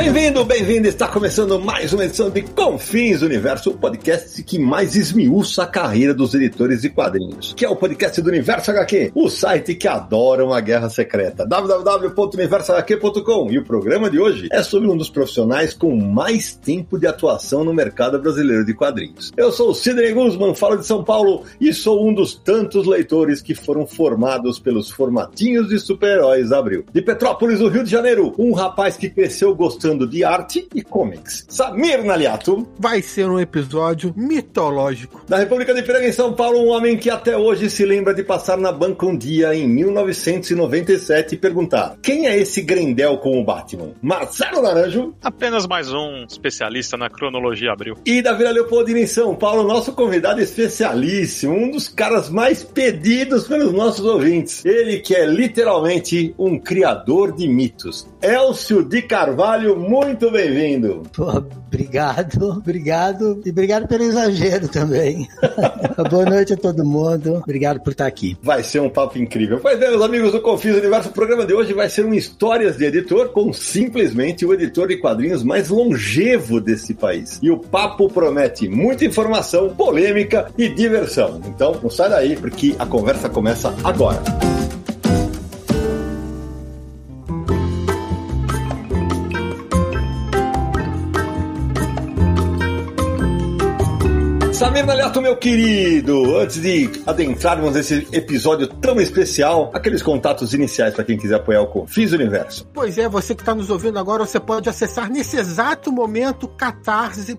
Bem-vindo, bem-vindo! Está começando mais uma edição de Confins Universo, o podcast que mais esmiuça a carreira dos editores de quadrinhos, que é o podcast do Universo HQ, o site que adora uma guerra secreta. www.universohq.com E o programa de hoje é sobre um dos profissionais com mais tempo de atuação no mercado brasileiro de quadrinhos. Eu sou o Sidney Guzman, falo de São Paulo e sou um dos tantos leitores que foram formados pelos formatinhos de super-heróis Abril. De Petrópolis, no Rio de Janeiro, um rapaz que cresceu gostando gostando de arte e comics. Samir Naliato. Vai ser um episódio mitológico. Da República de Piranga, em São Paulo, um homem que até hoje se lembra de passar na banca um dia em 1997 e perguntar: quem é esse Grendel com o Batman? Marcelo Naranjo. Apenas mais um especialista na cronologia abril. E da Vila Leopoldina, em São Paulo, nosso convidado especialíssimo, um dos caras mais pedidos pelos nossos ouvintes. Ele que é literalmente um criador de mitos. Elcio de Carvalho, muito bem-vindo. Obrigado, obrigado. E obrigado pelo exagero também. Boa noite a todo mundo. Obrigado por estar aqui. Vai ser um papo incrível. Pois bem, meus amigos do Confis Universo, o programa de hoje vai ser um Histórias de Editor com simplesmente o editor de quadrinhos mais longevo desse país. E o papo promete muita informação, polêmica e diversão. Então, não sai daí, porque a conversa começa agora. Samir Naliato, meu querido, antes de adentrarmos nesse episódio tão especial, aqueles contatos iniciais para quem quiser apoiar o Confis Universo. Pois é, você que está nos ouvindo agora, você pode acessar nesse exato momento catarse.me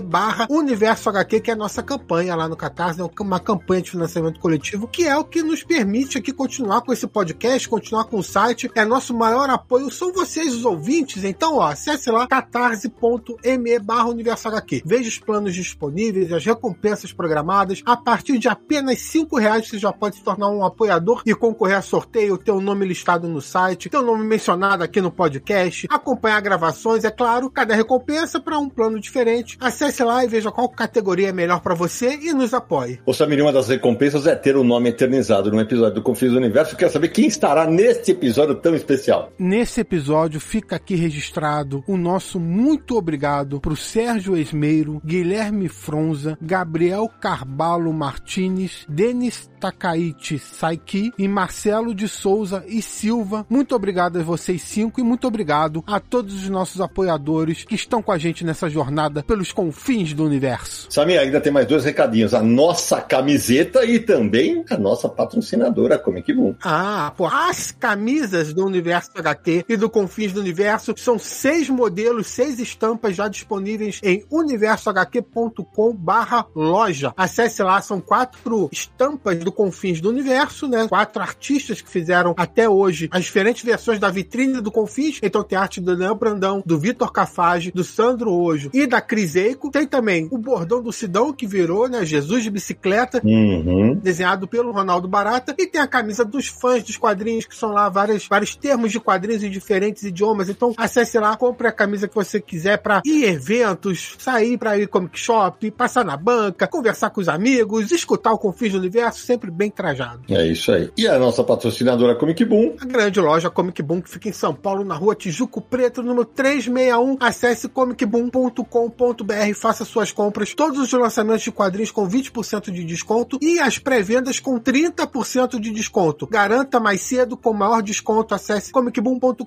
barra Universo HQ, que é a nossa campanha lá no Catarse, é uma campanha de financiamento coletivo, que é o que nos permite aqui continuar com esse podcast, continuar com o site, é nosso maior apoio, são vocês os ouvintes, então ó, acesse lá catarse.me barra Universo HQ, veja os planos disponíveis disponíveis, as recompensas programadas. A partir de apenas cinco reais você já pode se tornar um apoiador e concorrer a sorteio, ter o nome listado no site, ter o nome mencionado aqui no podcast, acompanhar gravações, é claro, cada recompensa para um plano diferente. Acesse lá e veja qual categoria é melhor para você e nos apoie. Ô Samir, uma das recompensas é ter o nome eternizado num episódio do Confis do Universo. Quero saber quem estará neste episódio tão especial. Nesse episódio fica aqui registrado o nosso muito obrigado pro Sérgio Esmeiro, Guilherme Fronza, Gabriel Carbalo Martinez, Denis Takaichi Saiki e Marcelo de Souza e Silva. Muito obrigado a vocês cinco e muito obrigado a todos os nossos apoiadores que estão com a gente nessa jornada pelos confins do universo. Samir, ainda tem mais dois recadinhos. A nossa camiseta e também a nossa patrocinadora, Comic Boom. Ah, pô, as camisas do Universo HT e do Confins do Universo são seis modelos, seis estampas já disponíveis em universohq.com barra loja. Acesse lá, são quatro estampas do Confins do Universo, né? Quatro artistas que fizeram até hoje as diferentes versões da vitrine do Confins. Então tem arte do Leão Brandão, do Vitor Cafage, do Sandro Ojo e da Cris Eico. Tem também o bordão do Sidão, que virou, né? Jesus de bicicleta, uhum. desenhado pelo Ronaldo Barata. E tem a camisa dos fãs dos quadrinhos, que são lá vários, vários termos de quadrinhos em diferentes idiomas. Então acesse lá, compre a camisa que você quiser para ir eventos, sair para ir comic shop, passar na banca, conversar com os amigos, escutar o Confins do Universo, sempre bem trajado. É isso aí. E a nossa patrocinadora Comic Boom? A grande loja Comic Boom, que fica em São Paulo, na rua Tijuco Preto, número 361. Acesse comicboom.com.br, faça suas compras. Todos os lançamentos de quadrinhos com 20% de desconto e as pré-vendas com 30% de desconto. Garanta mais cedo com maior desconto. Acesse comicboom.com.br.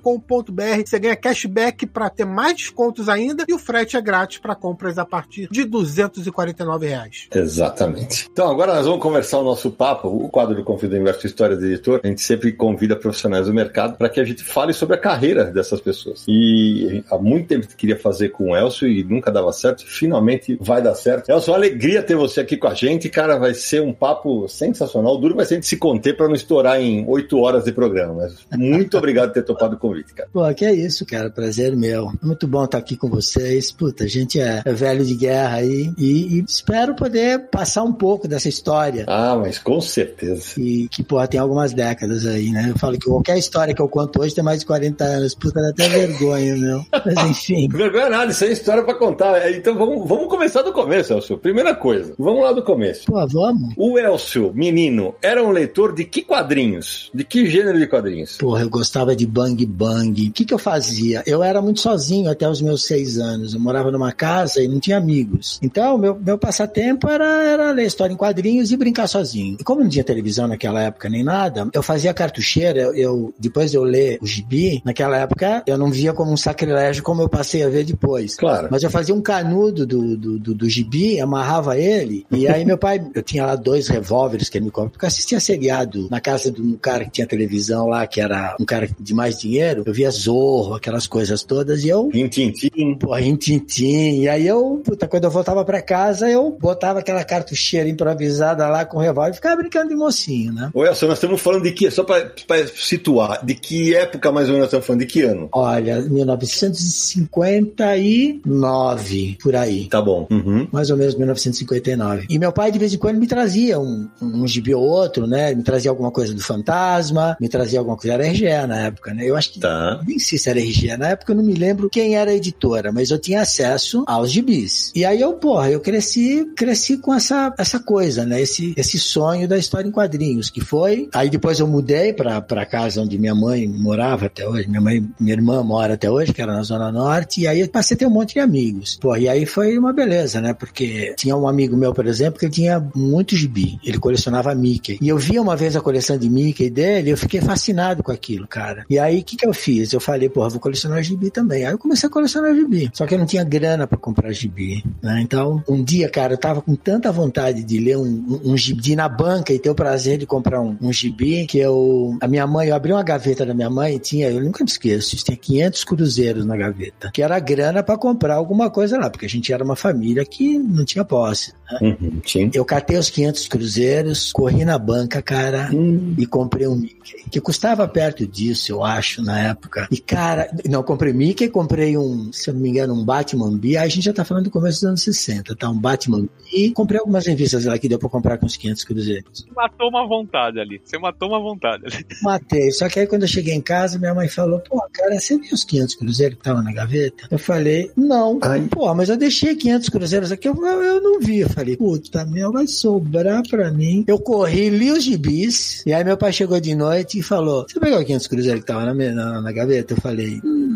Você ganha cashback para ter mais descontos ainda e o frete é grátis para compras a partir de 200 249 reais. Exatamente. Então agora nós vamos conversar o nosso papo, o quadro do Confio do Universo História do Editor. A gente sempre convida profissionais do mercado para que a gente fale sobre a carreira dessas pessoas. E há muito tempo que queria fazer com o Elcio e nunca dava certo. Finalmente vai dar certo. Elcio, uma alegria ter você aqui com a gente. Cara, vai ser um papo sensacional. Duro ser a gente se conter para não estourar em oito horas de programa. Mas muito obrigado por ter topado o convite, cara. Pô, que é isso, cara. Prazer meu. Muito bom estar aqui com vocês. Puta, a gente é, é velho de guerra aí e, e, espero poder passar um pouco dessa história. Ah, mas com certeza. E que, pô, tem algumas décadas aí, né? Eu falo que qualquer história que eu conto hoje tem mais de 40 anos. Puta, dá até vergonha, meu. Mas enfim. vergonha nada, isso é história pra contar. É, então vamos, vamos começar do começo, Elcio. Primeira coisa, vamos lá do começo. Pô, vamos. O Elcio, menino, era um leitor de que quadrinhos? De que gênero de quadrinhos? Porra, eu gostava de Bang Bang. O que, que eu fazia? Eu era muito sozinho até os meus seis anos. Eu morava numa casa e não tinha amigos. Então, meu, meu passatempo era, era ler história em quadrinhos e brincar sozinho. E como não tinha televisão naquela época nem nada, eu fazia cartucheira. Eu, eu depois de eu ler o gibi, naquela época eu não via como um sacrilégio como eu passei a ver depois. Claro. Mas eu fazia um canudo do, do, do, do gibi, amarrava ele, e aí meu pai, eu tinha lá dois revólveres que ele me comprou, porque eu assistia seriado na casa de um cara que tinha televisão lá, que era um cara de mais dinheiro, eu via Zorro, aquelas coisas todas, e eu... Rintintim. Pô, rintintim. E aí eu, puta, quando eu voltava pra casa, eu botava aquela cartucheira improvisada lá com o revólver ficava brincando de mocinho, né? Ô Elson, nós estamos falando de que, só pra situar, de que época mais ou menos nós estamos falando, de que ano? Olha, 1959, por aí. Tá bom. Uhum. Mais ou menos 1959. E meu pai, de vez em quando, me trazia um, um, um gibi ou outro, né? Me trazia alguma coisa do fantasma, me trazia alguma coisa. Era RGE na época, né? Eu acho que. Tá. Nem sei se era RGE. Na época eu não me lembro quem era a editora, mas eu tinha acesso aos gibis. E aí eu, porra, eu cresci, cresci com essa, essa coisa, né? Esse, esse sonho da história em quadrinhos, que foi. Aí depois eu mudei pra casa onde minha mãe morava até hoje. Minha mãe, minha irmã mora até hoje, que era na Zona Norte. E aí eu passei a ter um monte de amigos. Pô, e aí foi uma beleza, né? Porque tinha um amigo meu, por exemplo, que tinha muito gibi. Ele colecionava Mickey. E eu via uma vez a coleção de Mickey dele, eu fiquei fascinado com aquilo, cara. E aí, o que que eu fiz? Eu falei, porra, vou colecionar gibi também. Aí eu comecei a colecionar gibi. Só que eu não tinha grana para comprar gibi, né? Então, um dia, cara, eu tava com tanta vontade de ler um, um, um gibi, na banca e ter o prazer de comprar um, um gibi, que eu... A minha mãe, eu abri uma gaveta da minha mãe e tinha, eu nunca me esqueço, tinha 500 cruzeiros na gaveta, que era grana para comprar alguma coisa lá, porque a gente era uma família que não tinha posse. Né? Uhum. Eu catei os 500 cruzeiros, corri na banca, cara, Hum. e comprei um Mickey, que custava perto disso, eu acho, na época. E, cara, não, comprei Mickey, comprei um, se eu não me engano, um Batman B, aí a gente já tá falando do começo dos anos 60, tá? Um Batman B, e comprei algumas revistas lá que deu pra comprar com os 500 cruzeiros. Você matou uma vontade ali. Você matou uma vontade ali. Matei, só que aí quando eu cheguei em casa, minha mãe falou, pô, cara, você viu os 500 cruzeiros que estavam na gaveta? Eu falei, não. Ai. Pô, mas eu deixei 500 cruzeiros aqui, eu, eu, eu não vi. Eu falei, puta, meu, vai sobrar pra mim. Eu corri, li os gibis, e aí meu pai chegou de noite e falou, você pegou 500 cruzeiros que estavam na, na, na gaveta? Eu falei, hum.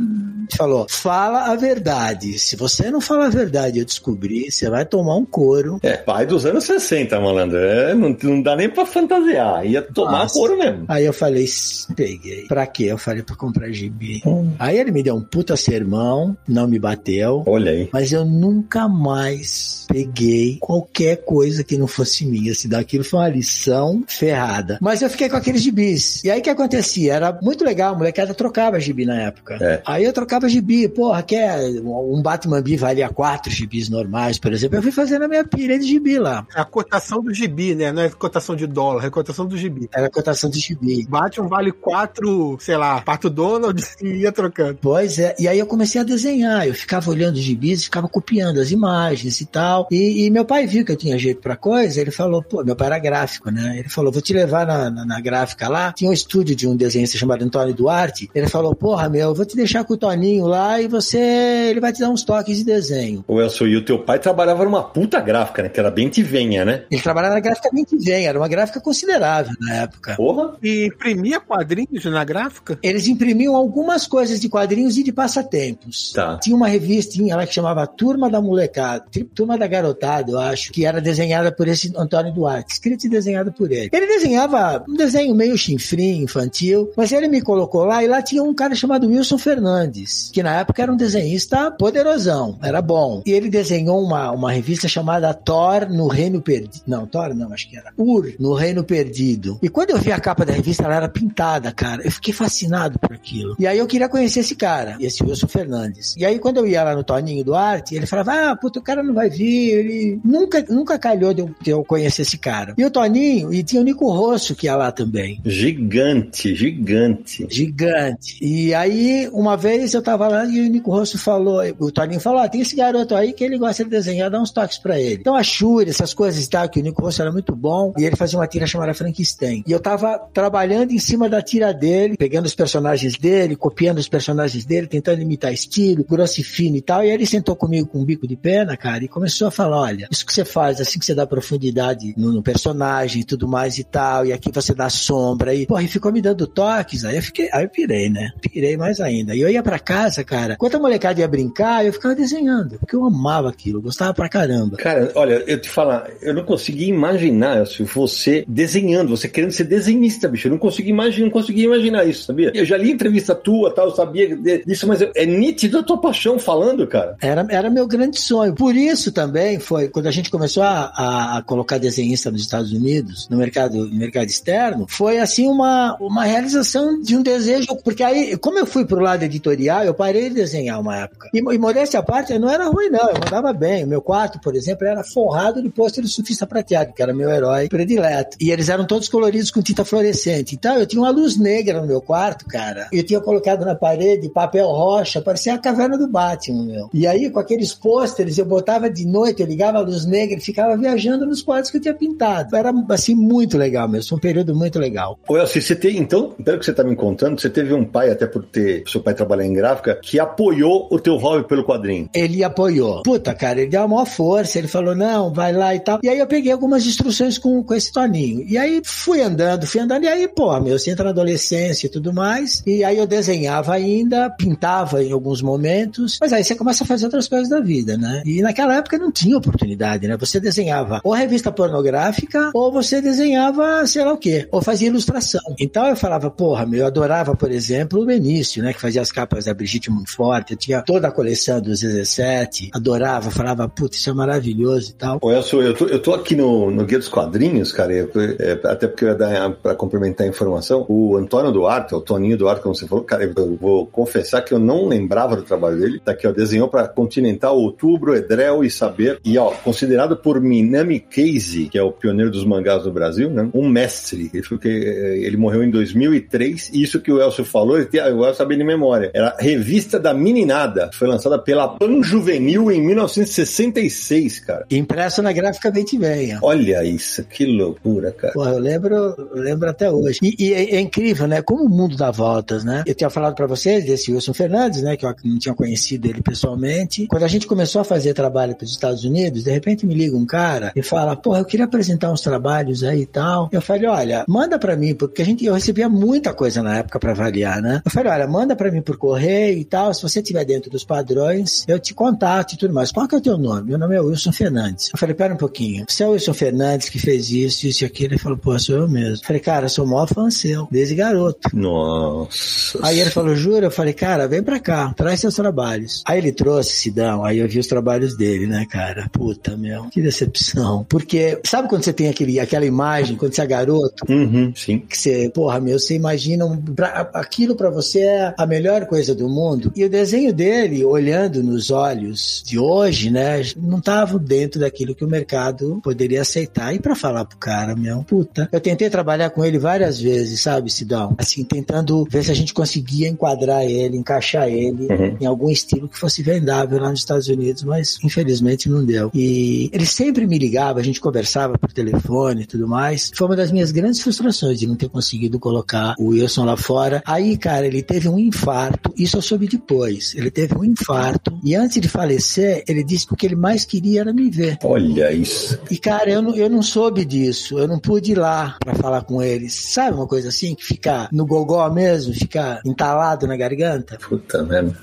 Falou, fala a verdade. Se você não falar a verdade eu descobrir, você vai tomar um couro. É, pai dos anos 60, malandro. É, não, não dá nem pra fantasiar. Ia tomar Nossa. couro mesmo. Aí eu falei, "S- peguei. Pra quê? Eu falei, pra comprar gibi. Aí ele me deu um puta sermão, não me bateu. Olha aí. Mas eu nunca mais peguei qualquer coisa que não fosse minha. Se daquilo foi uma lição ferrada. Mas eu fiquei com aqueles gibis. E aí o que acontecia? Era muito legal, a molecada trocava gibi na época. É. Aí eu trocava gibi. Porra, quer um Batman B valia quatro gibis normais, por exemplo. Eu fui fazendo a minha pilha de gibi lá. É a cotação do gibi, né? Não é cotação de dólar, é cotação do gibi. Era a cotação de gibi. Batman vale quatro, sei lá, Pato Donald e ia trocando. Pois é, e aí eu comecei a desenhar, eu ficava olhando os gibis, ficava copiando as imagens e tal. E, e meu pai viu que eu tinha jeito pra coisa, ele falou, pô, meu pai era gráfico, né? Ele falou, vou te levar na, na, na gráfica lá. Tinha um estúdio de um desenhista chamado Antônio Duarte. Ele falou, porra, meu, eu vou te deixar com o Toninho lá e você, ele vai te dar uns toques de desenho. O Elson e o teu pai trabalhava numa puta gráfica, né? Que era bem tivenha, né? Ele trabalhava na gráfica bem que vem, era uma gráfica considerável na época. Porra. E imprimia quadrinhos na gráfica? Eles imprimiam algumas coisas de quadrinhos e de passatempos. Tá. Tinha uma revistinha lá que chamava Turma da Molecada, Turma da Garotada, eu acho, que era desenhada por esse Antônio Duarte, escrita e desenhada por ele. Ele desenhava um desenho meio chinfrim, infantil, mas ele me colocou lá e lá tinha um cara chamado Wilson Fernandes. Que na época era um desenhista poderosão, era bom. E ele desenhou uma, uma revista chamada Thor no Reino Perdido. Não, Thor não, acho que era Ur no Reino Perdido. E quando eu vi a capa da revista, ela era pintada, cara. Eu fiquei fascinado por aquilo. E aí eu queria conhecer esse cara, esse Wilson Fernandes. E aí quando eu ia lá no Toninho Duarte, ele falava: Ah, puta, o cara não vai vir. Ele nunca, nunca calhou de eu, de eu conhecer esse cara. E o Toninho, e tinha o Nico Rosso que ia lá também. Gigante, gigante. Gigante. E aí, uma vez eu tava lá e o Nico Rosso falou, o Toninho falou: ah, tem esse garoto aí que ele gosta de desenhar, dá uns toques pra ele. Então a Shuri, essas coisas e tal, que o Nico Rosso era muito bom, e ele fazia uma tira chamada Frankenstein. E eu tava trabalhando em cima da tira dele, pegando os personagens dele, copiando os personagens dele, tentando imitar estilo, grosso e fino e tal. E aí ele sentou comigo com um bico de pena, cara, e começou a falar: olha, isso que você faz, assim que você dá profundidade no, no personagem e tudo mais e tal, e aqui você dá sombra e porra, e ficou me dando toques, aí eu fiquei, aí eu pirei, né? Pirei mais ainda. E eu ia pra casa, cara, enquanto a molecada ia brincar, eu ficava desenhando, porque eu amava aquilo, gostava pra caramba. Cara, olha, eu te falar, eu não consegui imaginar se você desenhando, você querendo ser desenhista, bicho. Eu não consegui imaginar, não consegui imaginar isso, sabia? Eu já li entrevista tua, tal, eu sabia disso, mas é nítido a tua paixão falando, cara. Era, era meu grande sonho. Por isso também foi quando a gente começou a, a, a colocar desenhista nos Estados Unidos, no mercado, no mercado externo, foi assim uma, uma realização de um desejo, porque aí, como eu fui pro lado editorial, eu parei de desenhar uma época. E, e modéstia à parte, não era ruim, não, eu mandava bem. O meu quarto, por exemplo, era forrado de pôster do surfista prateado, que era meu herói predileto. E eles eram todos coloridos com tinta fluorescente. Então, eu tinha uma luz negra no meu quarto, cara. Eu tinha colocado na parede papel rocha, parecia a caverna do Batman, meu. E aí, com aqueles pôsteres, eu botava de noite, eu ligava a luz negra e ficava viajando nos quadros que eu tinha pintado. Era, assim, muito legal mesmo. Um período muito legal. Ô, Elcio, você tem, então, pelo que você tá me contando, você teve um pai, até por ter seu pai trabalhar em gráfica, que apoiou o teu hobby pelo quadrinho. Ele apoiou. Puta, cara, ele deu a maior força, ele falou, não, vai lá e tal. E aí eu peguei algumas instruções com, com esse Toninho. E aí fui andando, fui andando, e aí, pô, meu, você entra na adolescência e tudo mais. E aí eu desenhava ainda, pintava em alguns momentos, mas aí você começa a fazer outras coisas da vida, né? E naquela época não tinha oportunidade, né? Você desenhava ou revista pornográfica, ou você desenhava, sei lá o quê, ou fazia ilustração. Então eu falava, porra, meu, eu adorava, por exemplo, o Benício, né? Que fazia as capas da Brigitte muito forte, eu tinha toda a coleção do ZZ7, adorava, falava, puta, isso é maravilhoso e tal. Ô, Elcio, eu tô, eu tô aqui no, no Guia dos Quadrinhos, cara, é, é, até porque eu ia dar pra complementar a informação, o Antônio Duarte, o Toninho Duarte, como você falou, cara, eu vou confessar que eu não lembrava do trabalho dele, tá aqui, ó, desenhou pra Continental, Outubro, Edrel e Saber, e ó, considerado por Minami Casey, que é o pioneiro dos mangás do Brasil, né, um mestre, ele, que, ele morreu em 2003, e isso que o Elcio falou, ele tem, eu sabia de memória, era Revista da Meninada, foi lançada pela Pan Juvenil em 1966, cara. Impresso na gráfica Vente Venha. Olha isso, que loucura, cara. Pô, eu lembro, eu lembro até hoje. E, e é, é, incrível, né? Como o mundo dá voltas, né? Eu tinha falado para vocês desse Wilson Fernandes, né? Que eu não tinha conhecido ele pessoalmente. Quando a gente começou a fazer trabalho para os Estados Unidos, de repente me liga um cara e fala, porra, eu queria apresentar uns trabalhos aí e tal. Eu falei, olha, manda para mim, porque a gente, eu recebia muita coisa na época para avaliar, né? Eu falei, olha, manda para mim por correio e tal. Se você estiver dentro dos padrões, eu te contato e tudo mais. Qual que é o teu nome? Meu nome é Wilson Fernandes. Eu falei, pera um pouquinho. Você é o Wilson Fernandes que fez isso, isso e aquilo? Ele falou, pô, sou eu mesmo. Eu falei, cara, sou o maior fã seu, desde garoto. Nossa. Aí ele falou, jura? Eu falei, cara, vem pra cá, traz seus trabalhos. Aí ele trouxe Sidão, aí eu vi os trabalhos dele, né, cara? Puta, meu, que decepção. Porque, sabe quando você tem aquele, aquela imagem, quando você é garoto? Uhum, sim. Que você, porra, meu, você imagina, um, pra, aquilo pra você é a melhor coisa do mundo. E o desenho dele, olhando nos olhos de hoje, né, não tava dentro daquilo que o mercado poderia aceitar. E para falar pro cara, meu, puta, eu tentei trabalhar com ele várias vezes, sabe, Sidão? Assim, tentando ver se a gente conseguia enquadrar ele, encaixar ele uhum. em algum estilo que fosse vendável lá nos Estados Unidos, mas infelizmente não deu. E ele sempre me ligava, a gente conversava por telefone e tudo mais. Foi uma das minhas grandes frustrações de não ter conseguido colocar o Wilson lá fora. Aí, cara, ele teve um infarto, isso eu soube depois. Ele teve um infarto e antes de falecer, ele disse que o que ele mais queria era me ver. Olha isso. E, cara, eu não, eu não soube disso. Eu não pude ir lá para falar com eles. Sabe uma coisa assim? Que fica no gogó mesmo, fica entalado na garganta? Puta merda.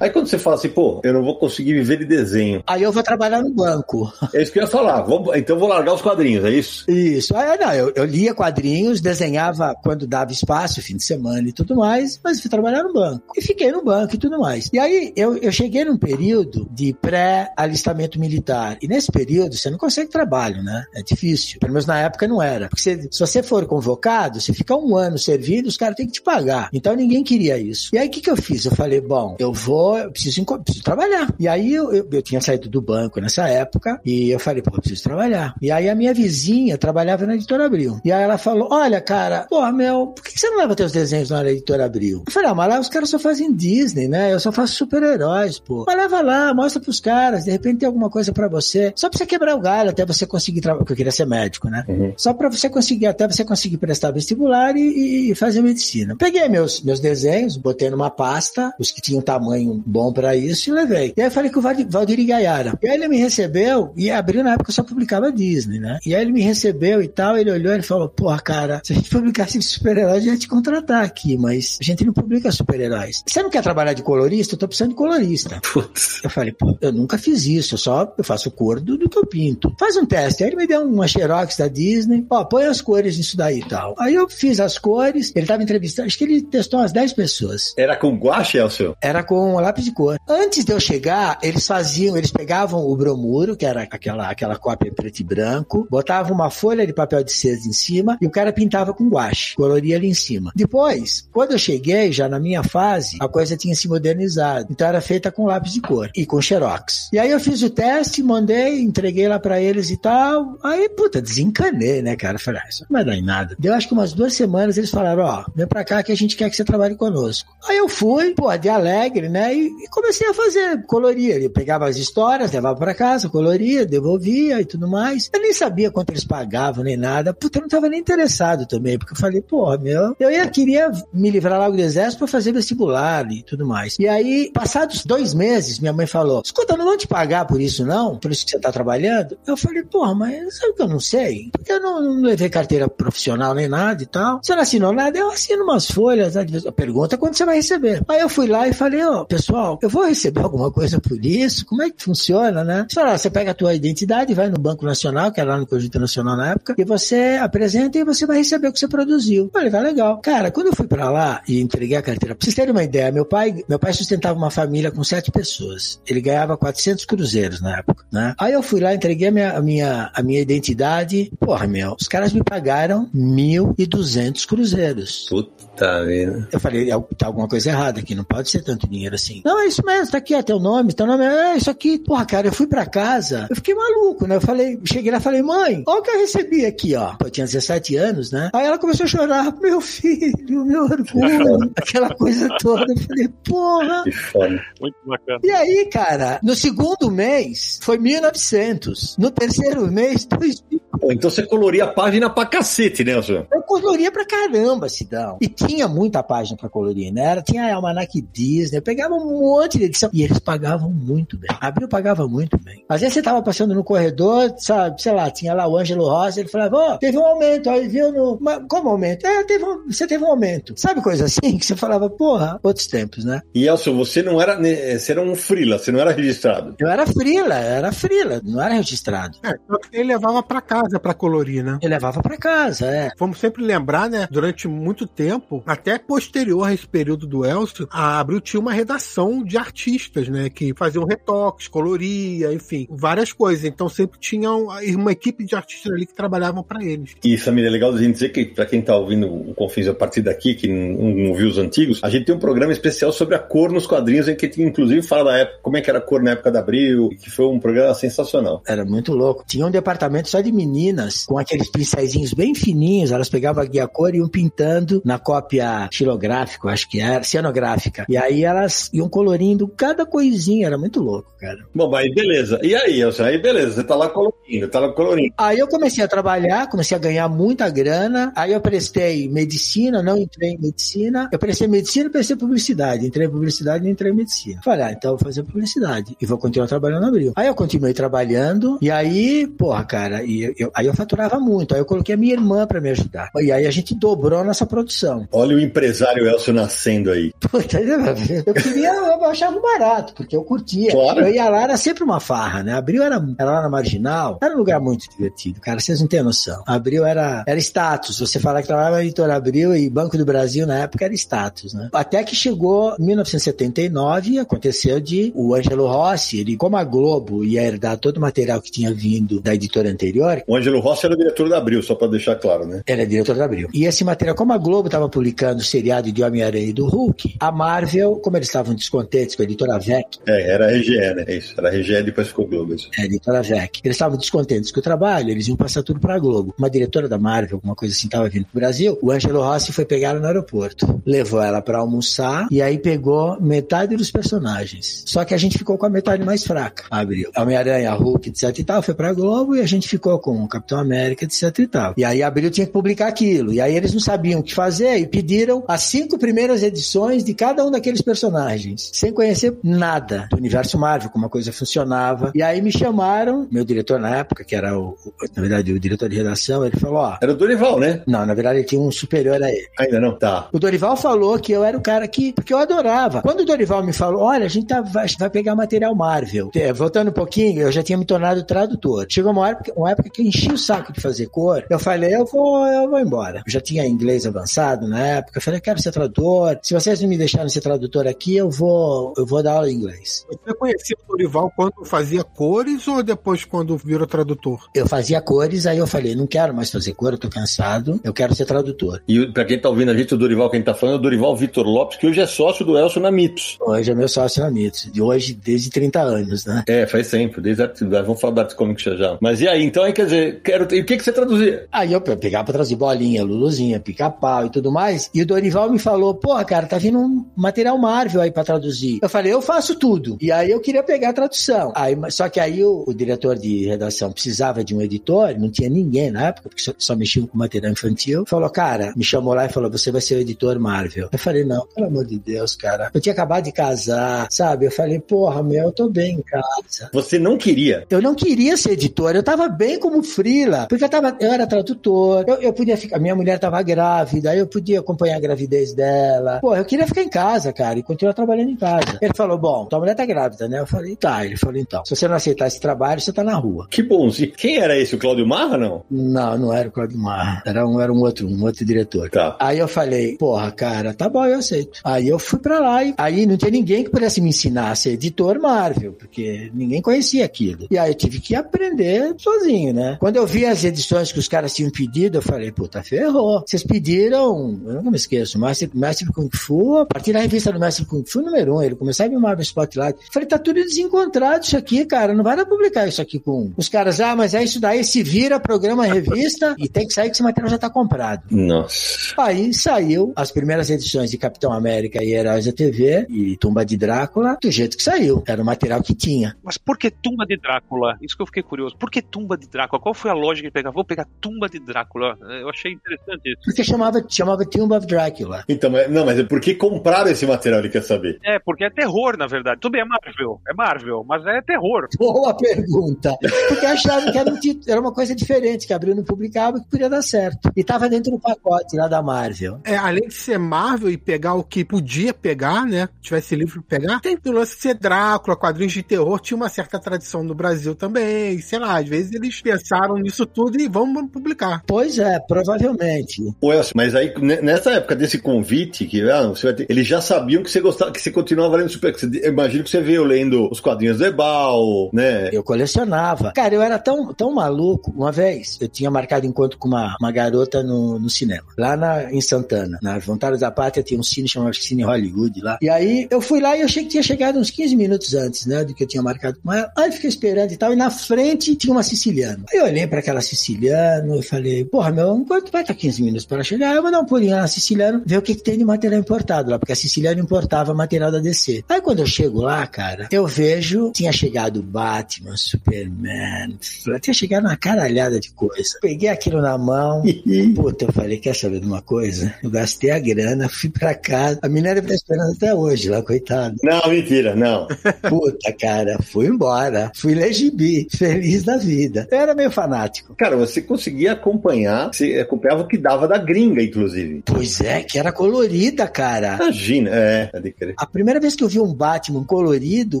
Aí quando você fala assim, pô, eu não vou conseguir viver de desenho. Aí eu vou trabalhar no banco. É isso que eu ia falar. Vou, então vou largar os quadrinhos, é isso? Isso. Aí, não, eu, eu lia quadrinhos, desenhava quando dava espaço, fim de semana e tudo mais, mas fui trabalhar no banco. E fiquei no banco e tudo mais. E aí eu, eu cheguei num período de pré-alistamento militar. E nesse período você não consegue trabalho, né? É difícil. Pelo menos na época não era. Porque se, se você for convocado, você fica um ano servindo, os caras têm que te pagar. Então ninguém queria isso. E aí o que, que eu fiz? Eu falei, bom, eu vou, eu preciso, preciso trabalhar. E aí eu, eu, eu, tinha saído do banco nessa época e eu falei, pô, eu preciso trabalhar. E aí a minha vizinha trabalhava na Editora Abril. E aí ela falou, olha, cara, pô, meu, por que você não leva teus desenhos na Editora Abril? Eu falei, ah, mas lá os caras só fazem Disney, né? Eu só faço super-heróis, pô. Mas leva lá, mostra pros caras, de repente tem alguma coisa para você. Só pra você quebrar o galho até você conseguir trabalhar, porque eu queria ser médico, né? Uhum. Só pra você conseguir, até você conseguir prestar vestibular e, e fazer medicina. Peguei meus, meus desenhos, botei numa pasta, os que tinham tamanho bom para isso, e levei. E aí falei com o Valdir Gaiara. E aí ele me recebeu, e abriu na época eu só publicava Disney, né? E aí ele me recebeu e tal, ele olhou e falou, porra, cara, se a gente publicasse super-heróis, ia te contratar aqui, mas a gente não publica super-heróis. Você não quer trabalhar de colorista? Eu tô precisando de colorista. Putz. Eu falei, pô, eu nunca fiz isso, eu só eu faço cor do, do que eu pinto. Faz um teste. Aí ele me deu uma xerox da Disney, ó, põe as cores nisso daí e tal. Aí eu fiz as cores, ele tava entrevistando, acho que ele testou umas 10 pessoas. Era com guache, Elcio? Era com lápis de cor. Antes de eu chegar, eles faziam, eles pegavam o bromuro, que era aquela, aquela cópia preto e branco, botavam uma folha de papel de seda em cima e o cara pintava com guache, coloria ali em cima. Depois, quando eu cheguei, já na minha fase, a coisa tinha se modernizado. Então era feita com lápis de cor e com xerox. E aí eu fiz o teste, mandei, entreguei lá para eles e tal. Aí, puta, desencanei, né, cara? Falei, ah, isso não vai dar em nada. Deu acho que umas duas semanas eles falaram, ó, oh, vem pra cá que a gente quer que você trabalhe conosco. Aí eu fui, pô, de alegre, né? E comecei a fazer, coloria. Eu pegava as histórias, levava para casa, coloria, devolvia e tudo mais. Eu nem sabia quanto eles pagavam, nem nada. Puta, eu não tava nem interessado também, porque eu falei, pô, meu, eu ia, queria me livrar logo do exército pra fazer vestibular e tudo mais. E aí, passados dois meses, minha mãe falou, escuta, não vão te pagar por isso não? Por isso que você tá trabalhando? Eu falei, porra, mas sabe que eu não sei? Porque eu não, não levei carteira profissional nem nada e tal. Você não assinou nada? Eu assino umas folhas. Né? Pergunta quando você vai receber. Aí eu fui lá e falei, ó, oh, pessoal, eu vou receber alguma coisa por isso? Como é que funciona, né? Falei, você pega a tua identidade, vai no Banco Nacional, que era lá no Conjunto Nacional na época, e você apresenta e você vai receber o que você produziu. Falei, tá legal. Cara, quando eu fui pra lá e entreguei a carteira, pra vocês terem uma ideia, meu pai, meu pai sustentava uma família com sete pessoas. Ele ganhava 400 cruzeiros na época, né? Aí eu fui lá, entreguei a minha, a minha, a minha identidade. Porra, meu, os caras me pagaram 1.200 cruzeiros. Puta vida. Eu falei, tá alguma coisa errada aqui, não pode ser tanto dinheiro assim. Não, é isso mesmo, tá aqui, é teu nome, teu nome é isso aqui. Porra, cara, eu fui pra casa, eu fiquei maluco, né? Eu falei, cheguei lá e falei, mãe, olha o que eu recebi aqui, ó. Eu tinha 17 anos, né? Aí ela começou a chorar, meu filho, meu orgulho, aquela coisa toda. Eu falei, porra. Que foda. Muito bacana. E aí, cara, no segundo mês foi 1900. No terceiro mês, 2000. Então você coloria a página pra cacete, né, senhor? Eu coloria pra caramba, Sidão. E tinha muita página pra colorir, né? Era, tinha Almanac Disney, eu pegava um monte de edição. E eles pagavam muito bem. A Abril pagava muito bem. Às vezes você tava passando no corredor, sabe, sei lá, tinha lá o Ângelo Rosa, ele falava, ó, oh, teve um aumento, aí viu no. Mas, como aumento? É, teve um... você teve um aumento. Sabe coisa assim? Que você falava, porra, outros tempos, né? E Elcio, você não era. Você era um frila, você não era registrado. Eu era frila, era frila, não era registrado. É, ele levava pra casa pra colorir, né? Ele levava pra casa, é. Vamos sempre lembrar, né? Durante muito tempo, até posterior a esse período do Elcio, a Abril tinha uma redação de artistas, né? Que faziam retoques, coloria, enfim, várias coisas. Então sempre tinham uma equipe de artistas ali que trabalhavam para eles. E família, é legal a gente dizer que, para quem tá ouvindo o Confins a partir daqui, que não viu os antigos, a gente tem um programa especial sobre a cor nos quadrinhos, em que inclusive fala da época, como é que era a cor na época da Abril, que foi um programa sensacional. Era muito louco. Tinha um departamento só de meninas, com aqueles pincéis bem fininhos, elas pegavam a guia cor e iam pintando na cópia xilográfica, acho que era, cianográfica. E aí elas iam colorindo cada coisinha, era muito louco, cara. Bom, mas beleza. E aí, Elcio? Aí beleza, você tá lá colorindo, tá lá colorindo. Aí eu comecei a trabalhar, comecei a ganhar muita grana, aí eu prestei medicina, não entrei em medicina, eu prestei medicina e prestei publicidade, entrei em publicidade e entrei em medicina. Falei, ah, então eu vou fazer publicidade e vou continuar trabalhando no Abril. Aí eu continuei trabalhando e aí, porra, cara, e eu, Aí eu faturava muito. Aí eu coloquei a minha irmã para me ajudar. E aí a gente dobrou a nossa produção. Olha o empresário Elcio nascendo aí. Puta, eu queria, eu achava barato, porque eu curtia. Claro. Eu ia lá, era sempre uma farra, né? Abril era, era lá na Marginal, era um lugar muito divertido, cara, vocês não têm noção. Abril era, era status, você falar que trabalhava na Editora Abril e Banco do Brasil na época era status, né? Até que chegou 1979 e aconteceu de o Ângelo Rossi, ele, como a Globo ia herdar todo o material que tinha vindo da editora anterior. O Ângelo Rossi era diretor da Abril, só para deixar claro, né? Era diretor da Abril. E esse material, como a Globo estava publicando o seriado de Homem-Aranha e do Hulk, a Marvel, como eles estavam descontentes com a editora VEC. É, era a RGE, né? É isso, era a RGE e depois ficou Globo. Isso. É, a editora VEC. Eles estavam descontentes com o trabalho, eles iam passar tudo para a Globo. Uma diretora da Marvel, alguma coisa assim, estava vindo pro Brasil. O Ângelo Rossi foi pegar ela no aeroporto. Levou ela para almoçar e aí pegou metade dos personagens. Só que a gente ficou com a metade mais fraca. Abriu. Homem-Aranha, Hulk, etc e tal, foi pra Globo e a gente ficou com o Capitão América, etc e tal. E aí Abril tinha que publicar aquilo. E aí eles não sabiam o que fazer e pediram as cinco primeiras edições de cada um daqueles personagens, sem conhecer nada do universo Marvel, como a coisa funcionava. E aí me chamaram, meu diretor na época, que era o, o na verdade, o diretor de redação, ele falou, ó... Era o Dorival, né? Não, na verdade ele tinha um superior a ele. Ainda não? Tá. O Dorival falou que eu era o cara que... Porque eu adorava. Quando o Dorival me falou, olha, a gente tá, vai, vai pegar material Marvel. É, voltando um pouquinho, eu já tinha me tornado tradutor. Chegou uma época, uma época que eu enchi o saco de fazer cor. Eu falei, eu vou, eu vou embora. Eu já tinha inglês avançado na época. Eu falei, eu quero ser tradutor. Se vocês não me deixarem ser tradutor aqui, eu vou, eu vou dar aula de inglês. Você conhecia o Dorival quando fazia cores ou depois quando virou tradutor? Eu fazia cores, aí eu falei, não quero mais fazer cor, eu tô cansado, eu quero ser tradutor. E pra quem tá ouvindo a gente, o Dorival, quem tá falando, é o Dorival Vitor Lopes, que hoje é sócio do Elcio na Mitos. Hoje é meu sócio na Mitos. De hoje, desde 30 anos, né? É, faz tempo, desde a Vamos falar da Arte Comics já já. Mas e aí, então aí quer dizer, quero. E o que, que você traduzia? Aí eu pegava pra traduzir bolinha, luluzinha, pica-pau e tudo mais. E o Dorival me falou, porra, cara, tá vindo um material Marvel aí pra traduzir. Eu falei, eu faço tudo. E aí eu queria pegar a tradução. Aí, só que aí o, o diretor de redação precisava de um editor, não tinha ninguém na época, porque só, só mexiam com material infantil. Falou, cara, me chamou lá e falou, você vai ser o editor Marvel. Eu falei, não, pelo amor de Deus, cara. Eu tinha acabado de casar, sabe? Eu falei, porra, meu, eu tô bem em casa. Você não queria? Eu não queria ser editor, eu tava bem como frila, porque eu, tava, eu era tradutor, eu, eu podia ficar, minha mulher tava grávida, eu podia acompanhar a gravidez dela. Pô, eu queria ficar em casa, cara, e continuar trabalhando em casa. Ele falou, bom, tua mulher tá grávida, né? Eu falei, tá. Ele falou, então, se você não aceitar esse trabalho, você tá na rua. Que bonzinho. Quem era esse? O Cláudio Marra, não? Não, não era o Cláudio Marra. Era um, era um outro, um outro diretor. Tá. Aí eu falei, porra, cara, tá bom, eu aceito. Aí eu fui pra lá e aí não tinha ninguém que pudesse me ensinar a ser editor Marvel, porque ninguém conhecia aquilo. E aí eu tive que aprender sozinho, né? Quando eu vi as edições que os caras tinham pedido, eu falei, puta, ferrou. Vocês pediram, eu nunca me esqueço, Mestre, Mestre Kung Fu, a partir da revista do Mestre Kung Fu número um, ele começava a me Marvel Spotlight. Falei, tá tudo desencontrado isso aqui, cara, não vai dar publicar isso aqui com os caras, ah, mas é isso daí, se vira, programa, revista, e tem que sair que esse material já tá comprado. Nossa. Aí saiu as primeiras edições de Capitão América e Heróis da TV e Tumba de Drácula, do jeito que saiu. Era o material que tinha. Mas por que Tumba de Drácula? Isso que eu fiquei curioso. Por que Tumba de Drácula? Qual foi a lógica de pegar? Vou pegar Tumba de Drácula. Eu achei interessante isso. Porque chamava, chamava Tomb of Drácula. Então, não, mas por que compraram esse material, ele quer saber? É, porque é terror, na verdade. Tudo bem, é Marvel. É Marvel, mas é terror. Boa pergunta. Porque acharam que era, um título, era uma coisa diferente, que abriu não publicava que podia dar certo. E tava dentro do pacote lá da Marvel. É, além de ser Marvel e pegar o que podia pegar, né? Tivesse livro pra pegar, tem o lance de ser Drácula, quadrinhos de terror, tinha uma certa tradição no Brasil também. Sei lá, às vezes eles pensaram nisso tudo e vamos publicar. Pois é, provavelmente. Elcio, mas aí, ne- nessa época desse convite, que ah, você vai ter, eles já sabiam que você gostava, que você continuava lendo super. Eu imagino que você veio lendo os quadrinhos do Ebal, né? Eu colecionava. Cara, eu era tão, tão maluco. Uma vez, eu tinha marcado encontro com uma, uma garota no, no cinema, lá na, em Santana. Na Voluntários da Pátria tinha um cine chamado Cine Hollywood lá. E aí, eu fui lá e eu achei que tinha chegado uns 15 minutos antes, né, do que eu tinha marcado com ela. Aí fiquei esperando e tal, e na frente tinha uma siciliana. Aí eu olhei pra aquela siciliana e falei, porra, meu, enquanto vai estar 15 minutos para chegar, eu vou dar um pulinho lá na siciliana, ver o que, que tem de material importado lá, porque a siciliana importava material da DC. Aí quando eu chego lá, cara, eu vejo, tinha chegado Batman, Superman, tinha chegado uma caralhada de coisa. Peguei aquilo na mão, puta, eu falei, quer saber de uma coisa? Eu gastei a grana, fui pra casa, a menina deve estar esperando até hoje lá, coitada. Não, mentira, não. Puta, cara, fui embora. Fui ler gibi, feliz da vida. Eu era meio fanático. Cara, você conseguia acompanhar, você acompanhava o que dava da gringa, inclusive. Pois é, que era colorida, cara. Imagina, é, é de crer. A primeira vez que eu vi um Batman colorido,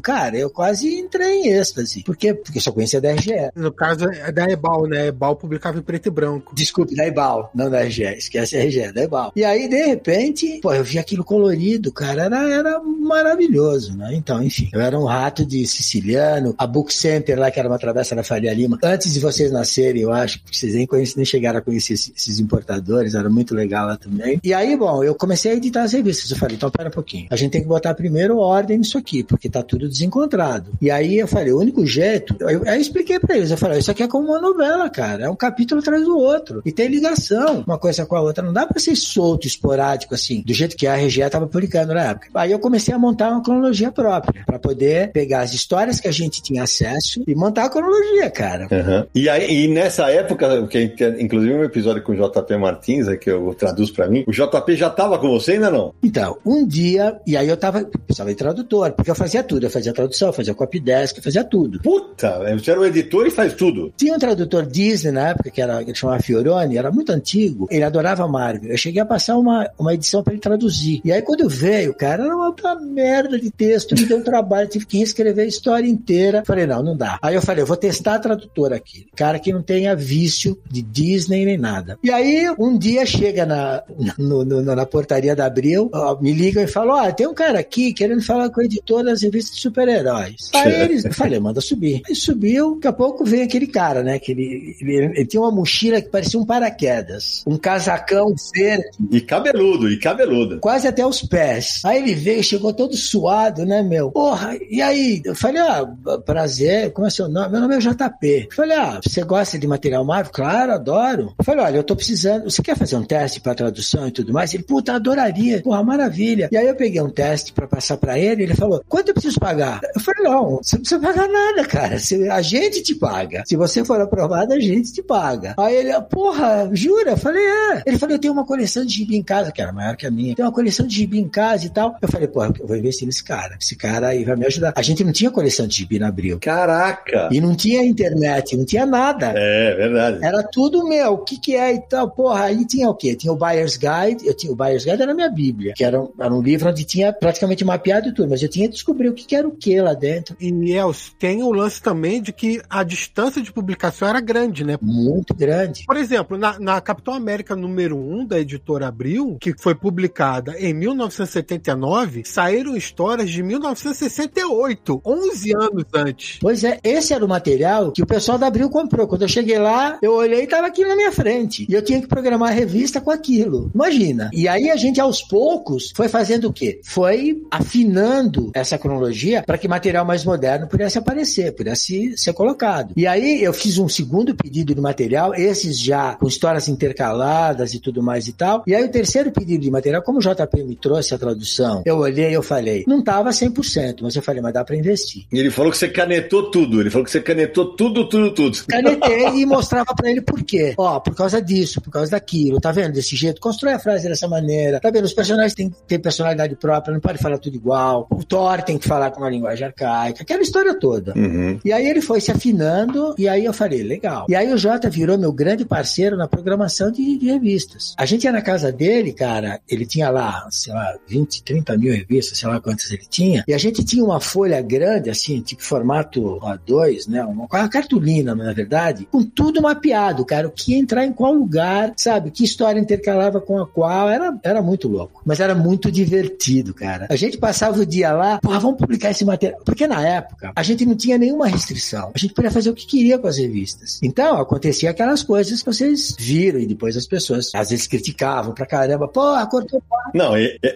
cara, eu quase entrei em êxtase. Por quê? Porque eu só conhecia da RGE. No caso é da Ebal, né? Ebal publicava em preto e branco. Desculpe, da Ebal, não da RGE. Esquece a RGE, da Ebal. E aí, de repente, pô, eu vi aquilo colorido, cara, era, era maravilhoso, né? Então, enfim, eu era um rato de siciliano, a Book Center lá, que era uma travessa da Faria Lima, antes de vocês nascerem, eu acho, porque vocês nem, conhecem, nem chegaram a conhecer esses, esses importadores, era muito legal lá também. E aí, bom, eu comecei a editar as revistas. Eu falei, então, pera um pouquinho. A gente tem que botar primeiro ordem nisso aqui, porque tá tudo desencontrado. E aí eu falei, o único jeito, eu, eu expliquei pra eles, eu falei, isso aqui é como uma novela, cara, é um capítulo atrás do outro. E tem ligação uma coisa com a outra. Não dá pra ser solto, esporádico, assim, do jeito que a RGE tava publicando na época. Aí eu comecei a montar uma cronologia própria, para poder pegar as histórias que a gente tinha acesso e montar a cronologia, cara. Uhum. E, aí, e nessa época, que inclusive um episódio com o JP Martins, é que eu traduzo para mim, o JP já tava com você ainda não? Então, um dia, e aí eu tava, precisava de tradutor, porque eu fazia tudo, eu fazia tradução, eu fazia copy desk, eu fazia tudo. Puta, você era o editor e faz tudo. Tinha um tradutor Disney na época, que era, que chamava Fioroni, era muito antigo, ele adorava Marvel. Eu cheguei a passar uma, uma edição para ele traduzir. E aí quando veio, cara, era uma, uma merda de texto, me deu um trabalho, tive que reescrever a história inteira. Falei, não, não dá. Aí eu falei, eu vou testar a tradutora aqui. Cara que não tenha vício de Disney nem nada. E aí, um dia chega na, no, no, na portaria da Abril, ó, me ligam e falam, ó, oh, tem um cara aqui querendo falar com o editor das revistas de super-heróis. Aí eles, eu falei, manda subir. Aí subiu, daqui a pouco vem aquele cara, né, que ele, ele, ele tinha uma mochila que parecia um paraquedas, um casacão verde. E cabeludo, e cabeludo. Quase até os pés. Aí ele veio, chegou todo suado, né, meu? Porra, e aí? Eu falei, ah, prazer, como é seu nome? Meu nome é JP. Eu falei, ah, você gosta de material Marvel? Claro, adoro. Eu falei, olha, eu tô precisando, você quer fazer um teste para tradução e tudo mais? Ele, puta, adoraria. Porra, maravilha. E aí eu peguei um teste para passar para ele, ele falou, quanto eu preciso pagar? Eu falei, não, você não precisa pagar nada, cara. A gente te paga. Se você for aprovado, a gente te paga. Aí ele, porra, jura? Eu falei, é. Ele falou, eu tenho uma coleção de gibi em casa, que era maior que a minha. Tem uma coleção de gibi em casa e tal. Eu falei, porra, eu vou investir nesse cara. Esse cara aí vai me ajudar. A gente não tinha coleção de gibi na Abril. Caraca! E não tinha internet, não tinha nada. É, verdade. Era tudo meu. O que que é e tal? Porra, aí tinha o quê? Tinha o Buyer's Guide. Eu tinha, o Buyer's Guide era a minha bíblia, que era um, era um livro onde tinha praticamente mapeado tudo, mas eu tinha que descobrir o que, era o que lá dentro. E, Els, tem o lance também de que a distância de publicação era grande, né? Muito grande. Por exemplo, na, na Capitão América número 1 da editora Abril, que foi publicada em 1979, saíram histórias de 1968, 11 anos antes. Pois é, esse era o material que o pessoal da Abril comprou. Quando eu cheguei lá, eu olhei e tava aqui na minha frente. E eu tinha que programar a revista com aquilo. Imagina. E aí a gente, aos poucos, foi fazendo o quê? Foi afinando essa cronologia para que material mais moderno pudesse aparecer, pudesse ser colocado. E aí eu fiz um segundo pedido de material, esses já com histórias intercaladas e tudo mais e tal. E aí o terceiro pedido de material, como o JP me trouxe a tradução, eu olhei e eu falei, não tava 100%, mas eu falei, mas dá para investir. E ele falou que você canetou tudo, ele falou que você canetou tudo, tudo, tudo. Canetei e mostrava para ele por quê. Ó, por causa disso, por causa daquilo, tá vendo? Desse jeito, constrói a frase dessa maneira. Tá vendo? Os personagens têm, têm personalidade própria, não pode falar tudo igual. O Thor tem que falar com uma linguagem arcaica, aquela história toda. Uhum. E aí ele foi se afinando, e aí eu falei, legal. E aí o Jota virou meu grande parceiro na programação de, de revistas. A gente ia na casa dele, cara, ele tinha lá, sei lá, 20, 30 mil revistas, sei lá quantas ele tinha, e a gente tinha uma folha grande, assim, tipo formato A2, né? Uma, uma cartolina, na verdade, com tudo mapeado, cara, o que ia entrar em qual lugar, sabe? Que história intercalava com a qual, era, era muito louco. Mas era muito divertido, cara. A gente passava o dia lá, porra, vamos publicar esse material. Porque na época, a gente não tinha nenhuma restrição. A gente podia fazer o que queria com as revistas. Então, acontecia aquelas coisas que vocês viram e depois as pessoas às vezes criticavam pra caramba. Pô, cortou Não,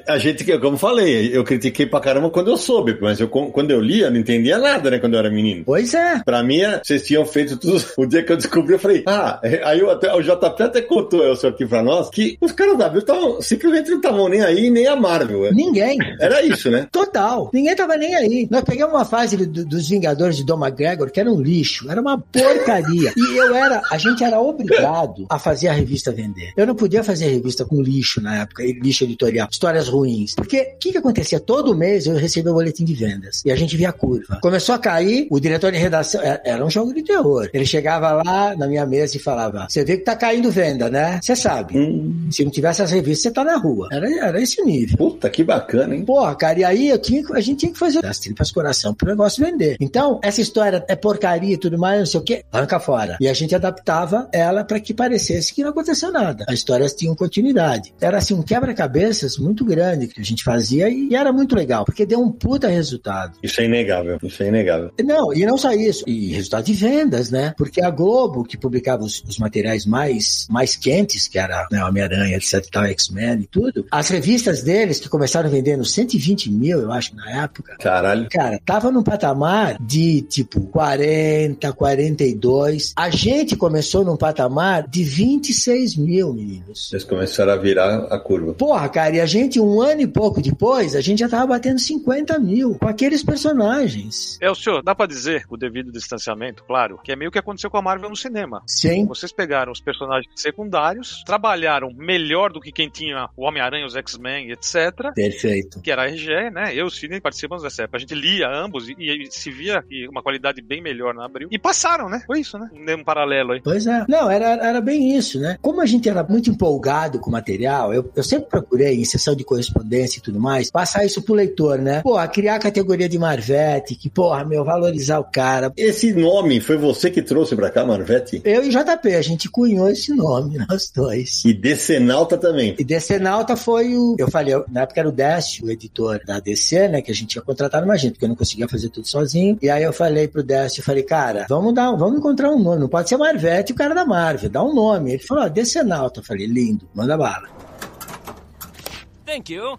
a gente, como falei, eu critiquei pra caramba quando eu soube, mas eu, quando eu lia, eu não entendia nada, né, quando eu era menino. Pois é. Pra mim, vocês tinham feito tudo. O dia que eu descobri, eu falei, ah, aí eu até, o JP até contou isso aqui pra nós, que os caras da Abril estavam, simplesmente não estavam nem aí, nem a Marvel. Né? Ninguém. Era isso, né? Total. Ninguém tava nem aí. Nós pegamos uma fase do, dos Vingadores de Dom McGregor, que era um lixo, era uma porcaria. e eu era, a gente era obrigado a fazer a revista vender. Eu não podia fazer revista com lixo na época, lixo editorial, histórias ruins. Porque o que, que acontecia? Todo mês eu recebia o boletim de vendas e a gente via a curva. Começou a cair, o diretor de redação, era um jogo de terror. Ele chegava lá na minha mesa e falava: Você vê que tá caindo venda, né? Você sabe. Hum, Se não tivesse as revistas, você tá na rua. Era, era esse nível. puta, que bacana, hein? Porra, cara, e aí eu tinha, a gente tinha que fazer as tripas coração pro negócio vender. Então, essa história é porcaria e tudo mais, não sei o quê, arranca fora. E a gente adaptava ela para que parecesse que não aconteceu nada. As histórias tinham continuidade. Era assim, um quebra-cabeças muito grande que a gente fazia e, era muito legal, porque deu um puta resultado. Isso é inegável, isso é inegável. Não, e não só isso, e resultado de vendas, né? Porque a Globo, que publicava os, os materiais mais, mais quentes, que era né, Homem-Aranha, etc tal, X-Men e tudo, as revistas deles, que começaram vendendo 120 mil, eu acho, na época, Caralho. Cara, tava num patamar de tipo 40, 42. A gente começou num patamar de 26 mil, meninos. Vocês começaram a virar a curva. Porra, cara, e a gente, um ano e pouco depois, a gente já tava batendo 50 mil com aqueles personagens. É, o senhor, dá pra dizer, com o devido distanciamento, claro, que é meio que aconteceu com a Marvel no cinema. Sim. Vocês pegaram os personagens secundários, trabalharam melhor do que quem tinha o Homem-Aranha, os X-Men, etc. Perfeito. Que era a RGE, né? Eu e o Sidney participamos dessa época. A gente lia ambos e, e se via que uma qualidade bem melhor na Abril. E passaram, né? Foi isso, né? Um paralelo aí. Pois é. Não, era, era bem isso, né? Como a gente era muito empolgado com o material, eu, eu sempre procurei, em sessão de correspondência e tudo mais, passar isso pro leitor, né? Porra, criar a categoria de Marvete, que, porra, meu, valorizar o cara. Esse nome foi você que trouxe pra cá, Marvete? Eu e JP, a gente cunhou esse nome, nós dois. E Decenalta também. E Decenalta foi o. Eu falei, eu- na época era o Décio, o editor da DC, né? Que a gente tinha contratado uma gente, porque eu não conseguia fazer tudo sozinho. E aí eu falei pro Décio, eu falei, cara, vamos dar, vamos encontrar um nome. Não pode ser Marvete o cara da Marvel, dá um nome. Ele falou, ó, Decenalta. Eu falei, lindo, manda bala. Thank you.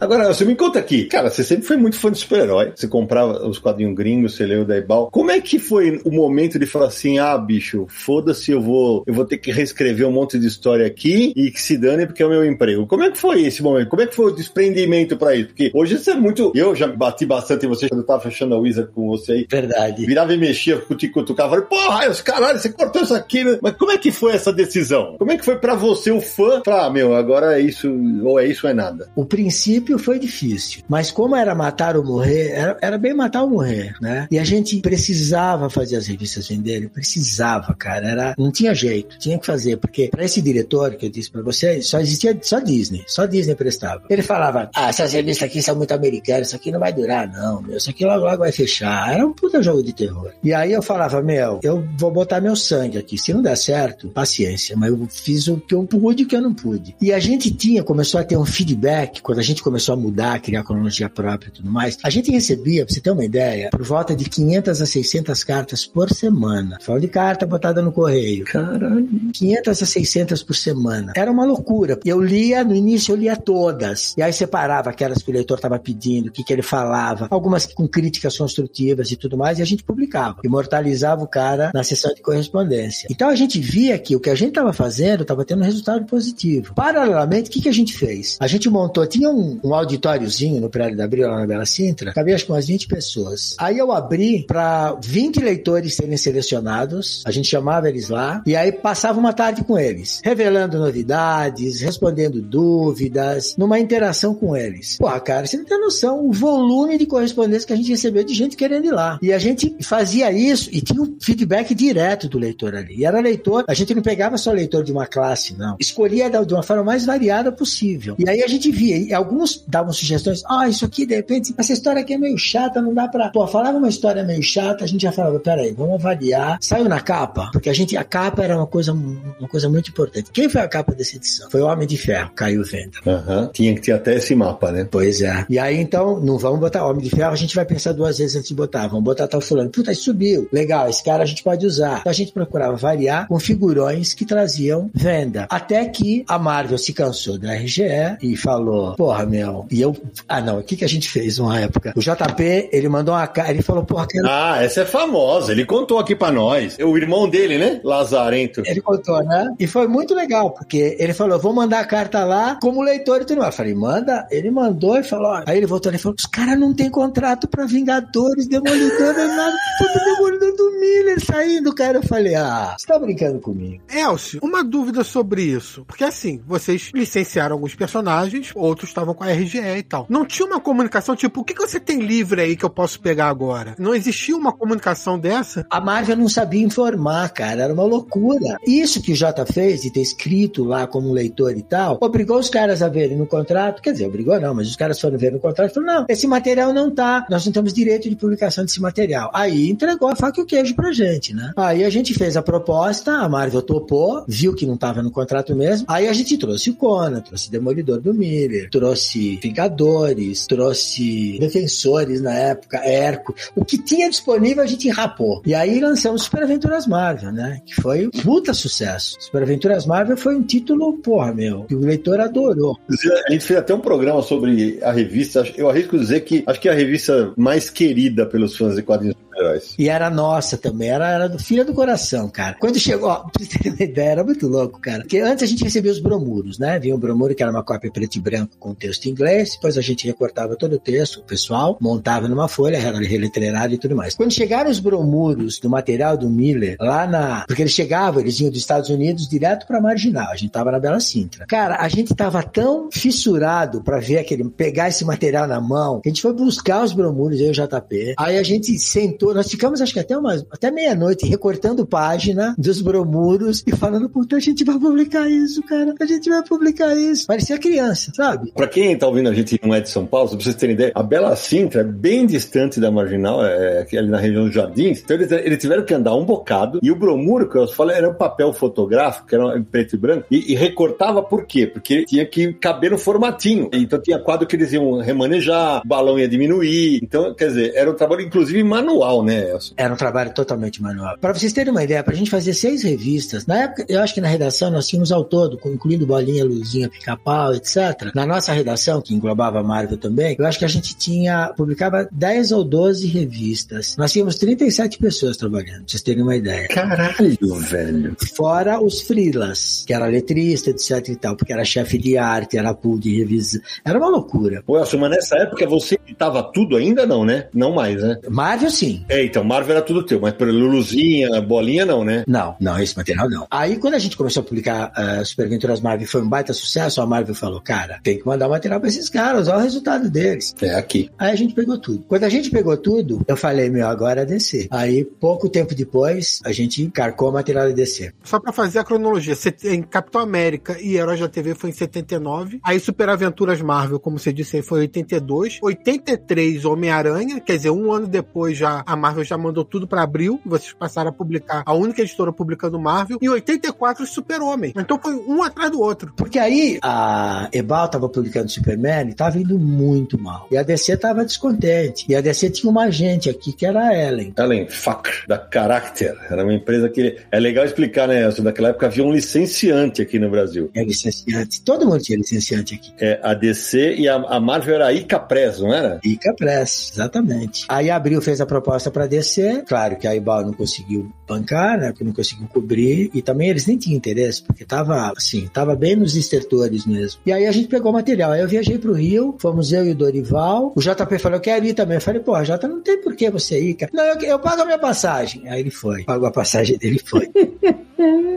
Agora, você me conta aqui. Cara, você sempre foi muito fã de super-herói. Você comprava os quadrinhos gringos, você leu da Ebal. Como é que foi o momento de falar assim, ah, bicho, foda-se, eu vou, eu vou ter que reescrever um monte de história aqui e que se dane porque é o meu emprego. Como é que foi esse momento? Como é que foi o desprendimento pra isso? Porque hoje você é muito... Eu já bati bastante em você quando eu tava fechando a Wizard com você aí. Verdade. Virava e mexia, cutucava, falei, porra, os caralho, você cortou isso aqui, né? Mas como é que foi essa decisão? Como é que foi pra você, o fã, falar, ah, meu, agora é isso, ou é isso ou é nada? O princípio foi difícil, mas como era matar ou morrer, era, era bem matar ou morrer, né? E a gente precisava fazer as revistas venderem, precisava, cara, era, não tinha jeito, tinha que fazer, porque para esse diretor que eu disse para vocês, só existia só Disney, só Disney prestava. Ele falava: "Ah, essas revistas aqui são muito americanas, isso aqui não vai durar não, meu, isso aqui logo logo vai fechar". Era um puta jogo de terror. E aí eu falava: "Meu, eu vou botar meu sangue aqui, se não der certo, paciência, mas eu fiz o que eu pude e o que eu não pude". E a gente tinha, começou a ter um feedback quando a gente começou a mudar, criar cronologia própria e tudo mais. A gente recebia, pra você ter uma ideia, por volta de 500 a 600 cartas por semana. Falando de carta botada no correio. Caralho. 500 a 600 por semana. Era uma loucura. Eu lia, no início eu lia todas. E aí separava aquelas que o leitor estava pedindo, o que, que ele falava, algumas com críticas construtivas e tudo mais, e a gente publicava. Imortalizava o cara na sessão de correspondência. Então a gente via que o que a gente estava fazendo estava tendo um resultado positivo. Paralelamente, o que, que a gente fez? A gente montou, tinha um, um auditóriozinho no prédio da Abril, lá na Bela Sintra, cabia acho que umas 20 pessoas. Aí eu abri para 20 leitores serem selecionados, a gente chamava eles lá, e aí passava uma tarde com eles, revelando novidades, respondendo dúvidas, numa interação com eles. Porra, cara, você não tem noção o volume de correspondência que a gente recebeu de gente querendo ir lá. E a gente fazia isso e tinha um feedback direto do leitor ali. E era leitor, a gente não pegava só leitor de uma classe, não. Escolhia de uma forma mais variada possível. E aí a gente via, e alguns davam sugestões, ah, isso aqui, de repente, essa história aqui é meio chata, não dá pra... Pô, falava uma história meio chata, a gente já falava, peraí, vamos avaliar. Saiu na capa, porque a gente, a capa era uma coisa, uma coisa muito importante. Quem foi a capa dessa edição? Foi o Homem de Ferro, Caio Venda. Aham. Tinha que ter até esse mapa, né? Pois é. E aí, então, não vamos botar Homem de Ferro, a gente vai pensar duas vezes antes de botar. Vamos botar tal fulano. Puta, subiu. Legal, esse cara a gente pode usar. Então a gente procurava variar com figurões que traziam venda. Até que a Marvel se cansou da RGE e falou, porra, meu. E eu, ah não, o que, que a gente fez uma época? O JP, ele mandou uma cara, ele falou, porra, quero Ah, essa é famosa. Ele contou aqui pra nós. O irmão dele, né? Lazarento. Ele contou, né? E foi muito legal, porque ele falou: vou mandar a carta lá como leitor e tudo mais. Eu falei, manda. Ele mandou e falou: ó. Aí ele voltou e falou: os caras não tem contrato pra Vingadores, Demolidor, é nada. Tudo Demolidor do Miller saindo, cara. Eu falei: ah, você tá brincando comigo. Elcio, uma dúvida sobre isso. Porque assim, vocês licenciaram alguns personagens, outros estavam com a RGE e tal. Não tinha uma comunicação tipo, o que, que você tem livre aí que eu posso pegar agora? Não existia uma comunicação dessa? A Marvel não sabia informar, cara, era uma loucura. Isso que o Jota fez, de ter escrito lá como leitor e tal, obrigou os caras a verem no contrato, quer dizer, obrigou não, mas os caras foram ver no contrato e falaram, não, esse material não tá, nós não temos direito de publicação desse material. Aí entregou a faca e o queijo pra gente, né? Aí a gente fez a proposta, a Marvel topou, viu que não tava no contrato mesmo, aí a gente trouxe o Conan, trouxe Demolidor do Miller, trouxe Vingadores, trouxe Defensores na época, Erco, o que tinha disponível a gente enrapou. E aí lançamos Super Aventuras Marvel, né? Que foi um puta sucesso. Super Aventuras Marvel foi um título, porra, meu, que o leitor adorou. A gente fez até um programa sobre a revista. Eu arrisco dizer que acho que é a revista mais querida pelos fãs de quadrinhos super-heróis. E era nossa também, era, era do filho do coração, cara. Quando chegou, ó, pra vocês terem uma ideia, era muito louco, cara. Porque antes a gente recebia os bromuros, né? Vinha um bromuro que era uma cópia preto e branco com texto em inglês, depois a gente recortava todo o texto, o pessoal, montava numa folha, era reletreirado e tudo mais. Quando chegaram os bromuros do material do Miller, lá na. Porque eles chegavam, eles iam dos Estados Unidos direto pra Marginal, a gente tava na Bela Sintra. Cara, a gente tava tão fissurado pra ver aquele. pegar esse material na mão, que a gente foi buscar os bromuros, eu e o JP. Aí a gente sentou, nós ficamos acho que até umas, até meia-noite recortando página dos bromuros e falando, puta, a gente vai publicar isso, cara. A gente vai publicar isso. Parecia criança, sabe? Pra quem tá ouvindo a gente não é de São Paulo, pra vocês terem ideia, a Bela Sintra é bem distante da Marginal, é ali na região dos Jardins. Então eles, eles tiveram que andar um bocado e o bromuro, que eu falei, era um papel fotográfico, que era em preto e branco, e, e recortava por quê? Porque tinha que caber no formatinho. Então tinha quadro que eles iam remanejar, o balão ia diminuir. Então, quer dizer, era um trabalho inclusive manual, né, Elson? Era um trabalho totalmente manual. Para vocês terem uma ideia, para a gente fazer seis revistas, na época, eu acho que na redação nós tínhamos ao todo, incluindo Bolinha, Luzinha, Pica-Pau, etc. Na nossa redação, que englobava a Marvel também, eu acho que a gente tinha, publicava 10 ou 12 revistas. Nós tínhamos 37 pessoas trabalhando, pra vocês terem uma ideia. Caralho, velho. Fora os freelas, que era letrista, etc e tal, porque era chefe de arte, era pool de revisão. Era uma loucura. Ô, Elson, mas nessa época você editava tudo ainda não, né? Não mais, né? Marvel, sim. É, então, Marvel era tudo teu, mas por Luluzinha, bolinha não, né? Não, não, esse material não. Aí, quando a gente começou a publicar uh, Super Aventuras Marvel foi um baita sucesso, a Marvel falou, cara, tem que mandar material pra esses caras, olha o resultado deles. É aqui. Aí a gente pegou tudo. Quando a gente pegou tudo, eu falei, meu, agora é DC. Aí, pouco tempo depois, a gente carcou o material de DC. Só pra fazer a cronologia, em Capitão América e Heróis da TV foi em 79, aí Super Aventuras Marvel, como você disse aí, foi em 82, 83 Homem-Aranha, quer dizer, um ano depois já a Marvel já mandou tudo pra Abril, vocês passaram a publicar, a única editora publicando Marvel, e 84 Super-Homem. Então foi um atrás do outro. Porque aí a Ebal tava publicando Superman e tava indo muito mal. E a DC tava descontente. E a DC tinha uma agente aqui que era a Ellen. Ellen Fuck, da Character. Era uma empresa que. É legal explicar, né, Elson? Naquela época havia um licenciante aqui no Brasil. É licenciante. Todo mundo tinha licenciante aqui. É, a DC e a, a Marvel era a Ica Press, não era? Ica Press, exatamente. Aí a Abril fez a proposta para DC, claro que a Ibal não conseguiu bancar, né, que não conseguiu cobrir, e também eles nem tinham interesse, porque tava, assim, tava bem nos estertores mesmo. E aí a gente pegou o material, aí eu viajei pro Rio, fomos eu e o Dorival, o JP falou, eu quero ir também, eu falei, pô, Jota, não tem por que você ir, cara. Não, eu, eu pago a minha passagem. Aí ele foi, pagou a passagem dele e foi.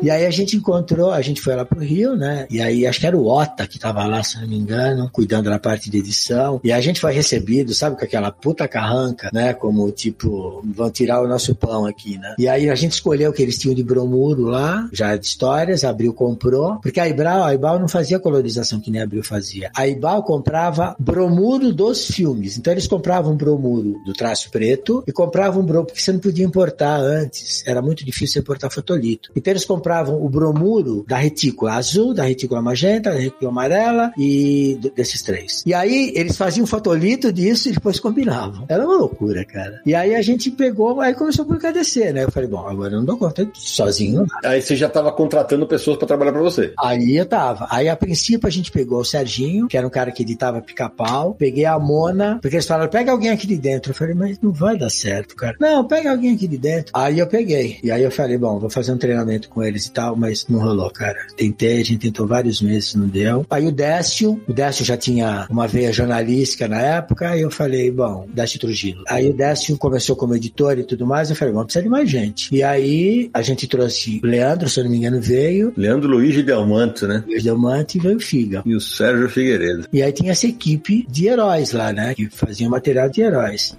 E aí a gente encontrou, a gente foi lá pro Rio, né? E aí acho que era o Ota que tava lá, se não me engano, cuidando da parte de edição. E a gente foi recebido, sabe, com aquela puta carranca, né? Como tipo, vão tirar o nosso pão aqui, né? E aí a gente escolheu o que eles tinham de bromuro lá, já de histórias, a Abril comprou, porque a Ibral, a Ibal não fazia colorização que nem a Abril fazia. A Ibal comprava bromuro dos filmes. Então eles compravam bromuro do traço preto e compravam bromuro, porque você não podia importar antes. Era muito difícil importar fotolito. Então eles compravam o bromuro da retícula azul, da retícula magenta, da retícula amarela e desses três. E aí eles faziam fotolito disso e depois combinavam. Era uma loucura, cara. E aí a gente pegou, aí começou a publicar DC, né? Eu falei, bom, agora eu não dou conta sozinho. Aí você já estava contratando pessoas para trabalhar para você. Aí eu tava. Aí a princípio a gente pegou o Serginho, que era um cara que editava pica-pau. Peguei a Mona, porque eles falaram, pega alguém aqui de dentro. Eu falei, mas não vai dar certo, cara. Não, pega alguém aqui de dentro. Aí eu peguei. E aí eu falei, bom, vou fazer um treinamento com eles e tal, mas não rolou, cara. Tentei, a gente tentou vários meses, não deu. Aí o Décio, o Décio já tinha uma veia jornalística na época, e eu falei, bom, Décio Trujillo. Aí o Décio começou como editor e tudo mais, eu falei, vamos precisar de mais gente. E aí a gente trouxe o Leandro, se eu não me engano, veio, Leandro Luiz de Delmanto, né? Luiz Delmante e veio o Figa. E o Sérgio Figueiredo. E aí tinha essa equipe de heróis lá, né? Que faziam material de heróis.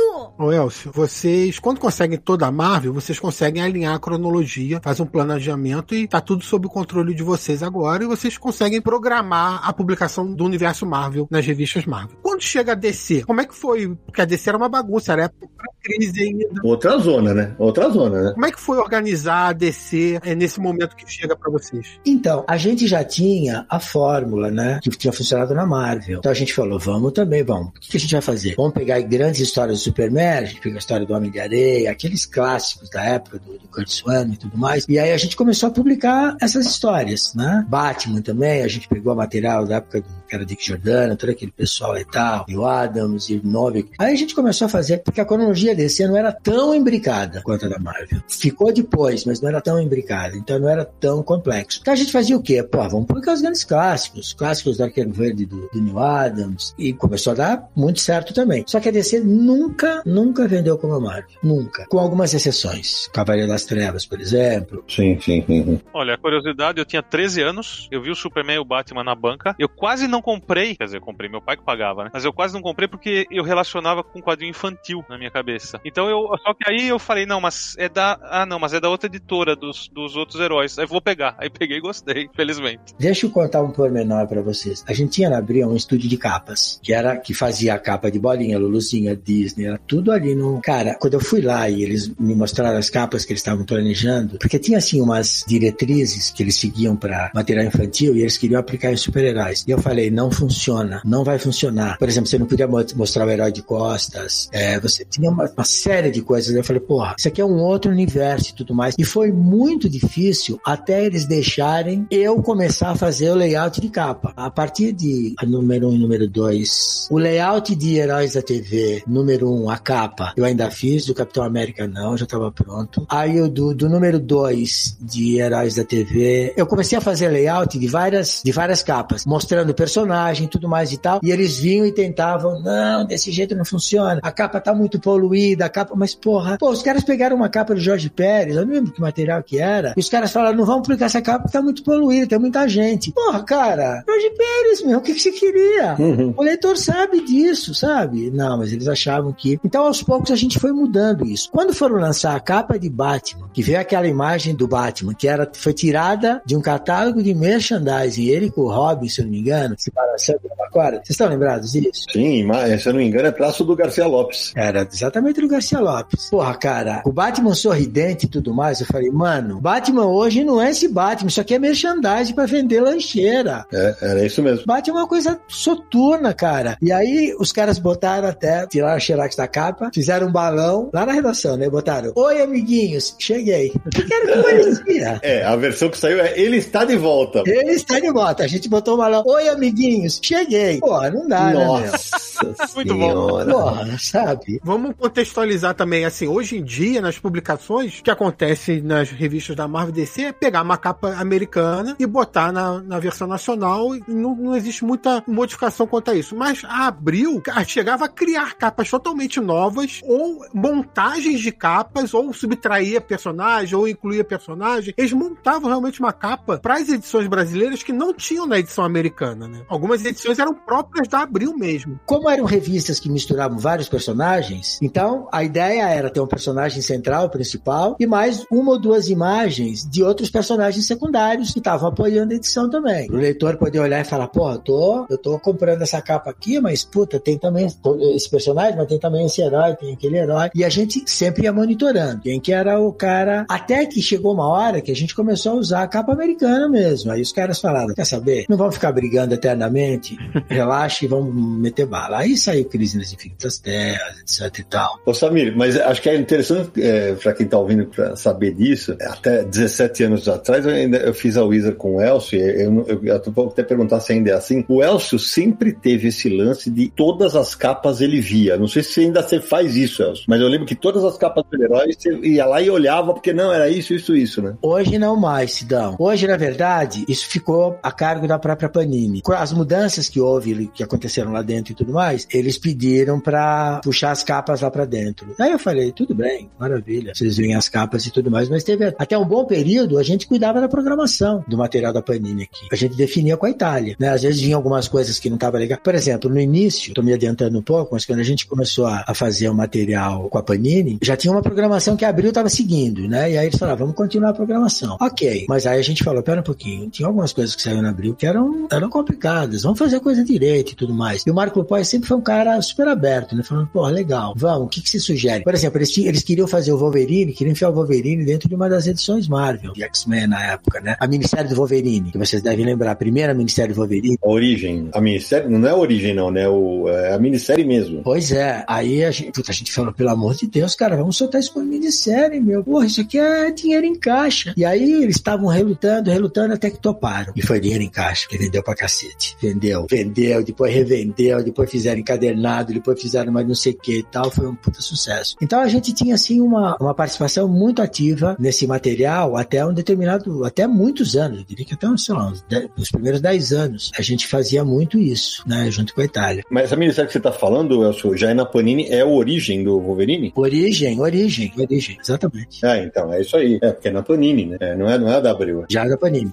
Cool. Ô Elcio, vocês, quando conseguem toda a Marvel, vocês conseguem alinhar a cronologia, fazer um planejamento e tá tudo sob o controle de vocês agora e vocês conseguem programar a publicação do universo Marvel nas revistas Marvel. Quando chega a DC, como é que foi? Porque a DC era uma bagunça, era época crise ainda. Outra zona, né? Outra zona, né? Como é que foi organizar a DC é, nesse momento que chega pra vocês? Então, a gente já tinha a fórmula, né? Que tinha funcionado na Marvel. Então a gente falou, vamos também, vamos. O que a gente vai fazer? Vamos pegar grandes histórias do Superman, a gente pegou a história do Homem de Areia, aqueles clássicos da época do, do Swan e tudo mais. E aí a gente começou a publicar essas histórias, né? Batman também, a gente pegou material da época do que era Dick Giordano, todo aquele pessoal e tal, o Adams e Novik. Aí a gente começou a fazer, porque a cronologia desse não era tão imbricada quanto a da Marvel. Ficou depois, mas não era tão imbricada, então não era tão complexo. Então a gente fazia o quê? Pô, vamos publicar os grandes clássicos, clássicos do Arqueiro Verde do, do Neil Adams, e começou a dar muito certo também. Só que a DC nunca, nunca vendeu como a Marvel. Nunca. Com algumas exceções. Cavaleiro das Trevas, por exemplo. Sim, sim, sim. Olha, curiosidade, eu tinha 13 anos, eu vi o Superman e o Batman na banca. Eu quase não comprei, quer dizer, eu comprei, meu pai que pagava, né? Mas eu quase não comprei porque eu relacionava com um quadrinho infantil na minha cabeça. Então eu. Só que aí eu falei, não, mas é da. Ah, não, mas é da outra editora, dos, dos outros heróis. Aí vou pegar. Aí peguei e gostei, felizmente. Deixa eu contar um pormenor pra vocês. A gente tinha na Abril um estúdio de capas, que era que fazia a capa de bolinha, Luluzinha, Disney, era tudo ali no. Cara, quando eu fui lá e eles me mostraram as capas que eles estavam planejando, porque tinha assim umas diretrizes que eles seguiam pra material infantil e eles queriam aplicar em super-heróis. E eu falei, não funciona, não vai funcionar. Por exemplo, você não podia mo- mostrar o herói de costas, é, você tinha uma, uma série de coisas. Eu falei, porra, isso aqui é um outro universo e tudo mais. E foi muito difícil até eles deixarem eu começar a fazer o layout de capa. A partir de número 1 um e número 2, o layout de Heróis da TV, número 1, um, a capa, eu ainda fiz, do Capitão América não, já estava pronto. Aí o do, do número 2 de Heróis da TV, eu comecei a fazer layout de várias, de várias capas, mostrando personagem, tudo mais e tal, e eles vinham e tentavam, não, desse jeito não funciona, a capa tá muito poluída, a capa, mas porra, pô, os caras pegaram uma capa do Jorge Pérez, eu não lembro que material que era, e os caras falaram, não vamos publicar essa capa porque tá muito poluída, tem muita gente. Porra, cara, Jorge Pérez, meu, o que, que você queria? O leitor sabe disso, sabe? Não, mas eles achavam que. Então, aos poucos, a gente foi mudando isso. Quando foram lançar a capa de Batman, que veio aquela imagem do Batman, que era, foi tirada de um catálogo de merchandising, ele com o Robin, se eu não me engano, se balançando na corda. Vocês estão lembrados disso? Sim, mas se eu não me engano, é traço do Garcia Lopes. Era exatamente do Garcia Lopes. Porra, cara, o Batman sorridente e tudo mais, eu falei, mano, Batman hoje não é esse Batman, isso aqui é merchandising pra vender lancheira. É, era isso mesmo. Batman é uma coisa soturna, cara. E aí os caras botaram até, tiraram a da capa, fizeram um balão lá na redação, né? Botaram, oi amiguinhos, cheguei. O que era que parecia? É, a versão que saiu é Ele está de volta. Ele está de volta. A gente botou o balão, oi amiguinhos, cheguei. Pô, não dá, né, meu? Nossa Muito bom. Porra, sabe? Vamos contextualizar também, assim, hoje em dia, nas publicações, o que acontece nas revistas da Marvel DC é pegar uma capa americana e botar na, na versão nacional e não, não existe muita modificação quanto a isso. Mas a Abril chegava a criar capas totalmente novas ou montagens de capas ou subtraía personagem ou incluía personagem. Eles montavam realmente uma capa para as edições brasileiras que não tinham na edição americana, né? Algumas edições eram próprias da Abril mesmo. Como eram revistas que misturavam vários personagens, então a ideia era ter um personagem central, principal, e mais uma ou duas imagens de outros personagens secundários que estavam apoiando a edição também. O leitor poder olhar e falar, pô, eu tô, eu tô comprando essa capa aqui, mas puta, tem também esse personagem, mas tem também esse herói, tem aquele herói. E a gente sempre ia monitorando quem que era o cara, até que chegou uma hora que a gente começou a usar a capa americana mesmo. Aí os caras falaram, quer saber? Não vamos ficar brigando eternamente, relaxa e vamos meter bala. Aí saiu Crise nas Infinitas Terras, etc e tal. Ô Samir, mas acho que é interessante é, para quem tá ouvindo pra saber disso. Até 17 anos atrás eu ainda eu fiz a Wizard com o Elcio. Eu, eu, eu, eu vou até perguntar se ainda é assim. O Elcio sempre teve esse lance de todas as capas ele via. Não sei se ainda você faz isso, Elcio, mas eu lembro que todas as capas do herói você ia lá e olhava porque não era isso, isso, isso, né? Hoje não mais, Sidão. Hoje, na verdade, isso ficou a cargo da própria Panini. Com as mudanças que houve, que aconteceram lá dentro e tudo mais, eles pediram para puxar as capas lá para dentro. Aí eu falei, tudo bem, maravilha, vocês veem as capas e tudo mais, mas teve até um bom período a gente cuidava da programação do material da Panini aqui. A gente definia com a Itália, né? Às vezes vinha algumas coisas que não tava legal. Por exemplo, no início, tô me adiantando um pouco, mas quando a gente começou a, a fazer o material com a Panini, já tinha uma programação que a Abril tava seguindo, né? E aí eles falaram, vamos continuar a programação. Ok, mas aí a gente falou, pera um pouquinho, tinha algumas coisas que saíram na Abril que eram, eram complicadas, vamos fazer coisa direito e tudo mais. E o Marco Poi sempre foi um cara super aberto, né? Falando, pô, legal, vamos, o que que se sugere? Por exemplo, eles, eles queriam fazer o Wolverine, queriam enfiar o Wolverine dentro de uma das edições Marvel, de X-Men na época, né? A minissérie do Wolverine, que vocês devem lembrar, a primeira minissérie do Wolverine. A origem. A minissérie não é a origem, não, né? O, é a minissérie mesmo. Pois é, aí a gente, puta, a gente falou, pelo amor de Deus, cara, vamos soltar isso como minissérie, meu. Porra, isso aqui é dinheiro em caixa. E aí eles estavam relutando, relutando até que toparam. E foi dinheiro em caixa, que vendeu pra cacete. Vendeu, vendeu, depois revendeu, depois fizeram encadernado, depois fizeram mais não sei o que e tal. Foi um puta sucesso. Então a gente tinha, assim, uma, uma participação muito ativa nesse material até um determinado, até muitos anos. Eu diria que até, sei lá, uns primeiros 10 anos. A gente fazia muito isso, né, junto com a Itália. Mas a minissérie que você tá falando, Elcio, já é na Panini, é a origem do Wolverine? Origem, origem, origem, exatamente. Ah, então, é isso aí. É, porque é na Panini, né? É, não, é, não é a Abril. Já é da Panini.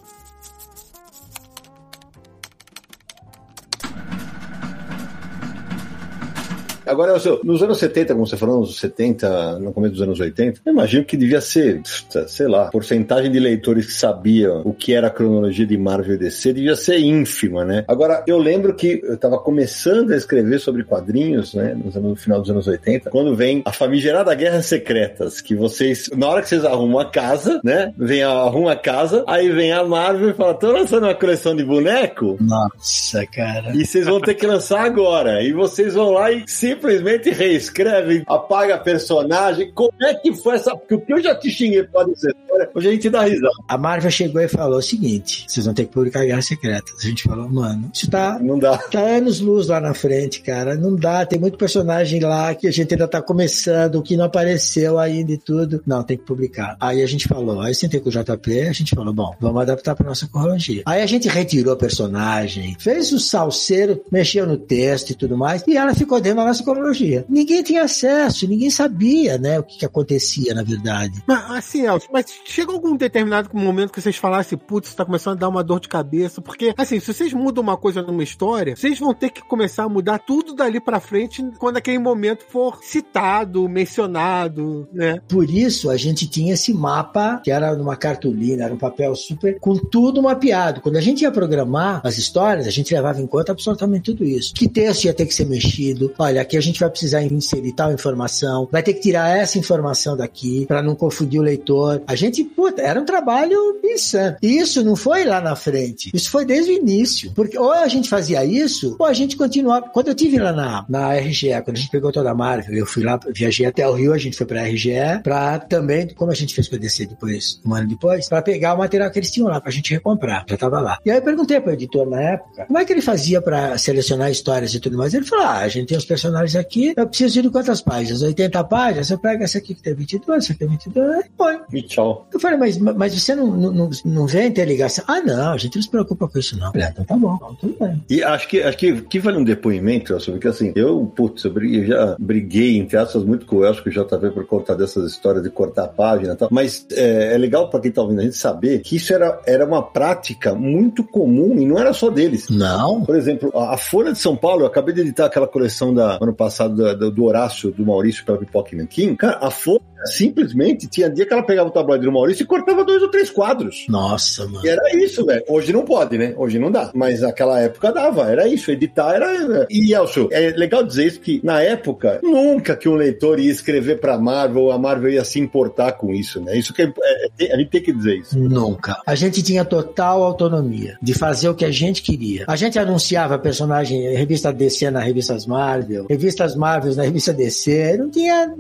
Agora, Elcio, nos anos 70, como você falou, nos 70, no começo dos anos 80, eu imagino que devia ser, sei lá, porcentagem de leitores que sabiam o que era a cronologia de Marvel e DC devia ser ínfima, né? Agora, eu lembro que eu estava começando a escrever sobre quadrinhos, né, no final dos anos 80, quando vem a famigerada Guerras Secretas, que vocês, na hora que vocês arrumam a casa, né, vem a, arruma a casa, aí vem a Marvel e fala, tô lançando uma coleção de boneco. Nossa, cara. E vocês vão ter que lançar agora. E vocês vão lá e simplesmente reescreve, apaga a personagem. Como é que foi essa. Porque o que eu já te xinguei pode ser. Hoje a gente dá risada. A Marvel chegou e falou o seguinte: vocês vão ter que publicar Guerras Secretas. A gente falou, mano, isso tá. Não dá. Tá anos luz lá na frente, cara. Não dá. Tem muito personagem lá que a gente ainda tá começando, que não apareceu ainda e tudo. Não, tem que publicar. Aí a gente falou, aí sentei com o JP, a gente falou, bom, vamos adaptar pra nossa cronologia. Aí a gente retirou a personagem, fez o salseiro, mexeu no texto e tudo mais, e ela ficou dentro da nossa cronologia. Ninguém tinha acesso, ninguém sabia, né, o que, que acontecia na verdade. Mas, assim, Elcio, mas chega algum determinado momento que vocês falassem, putz, tá começando a dar uma dor de cabeça, porque, assim, se vocês mudam uma coisa numa história, vocês vão ter que começar a mudar tudo dali pra frente quando aquele momento for citado, mencionado, né? Por isso, a gente tinha esse mapa, que era numa cartolina, era um papel super, com tudo mapeado. Quando a gente ia programar as histórias, a gente levava em conta absolutamente tudo isso. Que texto ia ter que ser mexido? Olha, aqui a gente vai precisar inserir tal informação, vai ter que tirar essa informação daqui para não confundir o leitor. A gente, puta, era um trabalho insano. E isso não foi lá na frente. Isso foi desde o início. Porque ou a gente fazia isso, ou a gente continuava. Quando eu tive lá na, na RGE, quando a gente pegou toda a Marvel, eu fui lá, viajei até o Rio, a gente foi pra RGE, pra também, como a gente fez pra descer depois, um ano depois, pra pegar o material que eles tinham lá, pra gente recomprar. Já tava lá. E aí eu perguntei pro editor na época, como é que ele fazia pra selecionar histórias e tudo mais? Ele falou, ah, a gente tem os personagens aqui, eu preciso de quantas páginas? 80 páginas? Eu pego essa aqui que tem 22, essa aqui tem 22, e põe. E tchau. Eu falei, mas, mas você não, não, não vê a interligação? Ah, não, a gente não se preocupa com isso, não. Falei, ah, então tá bom, então tudo bem. E acho que, acho que, que vale um depoimento, Elcio, porque assim, eu, putz, eu, briguei, eu já briguei, entre aspas, muito com o Elcio, com o JV, por contar dessas histórias de cortar a página e tal, mas é, é legal pra quem tá ouvindo a gente saber que isso era, era uma prática muito comum e não era só deles. Não. Por exemplo, a, a Folha de São Paulo, eu acabei de editar aquela coleção da ano passado do, Horácio, do Maurício pela Pipoca e Nanquim, cara, a Folha simplesmente tinha dia que ela pegava o tabloide do Maurício e cortava dois ou três quadros. Nossa, mano. E era isso, velho. Hoje não pode, né? Hoje não dá. Mas naquela época dava, era isso. Editar era. E, Elcio, é legal dizer isso que na época, nunca que um leitor ia escrever pra Marvel, a Marvel ia se importar com isso, né? Isso que é, é, a gente tem que dizer isso. Nunca. A gente tinha total autonomia de fazer o que a gente queria. A gente anunciava personagem, revista DC na revistas Marvel, revistas Marvel na revista DC, não tinha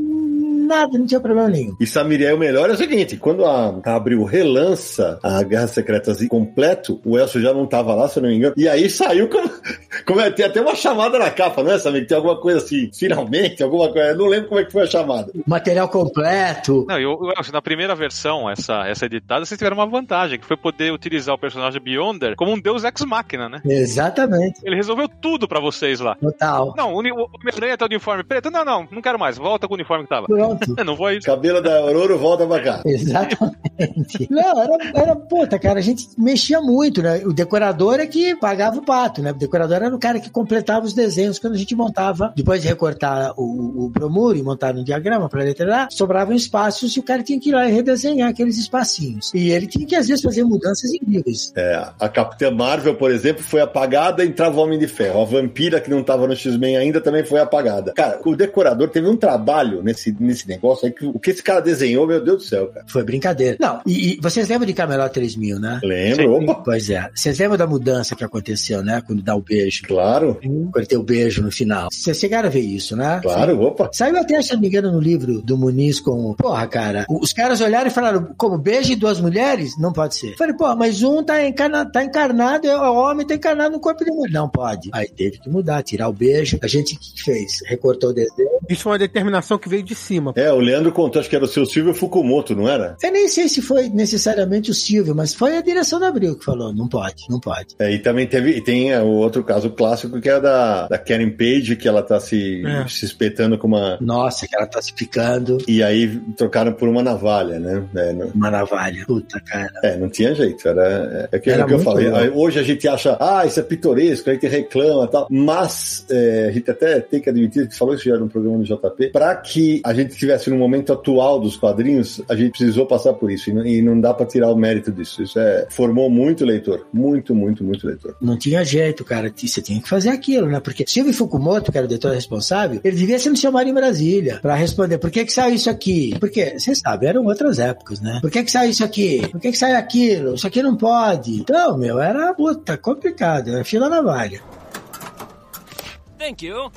nada, não tinha problema nenhum. E Samiriel, o melhor é o seguinte: quando a Abril relança a Guerra Secretas completo, o Elcio já não tava lá, se eu não me engano. E aí saiu como. como é, tem até uma chamada na capa, não é, Samir? Tem alguma coisa assim, finalmente, alguma coisa. Eu não lembro como é que foi a chamada. Material completo. Não, eu, eu, na primeira versão, essa, essa editada, vocês tiveram uma vantagem, que foi poder utilizar o personagem Beyonder como um deus ex-máquina, né? Exatamente. Ele resolveu tudo pra vocês lá. Total. Não, o, o Homem-Aranha tá de uniforme preto. Não, não, não quero mais. Volta com o uniforme que tava. Pronto. não foi isso. Cabelo da Aurora volta pra cá. Exatamente. Não, era, era, puta, cara, a gente mexia muito, né? O decorador é que pagava o pato, né? O decorador era o cara que completava os desenhos quando a gente montava, depois de recortar o, o bromuro e montar no diagrama para letrar, sobravam espaços e o cara tinha que ir lá e redesenhar aqueles espacinhos. E ele tinha que, às vezes, fazer mudanças incríveis. É, a Capitã Marvel, por exemplo, foi apagada e entrava o Homem de Ferro. A Vampira, que não tava no X-Men ainda, também foi apagada. Cara, o decorador teve um trabalho nesse, nesse negócio aí que o que esse cara desenhou, meu Deus do céu, cara. Foi brincadeira. Não, e, e vocês lembram de Camelot 3000, né? Lembro, opa. Pois é. Vocês lembram da mudança que aconteceu, né? Quando dá o beijo. Claro. Quando tem o beijo no final. Vocês chegaram a ver isso, né? Claro, Sim. opa. Saiu até, se não me engano, no livro do Muniz com. Porra, cara. Os caras olharam e falaram: como beijo de duas mulheres? Não pode ser. falei, pô, mas um tá, encarna, tá encarnado, é o homem tá encarnado no corpo de mulher. Não pode. Aí teve que mudar, tirar o beijo. A gente fez? Recortou o desenho. Isso foi uma determinação que veio de cima. É, o Leandro contou, acho que era o seu Silvio Fukumoto, não era? Eu nem sei se foi necessariamente o Silvio, mas foi a direção da Abril que falou: não pode, não pode. É, e também teve, e tem o outro caso clássico que é da, da Karen Page, que ela tá se, é. se espetando com uma. Nossa, que ela tá se picando. E aí trocaram por uma navalha, né? É, não... Uma navalha. Puta, cara. É, não tinha jeito. Era, é, é que, era é que eu falei. Bom. Hoje a gente acha, ah, isso é pitoresco, a gente reclama e tal. Mas é, a gente até tem que admitir que falou isso já no programa do JP, para que a gente estivesse no momento atual dos quadrinhos, a gente precisou passar por isso. E não, e não dá para tirar o mérito disso. Isso é, formou muito leitor. Muito, muito, muito leitor. Não tinha jeito, cara. Você tinha que fazer aquilo, né? Porque Silvio Fukumoto, que era o editor responsável, ele devia ser me chamar em Brasília para responder por que que saiu isso aqui? Porque, você sabe, eram outras épocas, né? Por que que saiu isso aqui? Por que que saiu aquilo? Isso aqui não pode. Então, meu, era puta, complicado. Era fila na vaga. Thank you.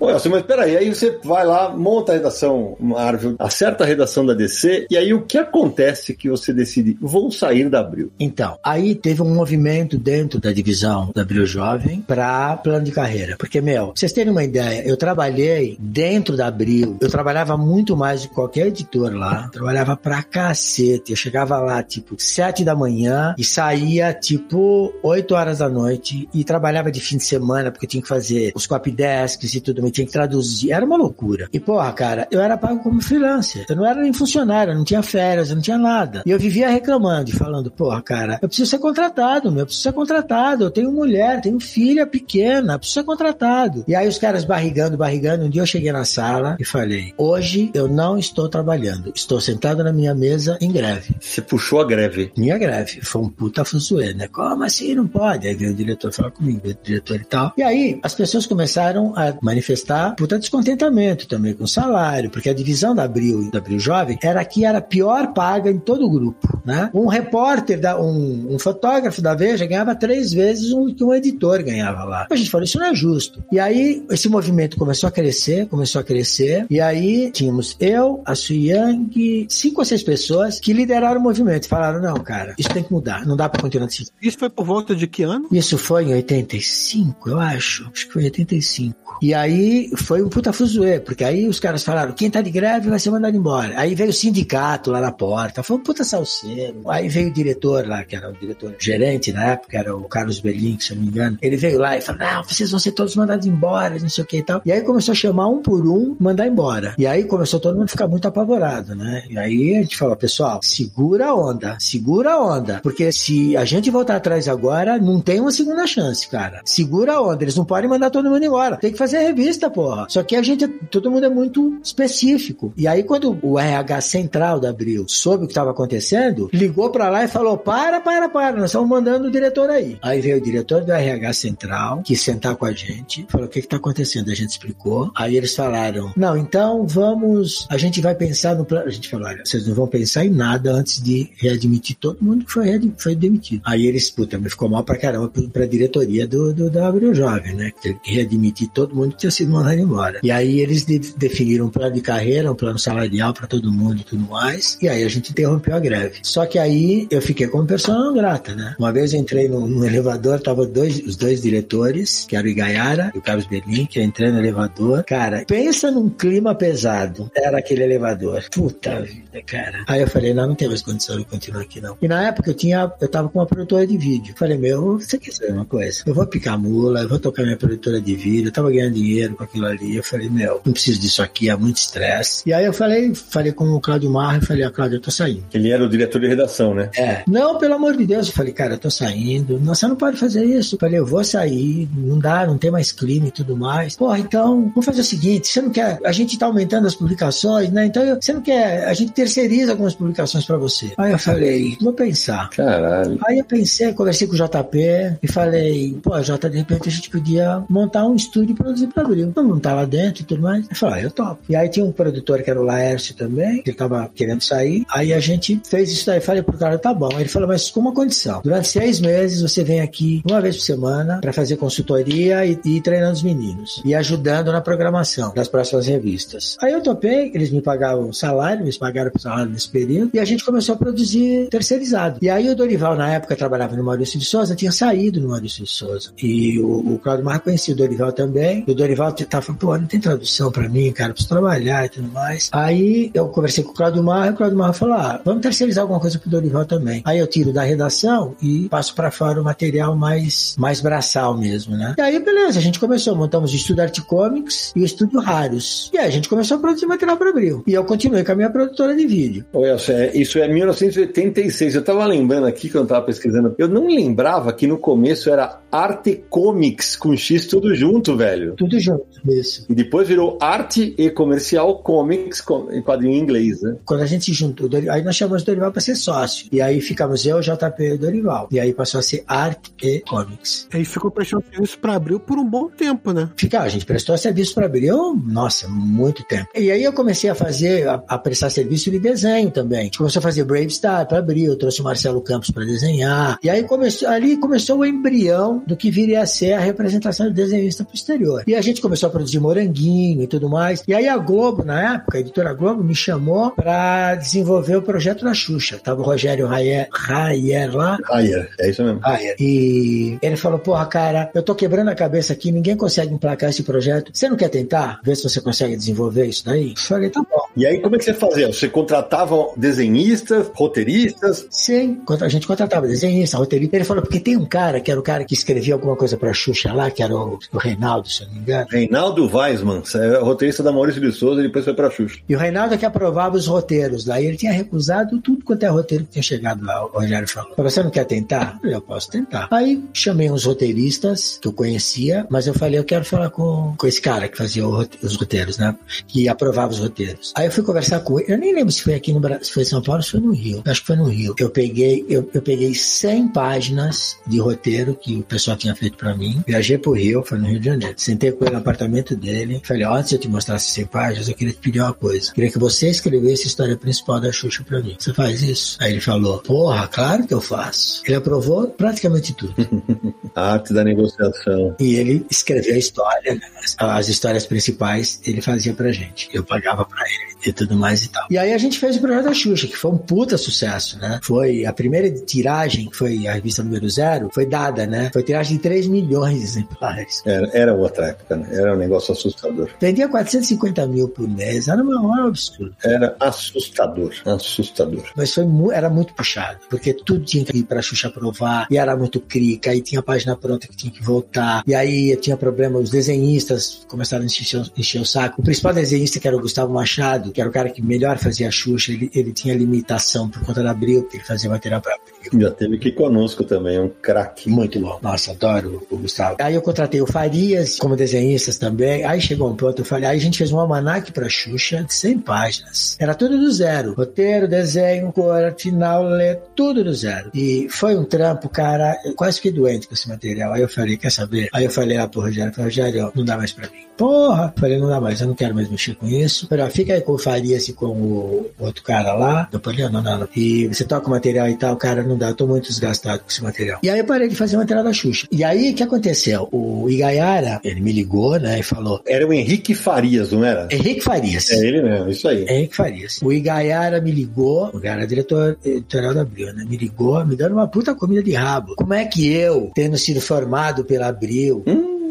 Ô, Elcio, mas peraí, aí você vai lá, monta a redação Marvel, acerta a redação da DC, e aí o que acontece que você decide, vou sair da Abril? Então, aí teve um movimento dentro da divisão da Abril Jovem para plano de carreira. Porque, meu, vocês terem uma ideia, eu trabalhei dentro da Abril, eu trabalhava muito mais do que qualquer editor lá, trabalhava pra cacete. Eu chegava lá, tipo, sete da manhã e saía, tipo, oito horas da noite e trabalhava de fim de semana, porque tinha que fazer os copy desks e tudo tinha que traduzir. Era uma loucura. E, porra, cara, eu era pago como freelancer. Eu não era nem funcionário, eu não tinha férias, eu não tinha nada. E eu vivia reclamando, falando, porra, cara, eu preciso ser contratado, meu, eu preciso ser contratado. Eu tenho mulher, tenho filha pequena, eu preciso ser contratado. E aí os caras barrigando, barrigando. Um dia eu cheguei na sala e falei, hoje eu não estou trabalhando. Estou sentado na minha mesa em greve. Você puxou a greve? Minha greve. Foi um puta fuzuê, né? Como assim? Não pode. Aí veio o diretor falar comigo, o diretor e tal. E aí as pessoas começaram a manifestar manifestar puta descontentamento também com o salário, porque a divisão da Abril da Abril Jovem era que era a pior paga em todo o grupo, né? Um repórter, da, um, um fotógrafo da Veja ganhava três vezes o que um editor ganhava lá. A gente falou, isso não é justo. E aí esse movimento começou a crescer, começou a crescer, e aí tínhamos eu, a Sui Yang, cinco ou seis pessoas que lideraram o movimento. Falaram, não, cara, isso tem que mudar, não dá pra continuar assim. Isso foi por volta de que ano? Isso foi em 85, eu acho. Acho que foi 85. E aí foi um puta fuzuê, porque aí os caras falaram, quem tá de greve vai ser mandado embora. Aí veio o sindicato lá na porta, foi um puta salseiro. Aí veio o diretor lá, que era o diretor gerente na época, era o Carlos Berlim, se eu não me engano. Ele veio lá e falou, não, vocês vão ser todos mandados embora, não sei o que e tal. E aí começou a chamar um por um, mandar embora. E aí começou todo mundo a ficar muito apavorado, né? E aí a gente falou, pessoal, segura a onda, segura a onda, porque se a gente voltar atrás agora, não tem uma segunda chance, cara. Segura a onda, eles não podem mandar todo mundo embora. Tem que fazer fazer revista desenhista, porra. Só que a gente, todo mundo é muito específico. E aí, quando o RH central da Abril soube o que estava acontecendo, ligou pra lá e falou: para, para, para, nós estamos mandando o diretor aí. Aí veio o diretor do RH central, que sentar com a gente, falou: o que está acontecendo? A gente explicou. Aí eles falaram: não, então vamos, a gente vai pensar no plano. A gente falou: olha, vocês não vão pensar em nada antes de readmitir todo mundo que foi, foi demitido. Aí eles, puta, me ficou mal pra caramba pra- diretoria do, do, da Abril Jovem, né? Que readmitir todo mundo que tinha sido mandado embora. E aí eles de- definiram um plano de carreira, um plano salarial pra todo mundo e tudo mais. E aí a gente interrompeu a greve. Só que aí eu fiquei como pessoa não grata, né? Uma vez eu entrei no elevador, tava dois, os dois diretores, que era o Igaiara e o Carlos Berlim, que eu entrei no elevador. Cara, pensa num clima pesado. Era aquele elevador. Puta vida, cara. Aí eu falei, não, não tem mais condição de continuar aqui, não. E na época eu tinha, eu tava com uma produtora de vídeo. Falei, meu, você quer saber uma coisa? Eu vou picar mula, eu vou tocar minha produtora de vídeo, eu tava ganhando dinheiro com aquilo ali. Eu falei, meu, não preciso disso aqui, há muito estresse. E aí eu falei, falei com o Cláudio Marra e falei, ah, Cláudio, eu tô saindo. Ele era o diretor de redação, né? É. Não, pelo amor de Deus. Eu falei, cara, eu tô saindo. Não, você não pode fazer isso. Eu falei, eu vou sair. Não dá, não tem mais clima e tudo mais. Porra, então, vamos fazer o seguinte: você não quer. A gente tá aumentando as publicações, né? Então, eu- você não quer. A gente terceiriza algumas publicações pra você. Aí eu falei, vou pensar. Caralho. Aí eu pensei, conversei com o JP e falei, pô, Jota, de repente a gente podia montar um estúdio e produzir pra Abril. Vamos montar lá dentro e tudo mais. Ele falou, ah, eu topo. E aí tinha um produtor que era o Laércio também, que tava querendo sair. Aí a gente fez isso daí. Falei pro cara, tá bom. Aí ele falou, mas com uma condição. Durante seis meses você vem aqui uma vez por semana pra fazer consultoria e, e treinando os meninos. E ajudando na programação das próximas revistas. Aí eu topei, eles me pagavam salário, eles pagaram o salário nesse período. E a gente começou a produzir terceirizado. E aí o Dorival, na época, trabalhava no Maurício de Souza, tinha saído no Maurício de Souza. E o, o Claudio Marco conhecia o Dorival também. E o Dorival tava falando, pô, não tem tradução pra mim, cara, preciso trabalhar e tudo mais. Aí eu conversei com o Claudio Marro e o Claudio Marro falou, ah, vamos terceirizar alguma coisa pro Dorival também. Aí eu tiro da redação e passo pra fora o material mais, mais braçal mesmo, né? E aí, beleza, a gente começou, montamos o Estúdio Art Comics e o Estúdio Raros. E aí a gente começou a produzir material para Abril. E eu continuei com a minha produtora de vídeo. Ô, Elcio, é- isso é 1986. Eu tava lembrando aqui quando eu tava pesquisando. Eu não lembrava que no começo era Arte Comics com X tudo junto, velho. Tudo junto, isso. E depois virou Arte e Comercial Comics com, em quadrinho em inglês, né? Quando a gente se juntou, aí nós chamamos o Dorival para ser sócio. E aí ficamos eu, o JP e o Dorival. E aí passou a ser Art e Comics. Aí ficou prestando serviço pra Abril por um bom tempo, né? Fica, a gente prestou serviço para Abril, nossa, muito tempo. E aí eu comecei a fazer, a, a prestar serviço de desenho também. A gente começou a fazer Brave Star para Abril, eu trouxe o Marcelo Campos para desenhar. E aí começou, ali começou o embrião do que viria a ser a representação do desenhista posterior. E a gente começou a produzir moranguinho e tudo mais. E aí a Globo, na época, a editora Globo, me chamou para desenvolver o projeto da Xuxa. Tava o Rogério Raier, Raier lá, Ah, é, isso mesmo. é. E ele falou: Porra, cara, eu tô quebrando a cabeça aqui, ninguém consegue emplacar esse projeto. Você não quer tentar? Ver se você consegue desenvolver isso daí? Eu falei: Tá bom. E aí, como é que você fazia? Você contratava desenhistas, roteiristas? Sim, a gente contratava desenhista, roteirista. Ele falou: Porque tem um cara que era o cara que escrevia alguma coisa pra Xuxa lá, que era o, o Reinaldo, se eu não me engano. Reinaldo Weisman, é roteirista da Maurício de Souza e depois foi pra Xuxa. E o Reinaldo é que aprovava os roteiros lá. E ele tinha recusado tudo quanto é roteiro que tinha chegado lá, o Rogério falou. Você não quer tentar? Eu posso tentar. Aí chamei uns roteiristas que eu conhecia, mas eu falei, eu quero falar com, com esse cara que fazia o os roteiros, né? Que aprovava os roteiros. Aí eu fui conversar com ele. Eu nem lembro se foi aqui no Brasil, se foi em São Paulo, se foi no Rio. Eu acho que foi no Rio. Eu peguei, eu, eu peguei 100 páginas de roteiro que o pessoal tinha feito pra mim. Viajei pro Rio, foi no Rio de Janeiro. Sentei com ele no apartamento dele. Falei, ó, antes de eu te mostrar essas 100 páginas, eu queria te pedir uma coisa. Queria que você escrevesse a história principal da Xuxa pra mim. Você faz isso? Aí ele falou, porra, claro que eu faço. Ele aprovou praticamente tudo. A arte da negociação. E ele escreveu a história, né? as, as histórias principais ele fazia pra gente. Eu pagava pra ele e tudo mais e tal. E aí a gente fez o projeto da Xuxa, que foi um puta sucesso, né? Foi a primeira tiragem, que foi a revista número zero, foi dada, né? Foi tiragem de 3 milhões de exemplares. Era, era outra época, né? Era um negócio assustador. Vendia 450 mil por mês, era um era um absurdo. Era assustador. Assustador. Mas foi, mu- era muito puxado, porque tudo tinha que ir pra Xuxa aprovar, e era muito crica, aí tinha a página pronta que tinha que voltar, e aí tinha problema, os desenhistas começaram a encher, o- encher o saco. O principal desenhista, que era o Gustavo Machado, que era o cara que melhor fazia a Xuxa, ele, ele tinha limitação por conta da Abril, porque ele fazia material pra Abril. Já teve aqui conosco também, um craque. Muito bom. Nossa, adoro o Gustavo. Aí eu contratei o Farias como desenhistas também. Aí chegou um ponto, eu falei, aí a gente fez um almanac pra Xuxa de 100 páginas. Era tudo do zero. Roteiro, desenho, cor, final, letra, tudo do zero. E foi um trampo, cara, quase fiquei doente com esse material. Aí eu falei, quer saber? Aí eu falei lá pro Rogério, falei, Rogério, não dá mais pra mim. Porra! Falei, não dá mais, eu não quero mais mexer com isso. Falei, ó, fica aí com o Farias e com o outro cara lá. Eu falei, não, não, não. E você toca o material e tal, cara, não dá, eu tô muito desgastado com esse material. E aí eu parei de fazer o material da Xuxa. E aí, o que aconteceu? O Igaiara, ele me ligou, né, e falou, Era o Henrique Farias, não era? Henrique Farias. É ele mesmo, isso aí. Henrique Farias. O Igaiara me ligou, o cara diretor editorial da Abril, né? Me ligou, me dando uma puta comida de rabo. Como é que eu, tendo sido formado pela Abril,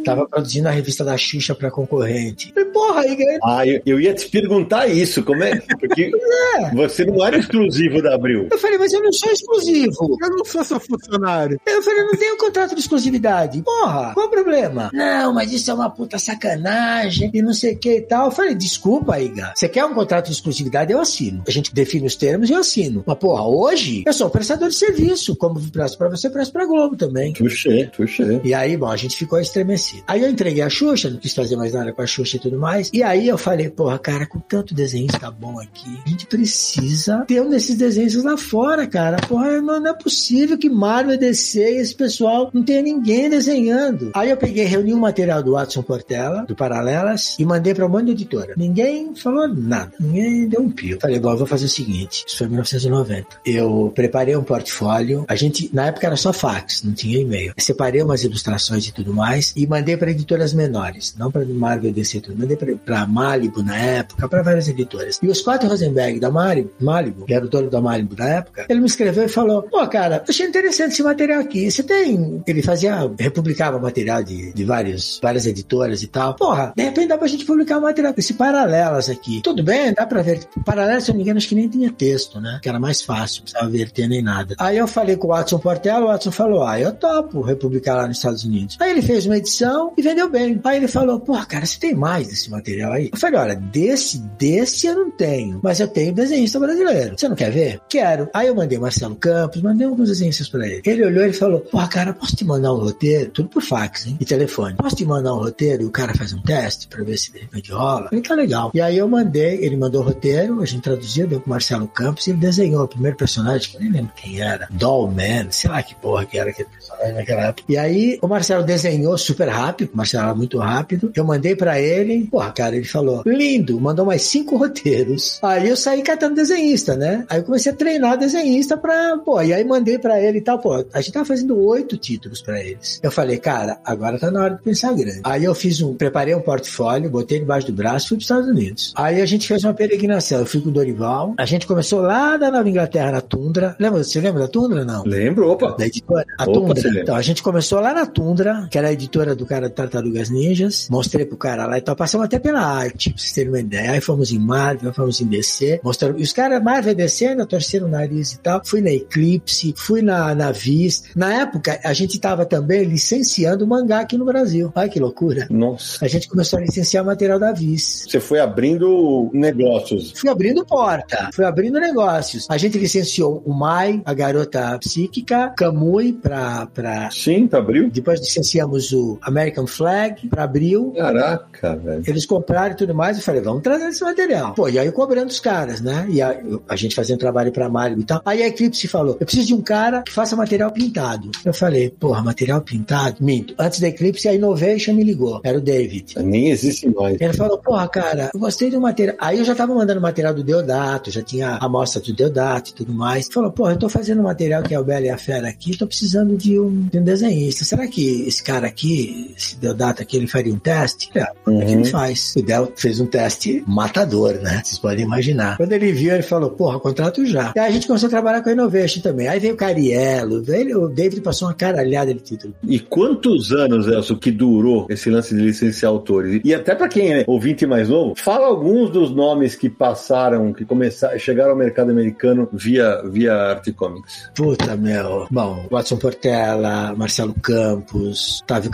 tava produzindo a revista da Xuxa pra concorrente? Falei, porra, Igaiara. Ah, eu, eu ia te perguntar isso, como é? Porque você não era exclusivo da Abril. Eu falei, mas eu não sou exclusivo. Eu não sou seu funcionário. Eu falei, eu não tenho contrato de exclusividade. Porra, qual o problema? Não, mas isso é uma puta sacanagem e não sei o que e tal. Eu falei, desculpa, Iga. Você quer um contrato de exclusividade? Eu assino. A gente define os termos e eu assino. Mas, porra, hoje eu sou um prestador de serviço. Como presto pra você, presto pra Globo também. Tuxê, tuxê. E aí, bom, a gente ficou estremecido. Aí eu entreguei a Xuxa, não quis fazer mais nada com a Xuxa e tudo mais. E aí eu falei, porra, cara, com tanto desenhista bom aqui, a gente precisa ter um desses desenhos lá fora, cara. Porra, não, não é possível que Marvel, DC e esse pessoal não tenha ninguém desenhando. Aí eu peguei, reuni um material do Watson Portela, do Paralelas, e mandei pra um monte de editora. Ninguém falou nada. Ninguém deu um pio. Falei, bom, eu vou fazer o seguinte. Isso foi em 1990. Eu preparei um portfólio. A gente, na época era só fax, não tinha e-mail. Separei umas ilustrações e tudo mais e mandei para editoras menores, não para Marvel DC tudo. Mandei para Malibu na época, para várias editoras. E os quatro Rosenberg da Malibu, Malibu, que era o dono da Malibu na época, ele me escreveu e falou: Pô, cara, achei interessante esse material aqui. Você tem. Ele fazia, republicava material de, de vários, várias editoras e tal. Porra, de repente dá pra gente publicar um material esse paralelas aqui. Tudo bem, dá pra ver. Paralelas, se eu não me engano, acho que nem tinha texto, né? Que era mais fácil, não precisava verter nem nada. Aí eu falei com o Watson Portela, o Watson falou: Ah, eu topo republicar lá nos Estados Unidos. Aí ele fez uma edição e vendeu bem. Aí ele falou: Pô, cara, você tem mais desse material aí? Eu falei: Olha, desse, desse eu não tenho, mas eu tenho desenhista brasileiro. Você não quer ver? Quero. Aí eu mandei Marcelo Campos, mandei alguns desenhistas pra ele. Ele olhou e falou: Pô, cara, posso te mandar um roteiro? Tudo por fax, hein? E telefone. Posso te mandar um roteiro e o cara faz um teste pra ver se de repente rola? Eu falei: Tá legal. E aí eu mandei, ele mandou o roteiro, a gente traduziu, deu pro Marcelo Campos e ele desenhou o primeiro personagem, que eu nem lembro quem era. Dollman, sei lá que porra que era aquele personagem naquela época. E aí o Marcelo desenhou super rápido, o Marcelo era muito rápido. Eu mandei pra ele, porra, cara, ele falou: lindo, mandou mais cinco roteiros. Aí eu saí catando desenhista, né? Aí eu comecei a treinar desenhista pra, pô, e aí mandei pra ele e tal, pô, a gente tava fazendo oito títulos pra eles. Eu falei, cara, agora tá na hora de pensar grande. Aí eu fiz um, preparei um portfólio, botei debaixo do braço e fui pros Estados Unidos. Aí a gente fez uma peregrinação. Eu fui com o Dorival. A gente começou lá da Nova Inglaterra, na Tundra. Lembra? Você lembra da Tundra? Não. Lembro, opa. Da editora? A Opa, Tundra. Então, a gente começou lá na Tundra, que era a editora do cara do Tartarugas Ninjas. Mostrei pro cara lá e tal. Passamos até pela arte, pra vocês terem uma ideia. Aí fomos em Marvel, fomos em DC. Mostraram... E os caras, Marvel e DC, ainda torceram o nariz e tal. Fui na Eclipse, fui na, na Viz. Na época, a gente tava também licenciando mangá aqui no Brasil. Ai, que loucura. Nossa. A gente começou a licenciar material da Viz. Você foi abrindo negócios. Fui abrindo porta, fui abrindo negócios. A gente licenciou o Mai, a garota psíquica, Kamui pra, pra... Sim, tá abriu? Depois licenciamos o American Flag pra Abril. Caraca, velho. Eles compraram e tudo mais. Eu falei, vamos trazer esse material. Pô, e aí eu cobrando os caras, né? E a, a gente fazendo trabalho pra Mario e tal. Aí a Eclipse falou, eu preciso de um cara que faça material pintado. Eu falei, porra, material pintado? Minto. Antes da Eclipse, a Innovation me ligou. Era o David. Nem existe mais. Ele falou, porra, cara, eu gostei do material. Aí eu já tava mandando material do Deodato, já tinha a amostra do Deodato e tudo mais. Ele falou, porra, eu tô fazendo um material que é o Bela e a Fera aqui, tô precisando de um, de um desenhista. Será que esse cara aqui, esse Deodato aqui, ele faria um teste? É, Uhum. é que ele faz. O Del fez um teste matador, né? Vocês podem imaginar. Quando ele viu, ele falou, porra, contrato já. E aí a gente começou a trabalhar com a Innovation também. Aí veio o Cariello, veio, o David passou uma caralhada de título. E quantos anos, Elcio, que durou esse lance de licenciar autores? E até pra quem é ouvinte mais novo, fala alguns dos nomes que passaram, que começaram, chegaram ao mercado americano via, via Arte Comics. Puta, meu. Bom, Watson Portela, Marcelo Campos, Otávio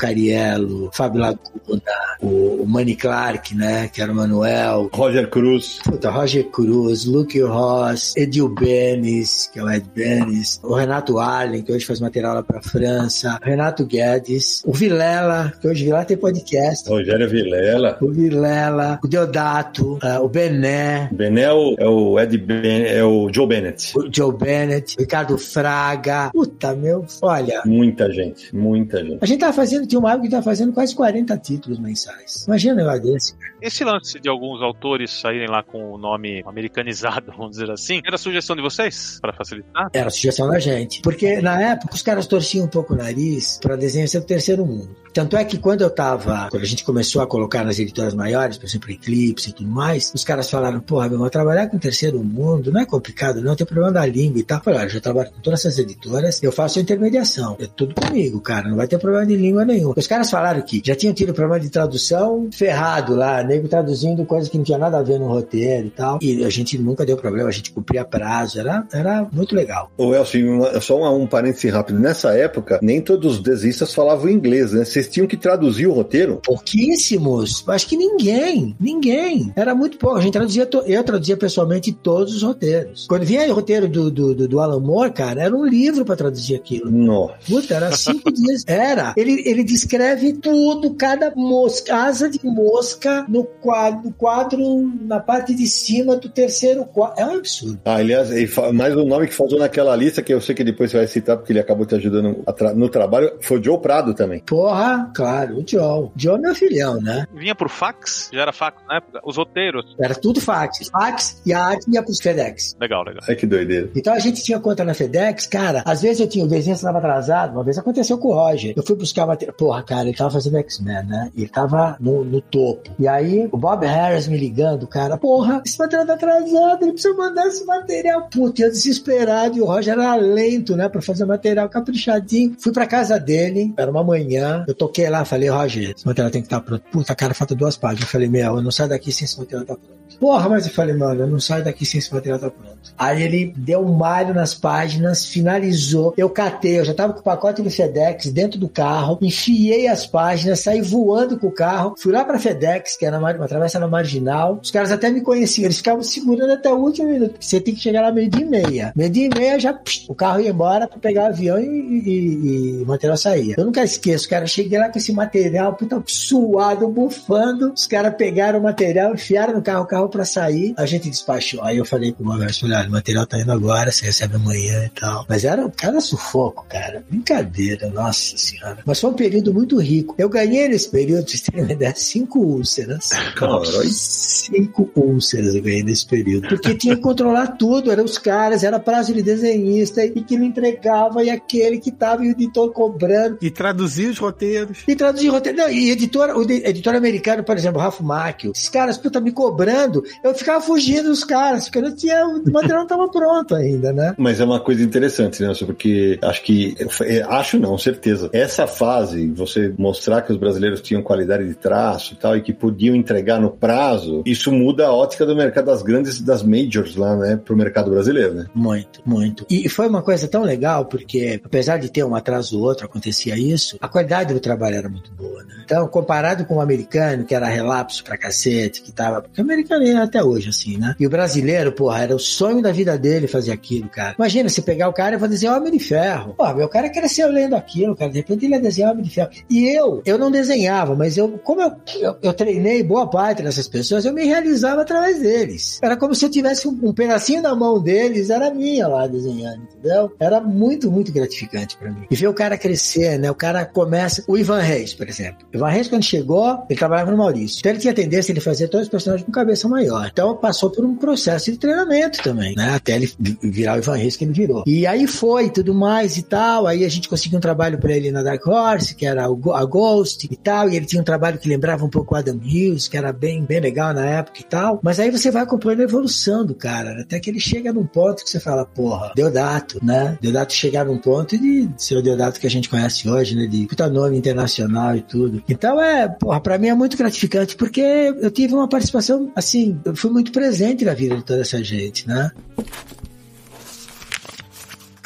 Fábio Laguna, o, Manny Clark, né? Que era o Manuel. Roger Cruz. Puta, Roger Cruz, Luke Ross, Edil Benes, que é o Ed Benes, o Renato Allen, que hoje faz material lá pra França, Renato Guedes, o Vilela, que hoje Vilela tem podcast. Rogério Vilela. O Vilela, o Deodato, uh, o Bené, Benel é o Ed ben, é o Joe Bennett. o Joe Bennett, Ricardo Fraga. Puta, meu, olha. Muita gente, muita gente. A gente tava fazendo, tinha uma época tava fazendo quase 40 títulos mensais. Imagina um negócio desse. Esse lance de alguns autores saírem lá com o nome americanizado, vamos dizer assim, era sugestão de vocês? Pra facilitar? Era sugestão da gente. Porque na época os caras torciam um pouco o nariz pra desenho ser do terceiro mundo. Tanto é que quando eu tava, quando a gente começou a colocar nas editoras maiores, por exemplo, Eclipse e tudo mais, os caras falaram, porra, meu, irmão, trabalhar com o terceiro mundo não é complicado, não, tem problema da língua e tal. Eu falei, olha, eu já trabalho com todas essas editoras, eu faço a intermediação. É tudo comigo, cara, não vai ter problema de língua nenhum. Os caras falaram que já tinham tido problema de tradução ferrado lá, nego traduzindo coisas que não tinha nada a ver no roteiro e tal. E a gente nunca deu problema, a gente cumpria prazo, era, era muito legal. Ô, Elcio, só um, um parêntese rápido. Nessa época, nem todos os desenhistas falavam inglês, né? Vocês tinham que traduzir o roteiro. Pouquíssimos, acho que ninguém, ninguém. Era muito pouco. A gente traduzia, eu traduzia pessoalmente todos os roteiros. Quando vinha o roteiro do, do, do, do Alan Moore, cara, era um livro pra traduzir aquilo. Nossa. Puta, era cinco dias. Era. Ele, ele descreve tudo, cada mosca, asa de mosca no quadro, no quadro, na parte de cima do terceiro quadro. É um absurdo. Ah, aliás, e fa- mais um nome que faltou naquela lista, que eu sei que depois você vai citar, porque ele acabou te ajudando no trabalho, foi o Joe Prado também. Porra, claro, o Joe. Joe é meu filhão, né? Vinha por fax? Já era fax na época? Os roteiros? Era tudo fax. Fax e a arte ia pros FedEx. Legal, legal. Ai, que doideira. Então a gente tinha conta na FedEx, cara. Às vezes eu tinha, o desenho estava atrasado. Uma vez aconteceu com o Roger. Eu fui buscar material. Porra, cara, ele tava fazendo X-Men, né? Ele tava no, no topo. E aí o Bob Harris me ligando, cara. Porra, esse material tá atrasado. Ele precisa mandar esse material. Puta, eu desesperado. E o Roger era lento, né? Pra fazer material caprichadinho. Fui pra casa dele. Era uma manhã. Eu toquei lá, falei, Roger, esse material tem que estar pronto. Puta, cara, falta duas páginas. Eu falei, meu, eu não saio daqui sem esse material tá pronto. Porra, mas eu falei, mano, eu não saio daqui sem esse material tá pronto. Aí ele deu um malho nas páginas, finalizou. Eu catei, eu já tava com o pacote do FedEx dentro do carro, enfiei as páginas, saí voando com o carro, fui lá pra FedEx, que era uma, uma travessa na marginal. Os caras até me conheciam, eles ficavam segurando até o último minuto, você tem que chegar lá meio-dia e meia. Meio-dia e meia já psh, o carro ia embora pra pegar o avião e, e- e o material saía. Eu nunca esqueço, cara, cheguei lá com esse material, puta, suado, bufando. Os caras pegaram o material, enfiaram no carro, o carro pra sair. A gente despachou. Aí eu falei pro Mogas, falei, olha, o material tá indo agora, você recebe amanhã e tal. Mas era cada sufoco, cara. Brincadeira, nossa senhora. Mas foi um período muito rico. Eu ganhei nesse período, vocês terem uma ideia, cinco úlceras. Caralho. Cinco úlceras eu ganhei nesse período. Porque tinha que controlar tudo, eram os caras, era prazo de desenhista e que ele entregava e aquele que tava e o editor cobrando. E traduzir os roteiros. E traduzir roteiro. Não, e editor, o de- editor americano, por exemplo, Ralph Macchio, esses caras, puta, me cobrando, eu ficava fugindo dos caras, porque eu não tinha, o material não tava pronto ainda, né? Mas é uma coisa interessante, né? Porque acho que. Acho não, certeza. Essa fase, você mostrar que os brasileiros tinham qualidade de traço e tal, e que podiam entregar no prazo, isso muda a ótica do mercado das grandes, das majors lá, né, pro mercado brasileiro, né? Muito, muito. E foi uma coisa tão legal, porque apesar de ter um atraso ou outro, acontecia isso, a qualidade do trabalho era muito boa, né? Então, comparado com o americano, que era relapso pra cacete, que tava. Porque o americano é até hoje, assim, né? E o brasileiro, porra, era o sonho da vida dele fazer aquilo, cara. Imagina, você pegar o cara e desenhar Homem de Ferro. Pô, meu cara cresceu lendo aquilo, cara. De repente ele ia desenhar Homem de Ferro. E eu, eu não desenhava, mas eu, como eu, eu, eu treinei boa parte dessas pessoas, eu me realizava através deles. Era como se eu tivesse um, um pedacinho da mão deles, era minha lá desenhando, entendeu? Era muito, muito gratificante pra mim. E ver o cara crescer, né? O cara começa. O Ivan Reis, por exemplo. O Ivan Reis, quando chegou, ele trabalhava no Maurício. Então ele tinha tendência de fazer todos os personagens com cabeça maior. Então passou por um processo de treinamento também, né? Até ele vi- virar o Ivan Reis que ele virou. E aí foi, tudo mais e tal. Aí a gente conseguiu um trabalho pra ele na Dark Horse, que era o a Ghost e tal. E ele tinha um trabalho que lembrava um pouco Adam Hughes, que era bem, bem legal na época e tal. Mas aí você vai acompanhando a evolução do cara, né? até que ele chega num ponto que você fala, porra, Deodato, né? Deodato chegar num ponto de ser o Deodato que a gente conhece hoje, né? De puta nome internacional e tudo. Então é, porra, pra mim é muito gratificante, porque eu tive uma participação, assim, eu fui muito presente na vida de toda essa gente, né?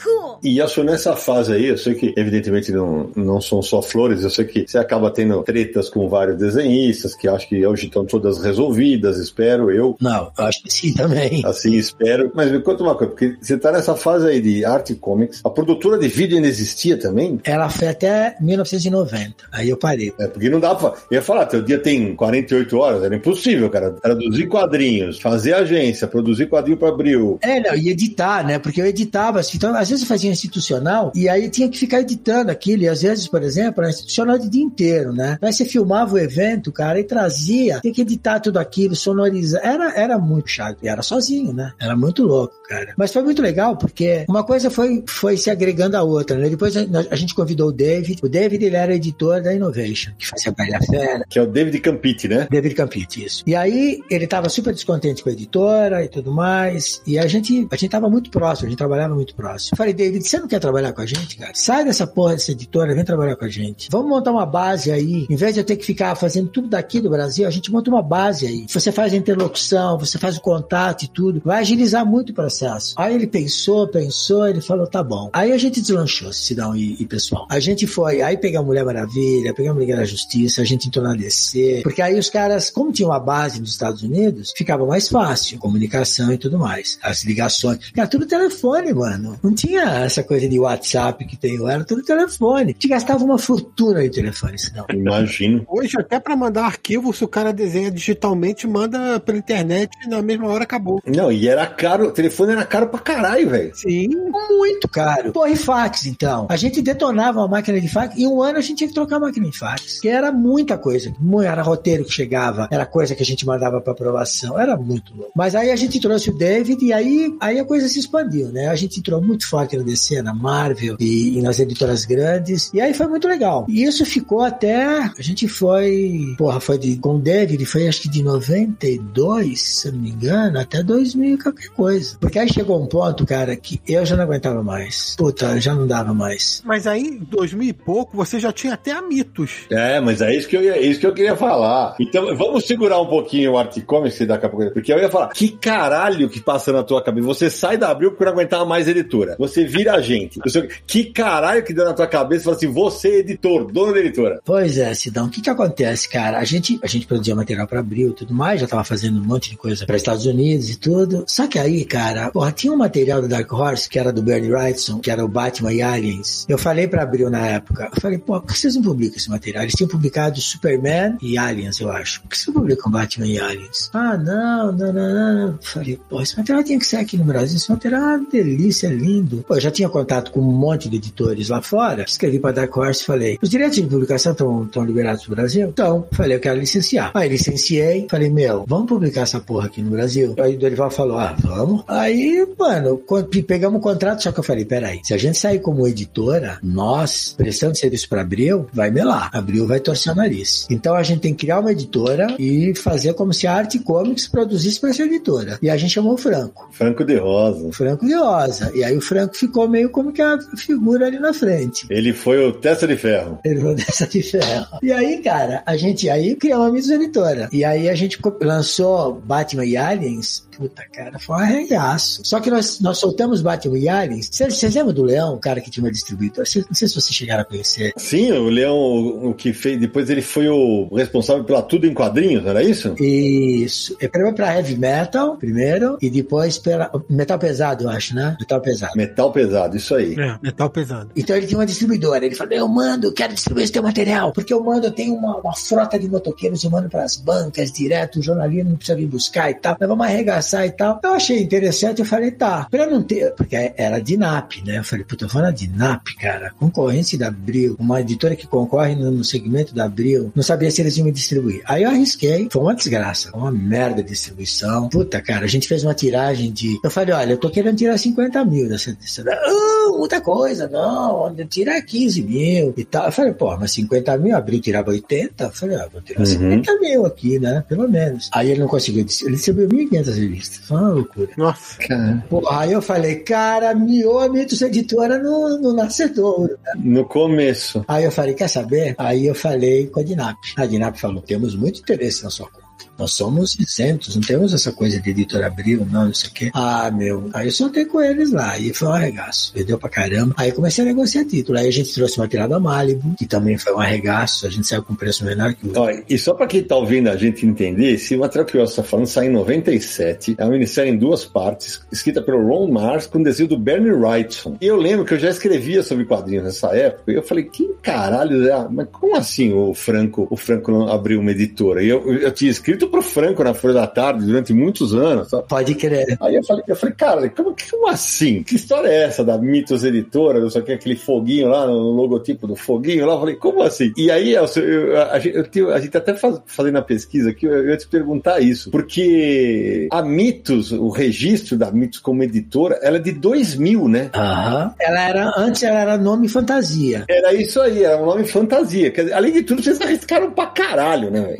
Cool. E acho nessa fase aí, eu sei que evidentemente não, não são só flores, eu sei que você acaba tendo tretas com vários desenhistas, que acho que hoje estão todas resolvidas, espero eu. Não, eu acho que sim também. Assim, espero. Mas me conta uma coisa, porque você tá nessa fase aí de arte e comics, a produtora de vídeo ainda existia também? Ela foi até 1990. Aí eu parei. É, porque não dá pra. Eu ia falar, teu dia tem 48 horas, era impossível, cara. Traduzir quadrinhos, fazer agência, produzir quadrinho pra abril. É, não, e editar, né? Porque eu editava, assim, então, às vezes eu fazia institucional e aí tinha que ficar editando aquilo. E às vezes, por exemplo, era institucional de dia inteiro, né? Aí você filmava o evento, cara, e trazia, tinha que editar tudo aquilo, sonorizar. Era, era muito chato. E era sozinho, né? Era muito louco, cara. Mas foi muito legal, porque uma coisa foi, foi se agregando à outra, né? Depois a, a gente convidou o David. O David, ele era editor da Innovation, que fazia Bela Fera. Que é o David Campiti, né? David Campiti, isso. E aí, ele tava super descontente com a editora e tudo mais. E a gente, a gente tava muito próximo, a gente trabalhava muito próximo. Eu falei, David, você não quer trabalhar com a gente, cara? Sai dessa porra dessa editora, vem trabalhar com a gente. Vamos montar uma base aí. Em vez de eu ter que ficar fazendo tudo daqui do Brasil, a gente monta uma base aí. Você faz a interlocução, você faz o contato e tudo. Vai agilizar muito o processo. Aí ele pensou, pensou, ele falou, tá bom. Aí a gente deslanchou, Sidão e, e pessoal. A gente foi, aí pegamos Mulher Maravilha, pegamos Liga da Justiça, a gente entrou na DC. Porque aí os caras, como tinham uma base nos Estados Unidos, ficava mais fácil. Comunicação e tudo mais. As ligações. Era tudo telefone, mano. Não tinha essa coisa de WhatsApp que tem, era tudo telefone. Te gastava uma fortuna de telefone, senão. Imagino. Hoje, até pra mandar arquivo, se o cara desenha digitalmente, manda pela internet e na mesma hora acabou. Não, e era caro, o telefone era caro pra caralho, velho. Sim. Muito caro. Pô, e fax, então? A gente detonava uma máquina de fax e em um ano a gente tinha que trocar a máquina de fax. Que era muita coisa. Era roteiro que chegava, era coisa que a gente mandava pra aprovação. Era muito louco. Mas aí a gente trouxe o David e aí, aí a coisa se expandiu, né? A gente entrou muito forte na DC, na Marvel e, e nas editoras grandes. E aí foi muito legal. E isso ficou até. A gente foi. Porra, foi de, com o David, foi acho que de 92, se eu não me engano, até 2000 e qualquer coisa. Porque aí chegou um ponto, cara, que eu já não aguentava mais. Puta, já não dava mais. Mas aí, em 2000 e pouco, você já tinha até a Mitos. É, mas é isso que eu, ia, é isso que eu queria falar. Então, vamos segurar um pouquinho o Art Comics daqui a pouco, porque eu ia falar, que caralho que passa na tua cabeça? Você sai da Abril porque não aguentava mais editora. Você vira. Não sei o quê. Que caralho que deu na tua cabeça fala assim, você é editor, dono da editora. Pois é, Sidão, o que que acontece, cara? A gente, a gente produzia material pra Abril e tudo mais, já tava fazendo um monte de coisa para Estados Unidos e tudo. Só que aí, cara, porra, tinha um material do Dark Horse, que era do Bernie Wrightson, que era o Batman e Aliens. Eu falei pra Abril na época, eu falei, pô, por que vocês não publicam esse material? Eles tinham publicado Superman e Aliens, eu acho. Por que vocês não publicam Batman e Aliens? Ah, não, não, não, não. Eu falei, pô, esse material tinha que ser aqui no Brasil, esse material é uma delícia, é lindo. Pô, eu já tinha contato com um monte de editores lá fora, escrevi pra Dark Horse e falei, os direitos de publicação estão liberados no Brasil? Então, falei, eu quero licenciar. Aí licenciei, falei, meu, vamos publicar essa porra aqui no Brasil? Aí o Dorival falou, ah, vamos. Aí, mano, pegamos o contrato, só que eu falei, peraí, se a gente sair como editora, nós, prestando serviço pra Abril, vai melar. Abril vai torcer o nariz. Então a gente tem que criar uma editora e fazer como se a Arte Comics produzisse pra essa editora. E a gente chamou o Franco. Franco de Rosa. Franco de Rosa. E aí o Franco ficou meio como que a figura ali na frente. Ele foi o Testa de Ferro. Ele falou dessa de ferro. E aí, cara, a gente aí criou uma Mitos Editora. E aí a gente lançou Batman e Aliens. Puta, cara, foi um arregaço. Só que nós, nós soltamos Batman e Aliens. Vocês lembram do Leão, o cara que tinha uma distribuidora? Não sei se vocês chegaram a conhecer. Sim, o Leão, o, o que fez. Depois ele foi o responsável pela Tudo em Quadrinhos, era isso? Isso. É primeiro pra Heavy Metal, primeiro, e depois pela. Metal pesado, eu acho, né? Metal pesado. Metal pesado, isso aí. É, metal pesado. Então ele tinha uma distribuidora. Ele falou: Eu mando, eu quero distribuir esse teu material. Porque eu mando, eu tenho uma, uma frota de motoqueiros, eu mando pras bancas direto, o jornalismo não precisa vir buscar e tal. Nós vamos arregaçar e tal. Eu achei interessante, eu falei: Tá, pra não ter. Porque era DINAP, né? Eu falei: Puta, eu vou na DINAP, cara. Concorrência da Abril, uma editora que concorre no, no segmento da Abril, não sabia se eles iam me distribuir. Aí eu arrisquei, foi uma desgraça, foi uma merda de distribuição. Puta, cara, a gente fez uma tiragem de. Eu falei: Olha, eu tô querendo tirar 50 mil dessa. Dessa... Ah, muita coisa, não, tira 15 mil e tal. Eu falei, pô, mas 50 mil, abriu, tirava 80. Eu falei, ah, vou tirar Uhum. 50 mil aqui, né? Pelo menos. Aí ele não conseguiu, ele distribuiu 1.500 revistas. Foi uma loucura. Nossa. Cara, Porra, aí eu falei, cara, miou a Mitos Editora no, no Nascedouro. no começo. Aí eu falei, quer saber? Aí eu falei com a Dinap. A Dinap falou, temos muito interesse na sua conta. Nós somos isentos, não temos essa coisa de editora abril, não, não sei o quê. Ah, meu. Aí eu soltei com eles lá e foi um arregaço. Vendeu pra caramba. Aí comecei a negociar título. Aí a gente trouxe material da Malibu, que também foi um arregaço. A gente saiu com preço menor que o. Olha, e só pra quem tá ouvindo a gente entender, esse material que o Elcio tá falando sai em 97. É uma minissérie em duas partes, escrita pelo Ron Mars, com desenho do Bernie Wrightson. E eu lembro que eu já escrevia sobre quadrinhos nessa época, e eu falei, que caralho, é? mas como assim o Franco, o Franco não abriu uma editora? E eu, eu tinha escrito pro Franco na Folha da Tarde durante muitos anos, sabe? Pode crer. Aí eu falei, eu falei, cara, como, como assim? Que história é essa da Mitos Editora, não sei o que, aquele foguinho lá, no logotipo do foguinho lá? Eu falei, como assim? E aí, Elcio, eu, a, eu, eu, a gente até faz, fazendo a pesquisa aqui, eu, eu ia te perguntar isso, porque a Mitos, o registro da Mitos como editora, ela é de 2000, né? Aham. Ela era, antes ela era nome fantasia. Era isso aí, era um nome fantasia. Dizer, além de tudo, vocês arriscaram pra caralho, né, velho?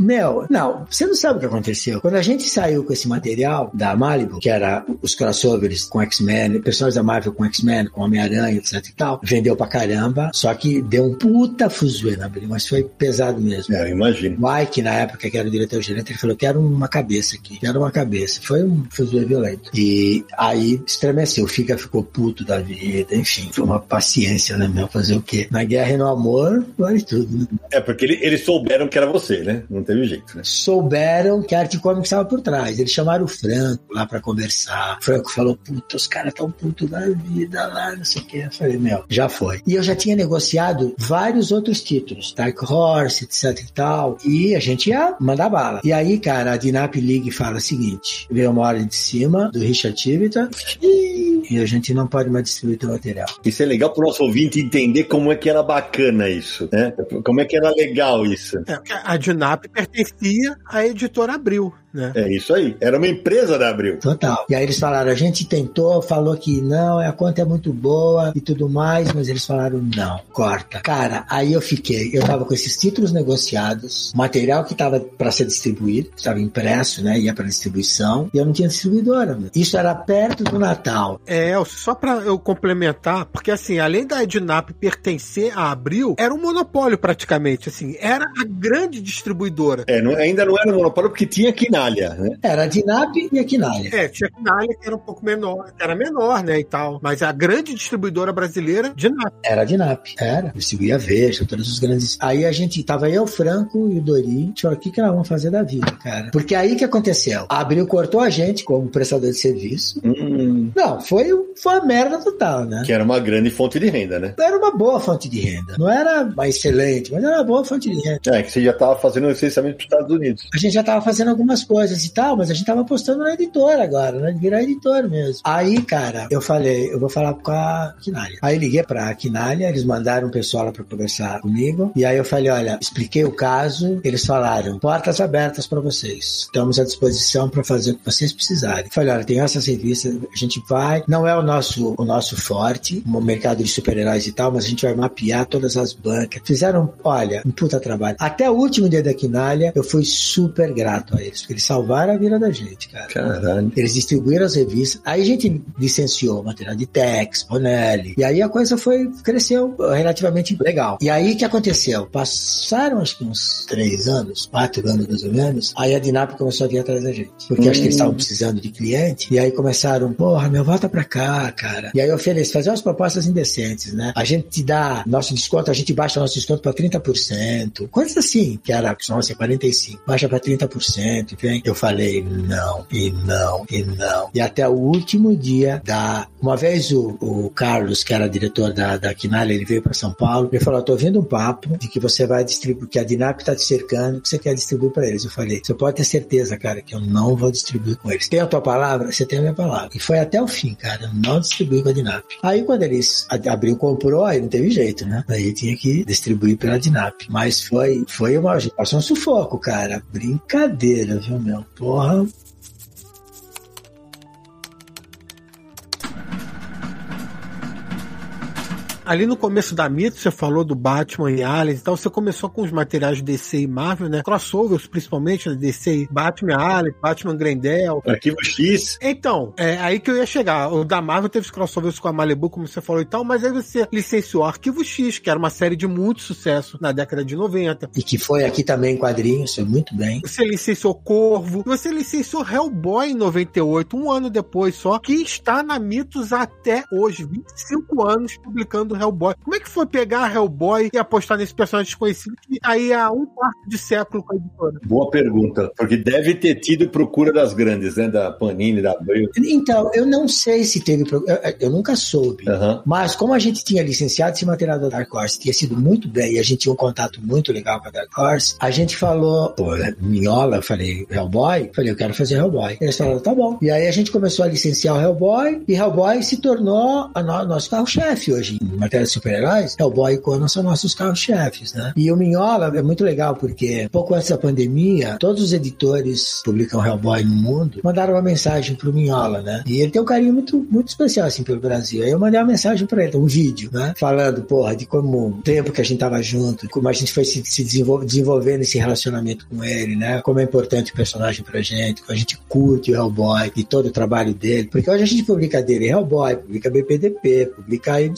Não, você não sabe o que aconteceu. Quando a gente saiu com esse material da Malibu, que era os crossovers com X-Men, personagens da Marvel com X-Men, com Homem-Aranha, etc e tal, vendeu pra caramba, só que deu um puta fuzuê na Abril, mas foi pesado mesmo. É, eu imagino. O Ike, na época, que era o diretor-gerente, ele falou, quero uma cabeça aqui, quero uma cabeça. Foi um fuzuê violento. E aí estremeceu, Fica ficou puto da vida, enfim, foi uma paciência, né, meu, fazer o quê? Na guerra e no amor, vale tudo, né? É, porque ele- eles souberam que era você, né? Não teve jeito, né? souberam que a Arte Comics estava por trás. Eles chamaram o Franco lá pra conversar. O Franco falou: Puta, os caras tão putos da vida lá, não sei o que. Eu falei: Meu, já foi. E eu já tinha negociado vários outros títulos, Dark Horse, etc e tal. E a gente ia mandar bala. E aí, cara, a Dinap League fala o seguinte: veio uma hora de cima do Richard Tivitan e, e a gente não pode mais distribuir teu material. Isso é legal pro nosso ouvinte entender como é que era bacana isso, né? Como é que era legal isso. É, a Dinap pertencia à editora Abril, né? É isso aí. Era uma empresa da Abril. Total. E aí eles falaram, a gente tentou, falou que não, a conta é muito boa e tudo mais, mas eles falaram, não, corta. Cara, aí eu fiquei, eu tava com esses títulos negociados, material que tava para ser distribuído, estava impresso, né, ia para distribuição, e eu não tinha distribuidora. meu. Isso era perto do Natal. É, Elcio, só pra eu complementar, porque assim, além da Ednap pertencer à Abril, era um monopólio praticamente, assim, era a grande distribuidora. É, não- ainda não era monopólio porque tinha quinalha, né? Era a Dinap e a Quinalha. É, tinha Quinalha que era um pouco menor, era menor, né, e tal. Mas a grande distribuidora brasileira, Dinap. Era a Dinap, era. Distribuía Veja, todos os grandes. Aí a gente tava eu, Franco e o Dori. A gente falou, o que, que nós vamos fazer da vida, cara? Porque aí que aconteceu? A Abril cortou a gente como prestador de serviço. Hum, Não, foi, foi uma merda total, né? que era uma grande fonte de renda, né? Era uma boa fonte de renda. Não era uma excelente, mas era uma boa fonte de renda. É, que você já estava fazendo licenciamento para os Estados Unidos. A gente já tava fazendo algumas coisas e tal, mas a gente tava apostando na editora agora, né? Virar editor mesmo. Aí, cara, eu falei, eu vou falar com a Quinalha. Aí liguei pra Quinalha, eles mandaram um pessoal lá pra conversar comigo. E aí eu falei, olha, expliquei o caso, eles falaram, portas abertas pra vocês. Estamos à disposição pra fazer o que vocês precisarem. Falei, olha, tem essas revistas, a gente vai, não é o nosso, o nosso forte, o mercado de super-heróis e tal, mas a gente vai mapear todas as bancas. Fizeram, olha, um puta trabalho. Até o último dia da Quinalha, eu fui super grato a eles, porque eles salvaram a vida da gente, cara. Caralho. Eles distribuíram as revistas, aí a gente licenciou material de Tex, Bonelli, e aí a coisa foi, cresceu relativamente legal. E aí o que aconteceu? Passaram acho que uns três anos, quatro anos mais ou menos, aí a Dinap começou a vir atrás da gente. Porque acho que eles estavam precisando de cliente, e aí começaram, porra, meu, volta pra cá, cara. E aí eu ofereci, fazer umas propostas indecentes, né? A gente te dá nosso desconto, a gente baixa nosso desconto pra 30%, coisas assim, que era, nossa, 45%, baixa pra 30%, vem. Eu falei, não, e não, e não. E até o último dia da. Uma vez o, o Carlos, que era diretor da, da Quinalha, ele veio para São Paulo, ele falou: tô ouvindo um papo de que você vai distribuir, que a Dinap tá te cercando, que você quer distribuir para eles. Eu falei: você pode ter certeza, cara, que eu não vou distribuir com eles. Tem a tua palavra? Você tem a minha palavra. E foi até o fim, cara, eu não distribuí com a Dinap. Aí quando eles abriu, comprou, aí não teve jeito, né? Aí tinha que distribuir pela Dinap. Mas foi, foi uma. Passou um sufoco, cara. Brincadeira, viu, meu? Porra, Ali no começo da mito, você falou do Batman e Aliens, então você começou com os materiais DC e Marvel, né? Crossovers, principalmente, né? DC e Batman Aliens, Batman Grendel. Arquivo X. Então, é aí que eu ia chegar. O da Marvel teve os crossovers com a Malibu, como você falou e tal, mas aí você licenciou Arquivo X, que era uma série de muito sucesso na década de 90. E que foi aqui também em quadrinhos, foi muito bem. Você licenciou Corvo, você licenciou Hellboy em 98, um ano depois só, que está na Mitos até hoje, 25 anos publicando Hellboy. Como é que foi pegar Hellboy e apostar nesse personagem desconhecido que aí há um quarto de século com a editora? Boa pergunta, porque deve ter tido procura das grandes, né? Da Panini, da Abril. Então, eu não sei se teve. pro- Eu, eu nunca soube. Aham. Mas como a gente tinha licenciado esse material da Dark Horse, tinha sido muito bem, e a gente tinha um contato muito legal com a Dark Horse, a gente falou, pô, Minhola, eu falei, Hellboy? Falei, eu quero fazer Hellboy. Eles falaram, tá bom. E aí a gente começou a licenciar o Hellboy, e Hellboy se tornou a no- nosso carro-chefe hoje. Em matéria de super-heróis, Hellboy e Conan são nossos carros-chefes, né? E o Minhola é muito legal, porque pouco antes da pandemia, todos os editores publicam Hellboy no mundo mandaram uma mensagem pro Minhola, né? E ele tem um carinho muito, muito especial, assim, pelo Brasil. Aí eu mandei uma mensagem pra ele, um vídeo, né? Falando, porra, de como o tempo que a gente tava junto, como a gente foi se, se desenvol- desenvolvendo esse relacionamento com ele, né? Como é importante o personagem pra gente, como a gente curte o Hellboy e todo o trabalho dele. Porque hoje a gente publica dele Hellboy, publica BPDP, publica M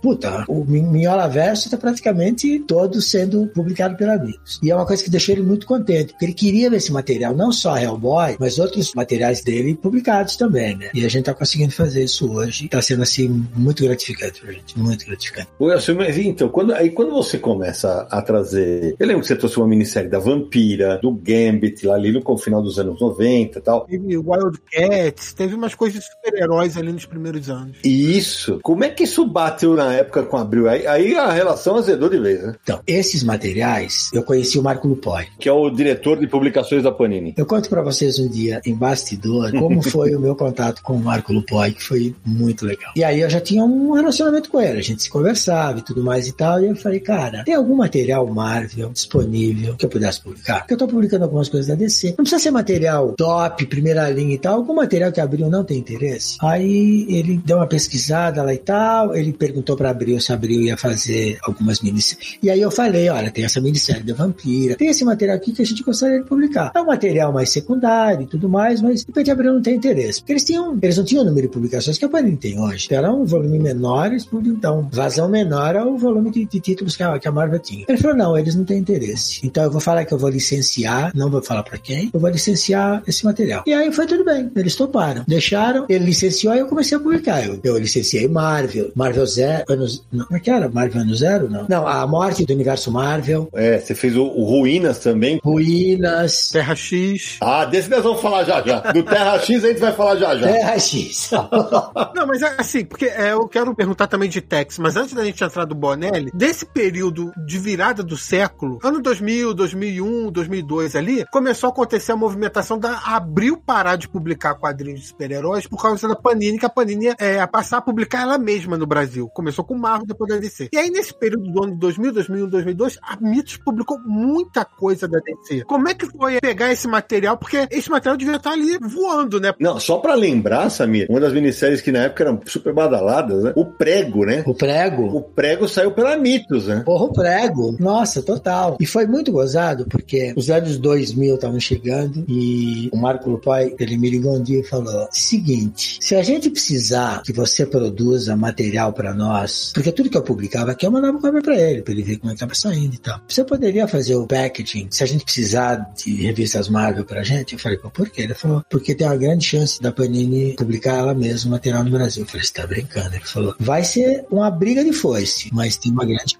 Puta, o Min- Minhola Verso tá praticamente todo sendo publicado pela Amigos. E é uma coisa que deixou ele muito contente, porque ele queria ver esse material, não só Hellboy, mas outros materiais dele publicados também, né? E a gente tá conseguindo fazer isso hoje. Tá sendo, assim, muito gratificante pra gente, muito gratificante. Elcio, mas então, quando, aí quando você começa a trazer. Eu lembro que você trouxe uma minissérie da Vampira, do Gambit, lá ali no final dos anos 90 e tal. Teve Wildcats, teve umas coisas de super-heróis ali nos primeiros anos. E isso, como é que isso bateu na época com Abril? Aí, aí a relação azedou de vez, né? Então, esses materiais, eu conheci o Marco Lupoi. Que é o diretor de publicações da Panini. Eu conto pra vocês um dia, em bastidor, como foi o meu contato com o Marco Lupoi, que foi muito legal. E aí eu já tinha um relacionamento com ele, a gente se conversava e tudo mais e tal, e eu falei, cara, tem algum material Marvel disponível que eu pudesse publicar? Porque eu tô publicando algumas coisas da DC. Não precisa ser material top, primeira linha e tal, algum material que a Abril não tem interesse. Aí ele deu uma pesquisada lá e tal, ele perguntou pra Abril se Abril ia fazer algumas minisséries. E aí eu falei, olha, tem essa minissérie da Vampira, tem esse material aqui que a gente gostaria de publicar. É um material mais secundário e tudo mais, mas de repente Abril não tem interesse. Porque eles tinham, eles não tinham o número de publicações que a Panini tem hoje. Então, era um volume menor, um vazão menor ao volume de, de títulos que a, que a Marvel tinha. Ele falou, não, eles não têm interesse. Então eu vou falar que eu vou licenciar, não vou falar pra quem, eu vou licenciar esse material. E aí foi tudo bem, eles toparam. Deixaram, ele licenciou e eu comecei a publicar. Eu, eu licenciei Marvel, Marvel Zero, anos, não, como é que era? Marvel Ano Zero? Não. Não, a morte do universo Marvel, É, você fez o, o Ruínas também. Ruínas, Terra X. Ah, desse nós vamos falar já já. Do Terra X a gente vai falar já já. Terra X. Não, mas é assim, porque é, eu quero perguntar também de Tex, mas antes da gente entrar do Bonelli, desse período de virada do século, ano 2000, 2001, 2002 ali, começou a acontecer a movimentação da Abril parar de publicar quadrinhos de super-heróis por causa da Panini, que a Panini é, a passar a publicar ela mesma no Brasil. Começou com Marvel, depois da DC. E aí, nesse período do ano de 2000, 2001, 2002, a Mitos publicou muita coisa da DC. Como é que foi pegar esse material? Porque esse material devia estar ali voando, né? Não, só pra lembrar, Samir, uma das minisséries que na época eram super badaladas, né? O Prego, né? o prego. O Prego saiu pela Mitos, né? Porra, o prego. Nossa, total. E foi muito gozado, porque os anos 2000 estavam chegando e o Marco Lupai, ele me ligou um dia e falou: seguinte, se a gente precisar que você produza material pra nós, porque tudo que eu publicava aqui eu mandava um cópia pra ele, pra ele ver como é que tava saindo e tal. Você poderia fazer o packaging se a gente precisar de revistas Marvel pra gente? Eu falei, pô, por quê? Ele falou, porque tem uma grande chance da Panini publicar ela mesma material no Brasil. Eu falei, você tá brincando? Ele falou, vai ser uma briga de foice, mas tem uma grande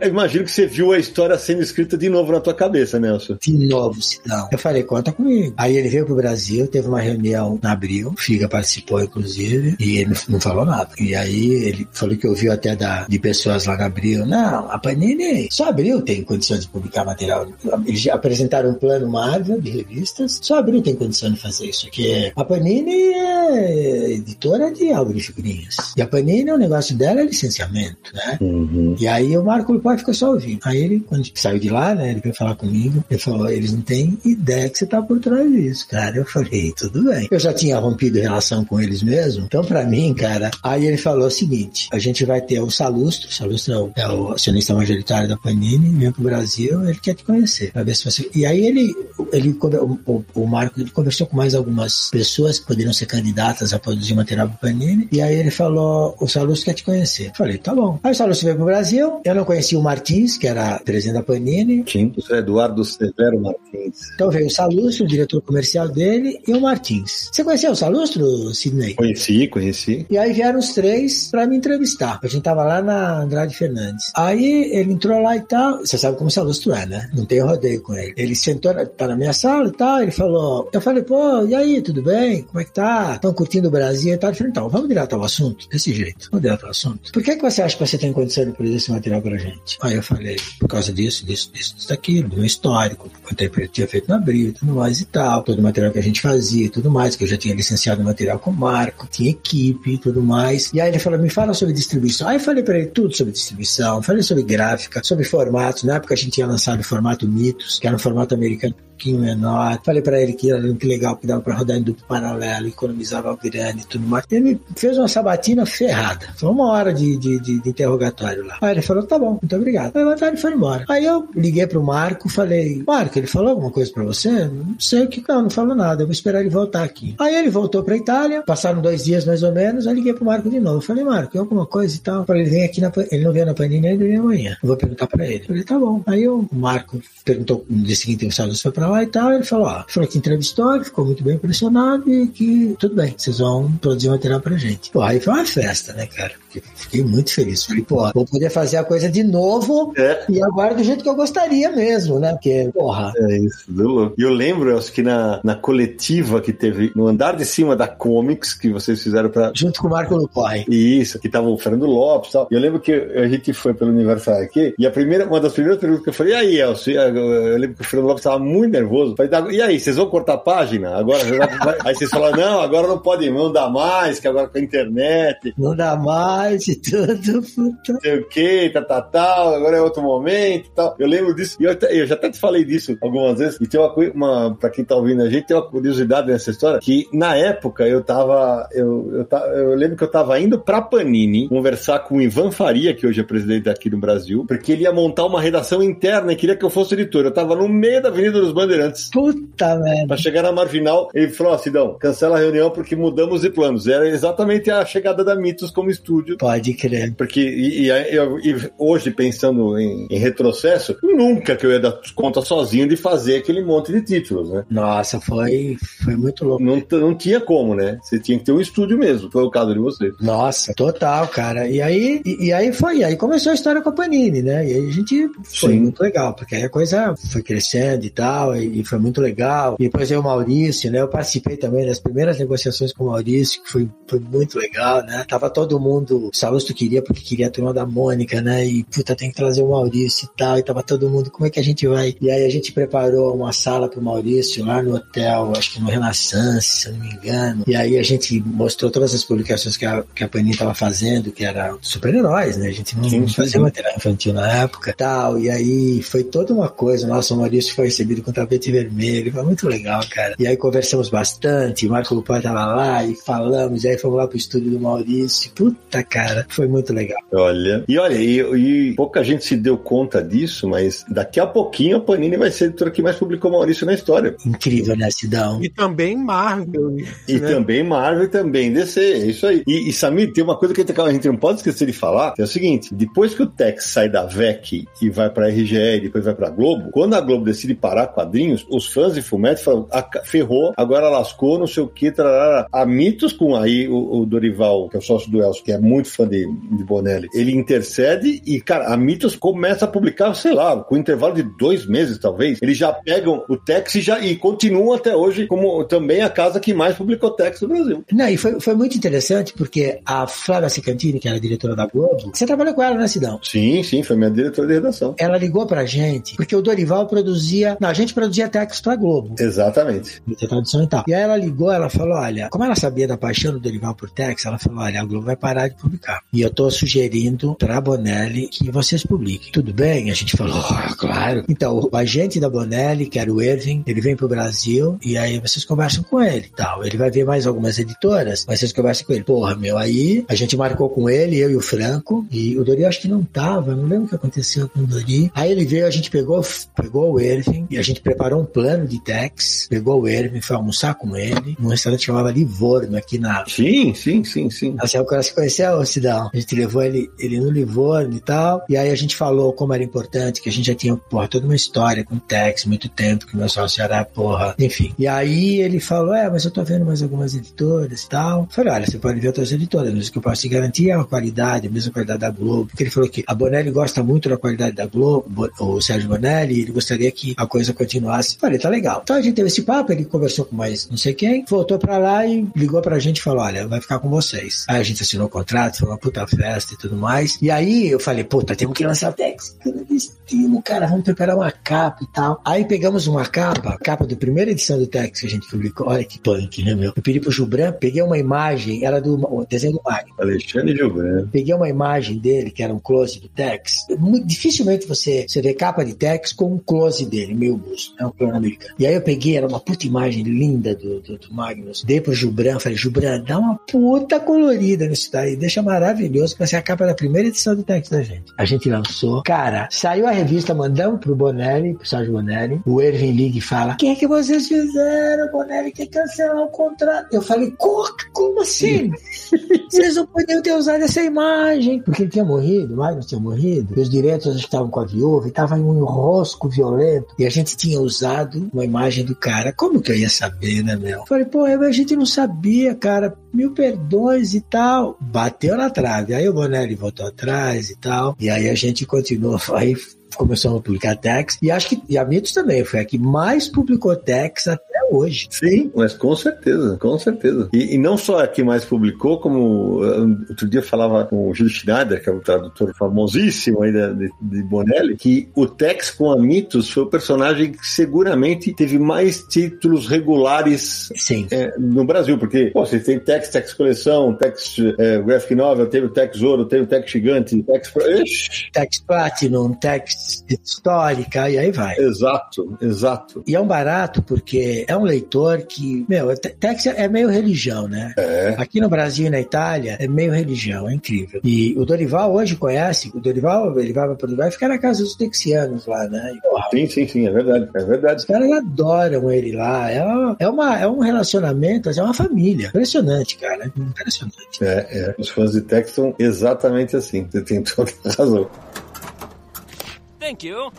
eu imagino que você viu a história sendo escrita de novo na tua cabeça, Nelson. De novo, Sidão. Eu falei, conta comigo. Aí ele veio pro Brasil, teve uma reunião na Abril, Figa participou, inclusive, e ele não falou nada. E aí ele falou que ouviu até da, de pessoas lá na Abril, não, a Panini, só Abril tem condições de publicar material. Eles apresentaram um plano Marvel de revistas, só Abril tem condição de fazer isso, porque a Panini é editora de álbum de figurinhas. E a Panini, o negócio dela é licenciamento, né? Uhum. E aí o Marco Lupar ficou só ouvindo. Aí ele, quando saiu de lá, né, ele veio falar comigo, ele falou, eles não têm ideia que você tá por trás disso, cara. Eu falei, tudo bem. Eu já tinha rompido relação com eles mesmo, então pra mim, cara, aí ele falou o seguinte, a gente vai ter o Salustro, o Salustro é o, é o acionista majoritário da Panini, vem pro Brasil, ele quer te conhecer, pra ver se você... E aí ele, ele o, o, o Marco, ele conversou com mais algumas pessoas que poderiam ser candidatas a produzir material pro Panini, e aí ele falou, o Salustro quer te conhecer. Eu falei, tá bom. Aí o Salustro veio pro Brasil, eu não conhecia o Martins, que era presidente da Panini, Sim, o Eduardo Severo Martins. então veio o Salustro, o diretor comercial dele, e o Martins. Você conheceu o Salustro, Sidney? Conheci, conheci. E aí vieram os três pra me entrevistar. A gente tava lá na Andrade Fernandes. Aí ele entrou lá e tal. Você sabe como o Salustro é, né? Não tem rodeio com ele. Ele sentou, na- tá na minha sala e tal. Ele falou. Eu falei, pô, e aí, tudo bem? Como é que tá? Estão curtindo o Brasil e tal? Ele falou, então, vamos direto ao assunto. Desse jeito. Vamos direto ao assunto. Por que, que você acha que você tem condição de produzir esse material pra gente? Aí eu falei, por causa disso, disso, disso, disso, daquilo, do meu histórico, quanto eu tinha feito na Abril e tudo mais e tal, todo o material que a gente fazia e tudo mais, que eu já tinha licenciado material com o Marco, tinha equipe e tudo mais. E aí ele falou, me fala sobre distribuição. Aí eu falei pra ele tudo sobre distribuição, falei sobre gráfica, sobre formatos. Na época a gente tinha lançado o formato Mitos, que era um formato americano pouquinho menor. Falei pra ele que era muito legal, que dava pra rodar em duplo paralelo, economizava grana e tudo mais. Ele me fez uma sabatina ferrada. Foi uma hora de, de, de- de interrogatório lá. Aí ele falou, tá bom, muito obrigado. Aí levantaram e foi embora. Aí eu liguei pro Marco, falei, Marco, ele falou alguma coisa pra você? Não sei o que, não, não falou nada, eu vou esperar ele voltar aqui. Aí ele voltou pra Itália, passaram dois dias mais ou menos, aí liguei pro Marco de novo. Eu falei, Marco, tem alguma coisa e tal? Eu falei, ele vem aqui na ele não veio na Panini ainda vem amanhã. Eu vou perguntar pra ele. Eu falei, tá bom. Aí o Marco perguntou no dia seguinte o Salles foi pra lá e tal, ele falou, ó, falou que entrevistou, ele ficou muito bem impressionado e que tudo bem, vocês vão produzir material pra gente. Pô, aí foi uma festa, né, cara? Fiquei muito feliz. Falei, pô, vou poder fazer a coisa de novo É. e agora do jeito que eu gostaria mesmo, né? Porque, porra, É isso, do louco. E eu lembro, acho que na, na coletiva que teve no andar de cima da Comics, que vocês fizeram pra. junto com o Marco Lupai. Isso, que tava o Fernando Lopes e tal. E eu lembro que a gente foi pelo aniversário aqui, e a primeira, uma das primeiras perguntas que eu falei, e aí, Elcio? Eu eu lembro que o Fernando Lopes tava muito nervoso. Falei, "Tá, e aí, vocês vão cortar a página? Agora já vai-" Aí vocês falaram, não, agora não pode, não dá mais, que agora com a internet, Não dá mais e tudo, puta. não sei o que, tal, tal, tal, agora é outro momento tal. Eu lembro disso, e eu, eu já até te falei disso algumas vezes, e tem uma coisa, uma, pra quem tá ouvindo a gente, tem uma curiosidade nessa história, que na época eu tava, eu, eu, eu lembro que eu tava indo pra Panini conversar com o Ivan Faria, que hoje é presidente aqui no Brasil, porque ele ia montar uma redação interna e queria que eu fosse editor. Eu tava no meio da Avenida dos Bandeirantes. Puta merda. Pra chegar na Marginal, ele falou: ó, Sidão, cancela a reunião porque mudamos de planos. Era exatamente a chegada da Mitos como estúdio. Pode crer. Porque, e, e- e hoje, pensando em, em retrocesso, nunca que eu ia dar conta sozinho de fazer aquele monte de títulos, né? Nossa, foi, foi muito louco. Não, não tinha como, né? Você tinha que ter um estúdio mesmo. Foi o caso de vocês. Nossa, total, cara. E aí, e, e aí foi, aí começou a história com a Panini, né? E aí a gente foi Sim. muito legal, porque aí a coisa foi crescendo e tal, e, e foi muito legal. E depois veio o Maurício, né? Eu participei também das primeiras negociações com o Maurício, que foi, foi muito legal, né? Tava todo mundo, Salusto queria porque queria a turma da Mônica, né? E puta, tem que trazer o Maurício e tal. E tava todo mundo, como é que a gente vai? E aí a gente preparou uma sala pro Maurício lá no hotel, acho que no Renaissance, se eu não me engano. E aí a gente mostrou todas as publicações que a, que a Panini tava fazendo, que era super-heróis, né? A gente não, Sim, não sim, fazia sim. material infantil na época tal. E aí foi toda uma coisa. Nossa, o Maurício foi recebido com tapete vermelho. Foi muito legal, cara. E aí conversamos bastante. O Marco Lupai tava lá e falamos. E aí fomos lá pro estúdio do Maurício. Puta, cara, foi muito legal. Olha. E olha, e, e pouca gente se deu conta disso, mas daqui a pouquinho a Panini vai ser a editora que mais publicou Maurício na história. Incrível, né, Sidão? E também Marvel. E né? também Marvel também DC, é isso aí. E, e Samir, tem uma coisa que a gente não pode esquecer de falar, é o seguinte, depois que o Tex sai da VEC e vai pra RGE e depois vai pra Globo, quando a Globo decide parar quadrinhos, os fãs de Fumetti falam, "Ah, ferrou, agora lascou, não sei o que, tarará. a Mitos com aí o, o Dorival, que é o sócio do Elcio, que é muito fã de, de Bonelli, ele intercede e, cara, a Mitos começa a publicar, sei lá, com intervalo de dois meses, talvez, eles já pegam o Tex e, já, e continuam até hoje como também a casa que mais publicou Tex no Brasil. Não, e foi, foi muito interessante porque a Flávia Secantini, que era a diretora da Globo, você trabalhou com ela, né, Sidão? Sim, sim, foi minha diretora de redação. Ela ligou pra gente porque o Dorival produzia. Não, a gente produzia Tex pra Globo. Exatamente. Muita tradução e tal. E aí ela ligou, ela falou: olha, como ela sabia da paixão do Dorival por Tex, ela falou: olha, a Globo vai parar de publicar. E eu tô sugerindo pra Bonelli que vocês publiquem. Tudo bem? A gente falou, "Ah, claro. Então, o agente da Bonelli, que era o Irving, ele vem pro Brasil e aí vocês conversam com ele e tal. Ele vai ver mais algumas editoras, mas vocês conversam com ele. Porra, meu, aí a gente marcou com ele, eu e o Franco, e o Dori acho que não tava, não lembro o que aconteceu com o Dori. Aí ele veio, a gente pegou, pegou o Irving e a gente preparou um plano de Tex, pegou o Irving, foi almoçar com ele, num restaurante que chamava Livorno, aqui na, Sim, sim, sim, sim. Assim, o cara se conheceu, Cidão. A gente levou ele, ele no Livorno e tal. E aí a gente falou como era importante, que a gente já tinha, porra, toda uma história com o Tex, muito tempo, que o meu sócio era, porra, enfim. E aí ele falou, é, mas eu tô vendo mais algumas editoras e tal. Eu falei, olha, você pode ver outras editoras, mas o que eu posso te garantir é a qualidade, a mesma qualidade da Globo. Porque ele falou que a Bonelli gosta muito da qualidade da Globo, Bo- o Sérgio Bonelli, ele gostaria que a coisa continuasse. Eu falei, tá legal. Então a gente teve esse papo, ele conversou com mais não sei quem, voltou pra lá e ligou pra gente e falou, olha, vai ficar com vocês. Aí a gente assinou o contrato, foi uma puta festa e tudo mais. E aí eu falei, puta, temos que lançar o Tex. Destino, cara, vamos preparar uma capa e tal. Aí pegamos uma capa, capa da primeira edição do Tex que a gente publicou. Olha que punk, né, meu? Eu pedi pro Gilbran, peguei uma imagem, era do o desenho do Magno. Alexandre Gilberto. Peguei uma imagem dele, que era um close do Tex. Muito, dificilmente você, você vê capa de Tex com um close dele, meio busto, é um plano americano. E aí eu peguei, era uma puta imagem linda do, do, do Magnus. Dei pro Gilbran, falei, Gilbran, dá uma puta colorida nisso daí, deixa maravilhoso pra ser a capa da primeira edição do Tex da gente. A gente lançou. Cara, saiu a revista, mandamos pro Bonelli, pro Sérgio Bonelli. O Erwin liga e fala, o que é que vocês fizeram, Bonelli? Quer cancelar o contrato? Eu falei, "Co- como assim? Vocês não podiam ter usado essa imagem. Porque ele tinha morrido, o Magnus tinha morrido. E os direitos estavam com a viúva e tava em um enrosco violento. E a gente tinha usado uma imagem do cara. Como que eu ia saber, né, meu? Falei, pô, a gente não sabia, cara. Mil perdões e tal. Bateu na trave. Aí o Bonelli voltou atrás e tal. E aí a gente continuou. Aí começamos a publicar Tex. E acho que e a Mitos também foi a que mais publicou Tex até hoje. Sim, mas com certeza, com certeza. E, e não só a que mais publicou, como uh, outro dia eu falava com o Gil Schneider, que é um tradutor famosíssimo aí da- de, de Bonelli, que o Tex com a Mitos foi o personagem que seguramente teve mais títulos regulares Sim. é, no Brasil, porque pô, você tem Tex, Tex Coleção, Tex é, Graphic Novel, teve o Tex Ouro, teve o Tex Gigante, Tex. Ixi, Tex Platinum, Tex Histórica, e aí vai. exato, exato. E é um barato porque é um leitor que, meu, Te- Tex é meio religião, né? É. Aqui no Brasil e na Itália é meio religião, é incrível. E o Dorival hoje conhece, o Dorival, ele vai para vai ficar na casa dos texianos lá, né? E, Sim, sim, sim, é verdade, é verdade. os caras adoram ele lá. É, uma- é, uma, é um relacionamento, é uma família. Impressionante, cara. Impressionante. É, é. Os fãs de Tex são exatamente assim. Você tem toda a razão. Thank you.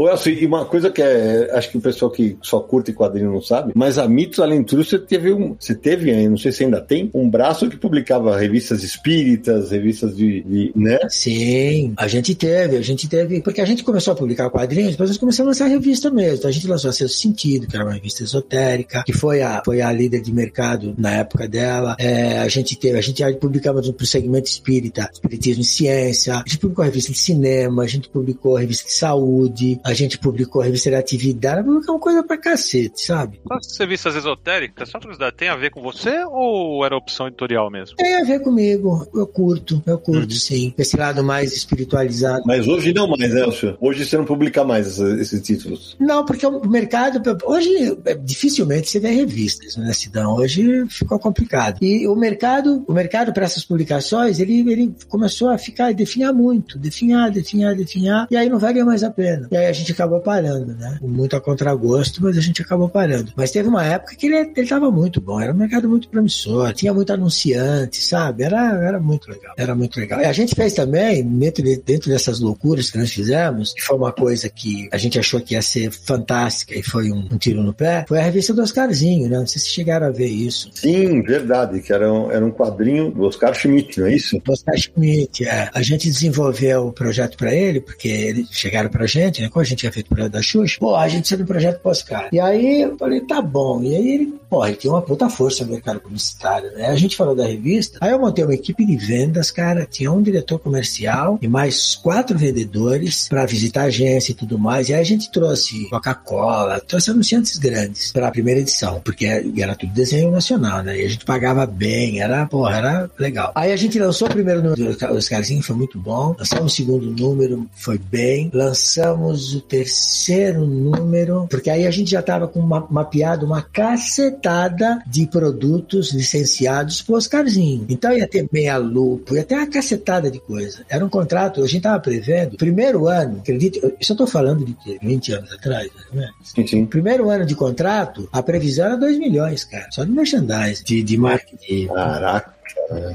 Ô, Elcio, e uma coisa que é, acho que o pessoal que só curte quadrinho não sabe, mas a Mitos Além Tudo, você teve um, você teve, não sei se ainda tem, um braço que publicava revistas espíritas, revistas de, de né? Sim, a gente teve, a gente teve, porque a gente começou a publicar quadrinhos, depois a gente começou a lançar revista mesmo. Então a gente lançou a Seu Sentido, que era uma revista esotérica, que foi a, foi a líder de mercado na época dela. É, a gente teve, a gente publicava pro segmento espírita, Espiritismo e Ciência, a gente publicou a revista de cinema, a gente publicou a revista de saúde, gente publicou a revista de atividade, publicou coisa pra cacete, sabe? As revistas esotéricas, só curiosidade, tem a ver com você ou era opção editorial mesmo? Tem a ver comigo, eu curto, eu curto sim. Esse lado mais espiritualizado. Mas hoje não mais, né, Elcio? Hoje você não publica mais essa- esses títulos. Não, porque o mercado. Hoje, é, dificilmente você vê revistas, né, Sidão? Hoje ficou complicado. E o mercado, o mercado para essas publicações, ele, ele começou a ficar, definhar muito, definhar, definhar, definhar, e aí não valia mais a pena. E aí a gente acabou parando, né? Muito a contragosto, mas a gente acabou parando. Mas teve uma época que ele, ele tava muito bom, era um mercado muito promissor, tinha muito anunciante, sabe? Era, era muito legal, era muito legal. E a gente fez também, dentro, de- dentro dessas loucuras que nós fizemos, que foi uma coisa que a gente achou que ia ser fantástica e foi um, um tiro no pé, foi a revista do Oscarzinho, né? Não sei se chegaram a ver isso. Sim, verdade, que era um, era um quadrinho do Oscar Schmidt, não é isso? Do Oscar Schmidt, é. A gente desenvolveu o projeto para ele, porque eles chegaram pra gente, né? Pô, a gente tinha feito o projeto da Xuxa, pô, a gente precisa do projeto pós-cara. E aí eu falei, tá bom. E aí ele, pô, ele tem uma puta força no mercado publicitário, né? A gente falou da revista, aí eu montei uma equipe de vendas, cara, tinha um diretor comercial e mais quatro vendedores para visitar a agência e tudo mais. E aí a gente trouxe Coca-Cola, trouxe anunciantes grandes para a primeira edição, porque era tudo desenho nacional, né? E a gente pagava bem, era, porra, era legal. Aí a gente lançou o primeiro número dos Carzinhos, foi muito bom. Lançamos o segundo número, foi bem. Lançamos o terceiro número, porque aí a gente já tava com uma, mapeado uma cacetada de produtos licenciados pro Oscarzinho. Então ia ter meia lupo, ia ter uma cacetada de coisa. Era um contrato, a gente tava prevendo, primeiro ano, acredite, eu só tô falando de 20 anos atrás, né? Sim, sim. Primeiro ano de contrato, a previsão era 2 milhões, cara, só de merchandising, de, de marketing. Caraca.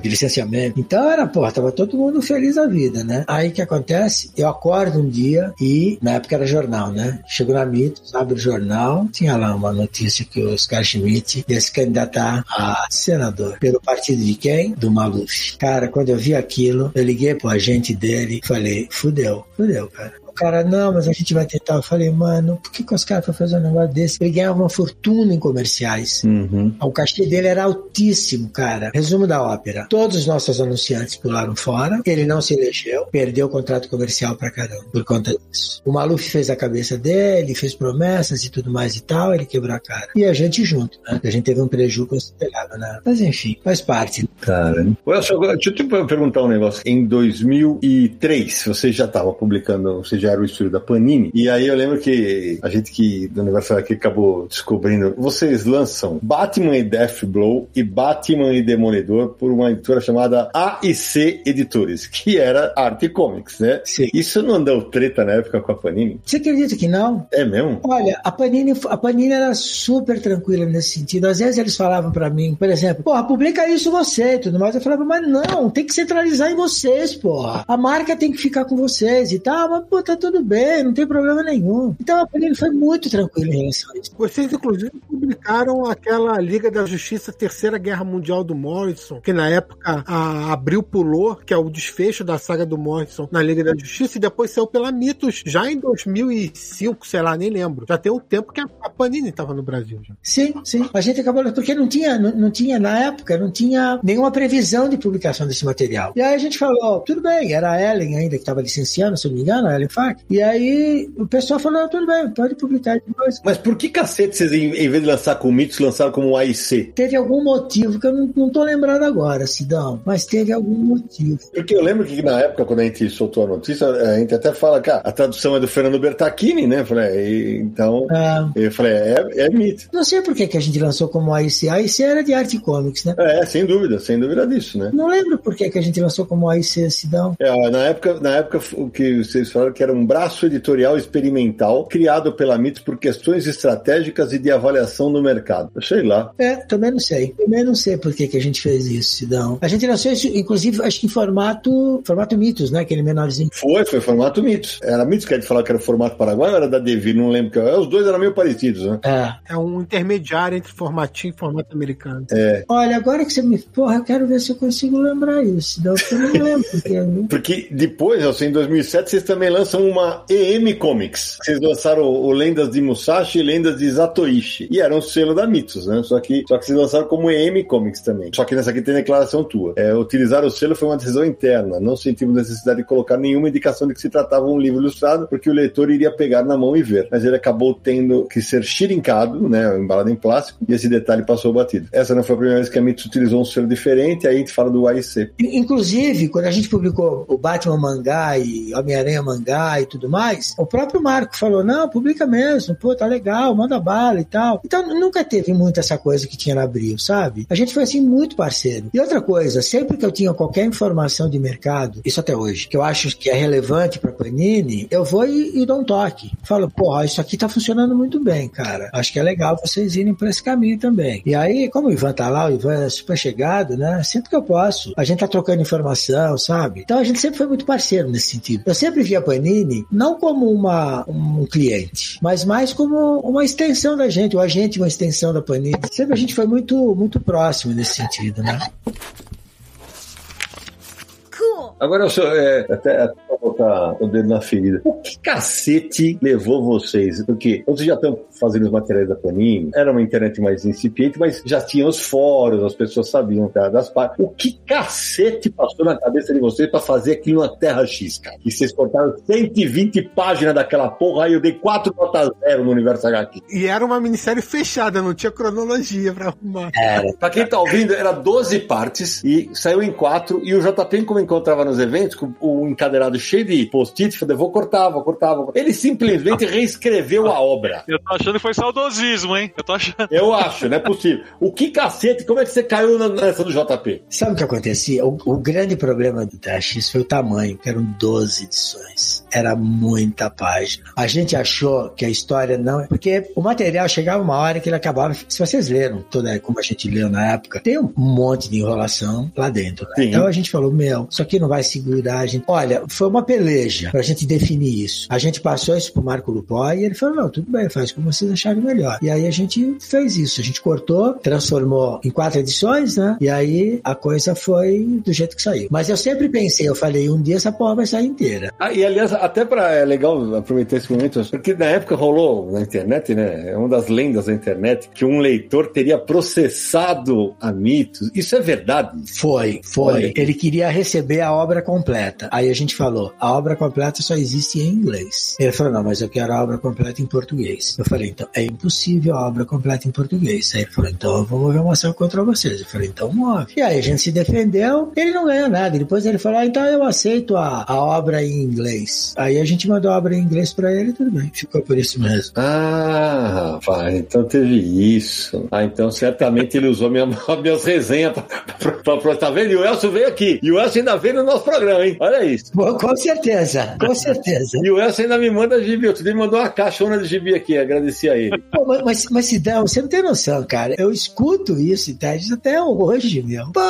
De licenciamento. Então era, porra, tava todo mundo feliz da vida, né? Aí o que acontece? Eu acordo um dia e, na época era jornal, né? Chego na Mitos, abre o jornal, tinha lá uma notícia que o Oscar Schmidt ia se candidatar a senador. Pelo partido de quem? Do Maluf. Cara, quando eu vi aquilo, eu liguei pro agente dele e falei, fudeu, fudeu, cara cara, não, mas a gente vai tentar. Eu falei, mano, por que, que os caras foram fazer um negócio desse? Ele ganhava uma fortuna em comerciais. Uhum. O cachê dele era altíssimo, cara. Resumo da ópera. Todos os nossos anunciantes pularam fora. Ele não se elegeu. Perdeu o contrato comercial pra caramba por conta disso. O Maluf fez a cabeça dele, fez promessas e tudo mais e tal. Ele quebrou a cara. E a gente junto, né? A gente teve um prejuízo considerável, né? Mas enfim, faz parte. Cara, Olha só, deixa eu te perguntar um negócio. Em 2003, você já estava publicando, você já era o estúdio da Panini, e aí eu lembro que a gente que do universo aqui acabou descobrindo, vocês lançam Batman e Death Blow e Batman e Demolidor por uma editora chamada AIC Editores, que era Arte Comics, né? Sim. Isso não deu treta na época com a Panini? Você acredita que não? É mesmo? Olha, a Panini, a Panini era super tranquila nesse sentido. Às vezes eles falavam pra mim, por exemplo, porra, publica isso você e tudo mais. Eu falava, mas não, tem que centralizar em vocês, porra. A marca tem que ficar com vocês e tal, mas pô, tá tudo bem, não tem problema nenhum. Então a Panini foi muito tranquila em relação a isso. Vocês, inclusive, publicaram aquela Liga da Justiça Terceira Guerra Mundial do Morrison, que na época a Abril pulou, que é o desfecho da saga do Morrison na Liga da Justiça, e depois saiu pela Mitos, já em 2005, sei lá, nem lembro. Já tem um tempo que a Panini estava no Brasil. Já. Sim, sim. A gente acabou, porque não tinha, não, não tinha, na época, não tinha nenhuma previsão de publicação desse material. E aí a gente falou, tudo bem, era a Ellen ainda que estava licenciando, se eu não me engano, a Ellen E aí o pessoal falou, tudo bem, pode publicar depois. Mas por que cacete vocês, em em vez de lançar com Mitos, lançaram como AIC? Teve algum motivo que eu não, não tô lembrando agora, Sidão, mas teve algum motivo. Porque eu lembro que na época, quando a gente soltou a notícia, a gente até fala que ah, a tradução é do Fernando Bertacchini, né? Eu Falei, então. Ah, Eu falei, é, é mito. não sei por que, que a gente lançou como AIC. AIC era de arte comics, né? É, sem dúvida, sem dúvida disso, né? Não lembro por que, que a gente lançou como AIC, Sidão. É, na época, na época, o que vocês falaram que era um braço editorial experimental criado pela Mitos por questões estratégicas e de avaliação do mercado. Eu sei lá. É, também não sei. Também não sei por que, que a gente fez isso, Sidão. A gente lançou isso, inclusive, acho que em formato, formato mitos, né? Aquele menorzinho. Foi, foi formato Mitos. Era Mitos que a gente falava que era o formato paraguai ou era da Devir? Não lembro. que era. Os dois eram meio parecidos, né? É. É um intermediário entre formatinho e formato americano. Olha, agora que você me. Porra, eu quero ver se eu consigo lembrar isso, Sidão, porque eu não lembro. Porque? Porque depois, assim, em 2007, vocês também lançam uma EM Comics. Vocês lançaram o Lendas de Musashi e Lendas de Zatoichi. E era um selo da Mitos, né? Só que, só que vocês lançaram como EM Comics também. Só que nessa aqui tem declaração tua. É, utilizar o selo foi uma decisão interna. Não sentimos necessidade de colocar nenhuma indicação de que se tratava um livro ilustrado, porque o leitor iria pegar na mão e ver. Mas ele acabou tendo que ser xirincado, né? Embalado em plástico, e esse detalhe passou batido. Essa não foi a primeira vez que a Mitos utilizou um selo diferente, aí a gente fala do AIC. Inclusive, quando a gente publicou o Batman mangá e Homem-Aranha mangá e tudo mais, o próprio Marco falou: não, publica mesmo, pô, tá legal, manda bala e tal. Então nunca teve muito essa coisa que tinha na Abril, sabe? A gente foi assim muito parceiro. E outra coisa, sempre que eu tinha qualquer informação de mercado, isso até hoje, que eu acho que é relevante pra Panini, eu vou e, e dou um toque. Falo, pô, isso aqui tá funcionando muito bem, cara. Acho que é legal vocês irem por esse caminho também. E aí, como o Ivan tá lá, o Ivan é super chegado, né? Sempre que eu posso, a gente tá trocando informação, sabe? Então a gente sempre foi muito parceiro nesse sentido. Eu sempre vi a Panini não como uma, um cliente, mas mais como uma extensão da gente, o agente uma extensão da Panini. Sempre a gente foi muito, muito próximo nesse sentido, né? Agora, eu sou, é, até, até colocar o dedo na ferida. O que cacete levou vocês? Porque vocês já estão fazendo os materiais da Panini, era uma internet mais incipiente, mas já tinha os fóruns, as pessoas sabiam cara, das partes. O que cacete passou na cabeça de vocês pra fazer aquilo na Terra X, cara? E vocês cortaram 120 páginas daquela porra, aí eu dei 4 notas zero no Universo HQ. E era uma minissérie fechada, não tinha cronologia pra arrumar. Era. Pra quem tá ouvindo, era 12 partes e saiu em 4. E o JP, como encontrava nos eventos, com o encadeirado cheio de post-it, falou: vou cortar, vou cortar, vou cortar. Ele simplesmente reescreveu a obra. Eu tô achando que foi saudosismo, hein? Eu tô achando. Eu acho, não é possível. O que cacete, como é que você caiu na- nessa do JP? Sabe o que acontecia? O, o grande problema do TX foi o tamanho, que eram 12 edições. Era muita página. A gente achou que a história não. Porque o material chegava uma hora que ele acabava. Se vocês leram, toda, como a gente leu na época, tem um monte de enrolação lá dentro. né? Então a gente falou: meu, isso aqui não vai segurar. A gente... Olha, foi uma peleja pra gente definir isso. A gente passou isso pro Marco Lupó e ele falou: não, tudo bem, faz como vocês acharem melhor. E aí a gente fez isso. A gente cortou, transformou em quatro edições, né? E aí a coisa foi do jeito que saiu. Mas eu sempre pensei, eu falei, um dia essa porra vai sair inteira. Ah, e aliás, até para é legal aproveitar esse momento, porque na época rolou na internet, né? É uma das lendas da internet que um leitor teria processado a mitos. Isso é verdade? Foi, foi. Olha. Ele queria receber a obra completa. Aí a gente falou, a obra completa só existe em inglês. Ele falou, não, mas eu quero a obra completa em português. Eu falei, então, é impossível a obra completa em português. Aí ele falou, então eu vou mover uma ação contra vocês. Eu falei, então move. E aí a gente se defendeu, ele não ganhou nada. Depois ele falou, ah, então eu aceito a, a obra em inglês. Aí a gente mandou a obra em inglês pra ele, tudo bem. Ficou por isso mesmo. Ah, rapaz, então teve isso. Ah, então certamente ele usou minha, minhas resenhas pra, pra, pra, pra- Tá vendo? E o Elcio veio aqui. E o Elcio ainda veio no nosso programa, hein? Olha isso. Bom, com certeza, com certeza. E o Elcio ainda me manda gibi. Outro dia me mandou uma caixona de gibi aqui. Agradeci a ele. Pô, mas, mas, mas Sidão, você não tem noção, cara. Eu escuto isso, Ted, até hoje, meu. Pô,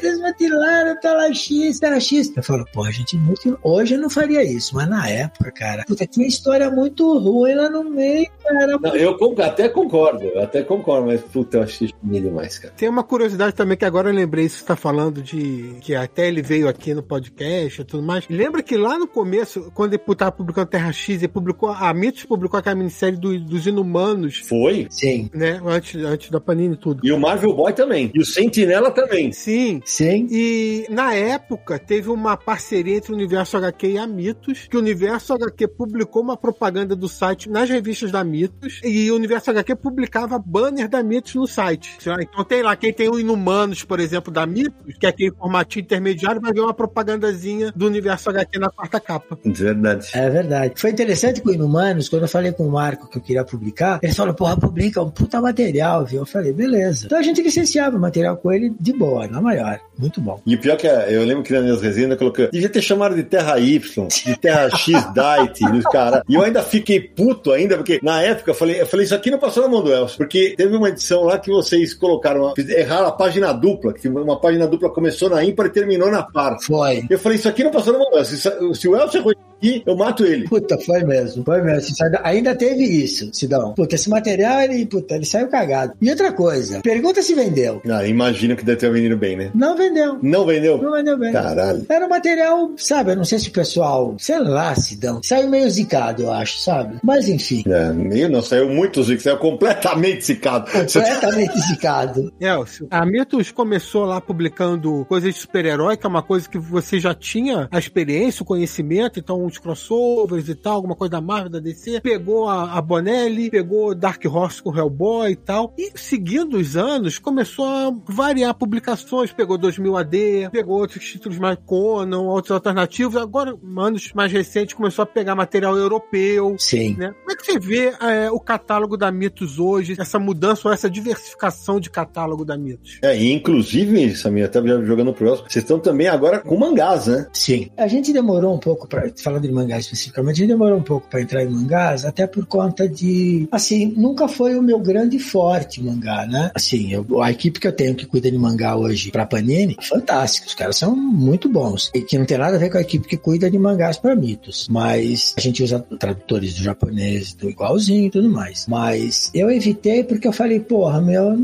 desmantelaram Tela X, Tela X. Eu falo, pô, gente, muito... hoje eu não faria isso, mas na época, cara, puta, tinha história muito ruim lá no meio, cara. Não, eu até concordo, eu até concordo, mas puta, eu achei demais, cara. Tem uma curiosidade também que agora eu lembrei, você está falando de que até ele veio aqui no podcast e tudo mais. Lembra que lá no começo, quando ele estava publicando Terra X, ele publicou, a Mitos publicou aquela minissérie do- dos Inumanos, Foi. Sim, né? Antes, antes da Panini e tudo. E o Marvel Boy também. E o Sentinela também. Sim. sim. E na época teve uma parceria entre o Universo HQ e a Mitos, que o Universo HQ publicou uma propaganda do site nas revistas da Mitos, e o Universo HQ publicava banner da Mitos no site. Então tem lá, quem tem o Inumanos, por exemplo, da Mitos, que é aquele formatinho intermediário, vai ver uma propagandazinha do Universo HQ na quarta capa. Verdade. É verdade. Foi interessante com o Inumanos, quando eu falei com o Marco que eu queria publicar, ele falou, porra, publica, é um puta material, viu? Eu falei, beleza. Então a gente licenciava o material com ele de boa, na maior. Muito bom. E o pior que é, eu lembro que nas minhas resenhas eu coloquei, devia ter chamado de Terra Y, de Terra X Dite, e os cara. E eu ainda fiquei puto ainda, porque na época eu falei, eu falei, isso aqui não passou na mão do Elcio, porque teve uma edição lá que vocês colocaram, uma- erraram a página dupla, que uma página dupla começou na ímpar e terminou na par. Foi. Eu falei, isso aqui não passou Elcio. Se, se o Elcio errou isso aqui, eu mato ele. Puta, foi mesmo, foi mesmo. Ainda- teve isso, Sidão. Puta, esse material, ele, puta, ele saiu cagado. E outra coisa, pergunta se vendeu. Ah, imagino que deve ter vendido bem, né? Não vendeu. Não vendeu? Não vendeu bem. Caralho. Era um material, sabe? Eu não sei se o pessoal, sei lá, Sidão. Saiu meio zicado, eu acho, sabe? Mas enfim, É, meio não, saiu muito zico, saiu completamente zicado. completamente zicado. Elcio, a Mitos começou lá publicando coisas de super-herói, que é uma coisa que você já tinha a experiência, o conhecimento, então os crossovers e tal, alguma coisa da Marvel, da DC. Pegou a, a Bonelli, pegou Dark Horse com Hellboy e tal. E seguindo os anos, começou a variar publicações. Pegou 2000 AD, pegou outros títulos mais Conan, outros alternativos. Agora, anos mais recentes, começou a pegar material europeu. Sim. Né? Como é que você vê é, o catálogo da Mitos hoje, essa mudança ou essa diversificação de catálogo da Mitos? É, e inclusive, Samir, até já jogando pro Elcio, vocês estão também agora com mangás, né? Sim. A gente demorou um pouco para de mangá especificamente, a gente demorou um pouco para entrar em mangás, até por conta de, assim, nunca foi o meu grande forte mangá, né? Assim, eu- a equipe que eu tenho que cuida de mangá hoje para Panini, fantástica, os caras são muito bons. E que não tem nada a ver com a equipe que cuida de mangás para mitos, mas a gente usa tradutores do japonês, do igualzinho e tudo mais. Mas eu evitei porque eu falei, porra, meu,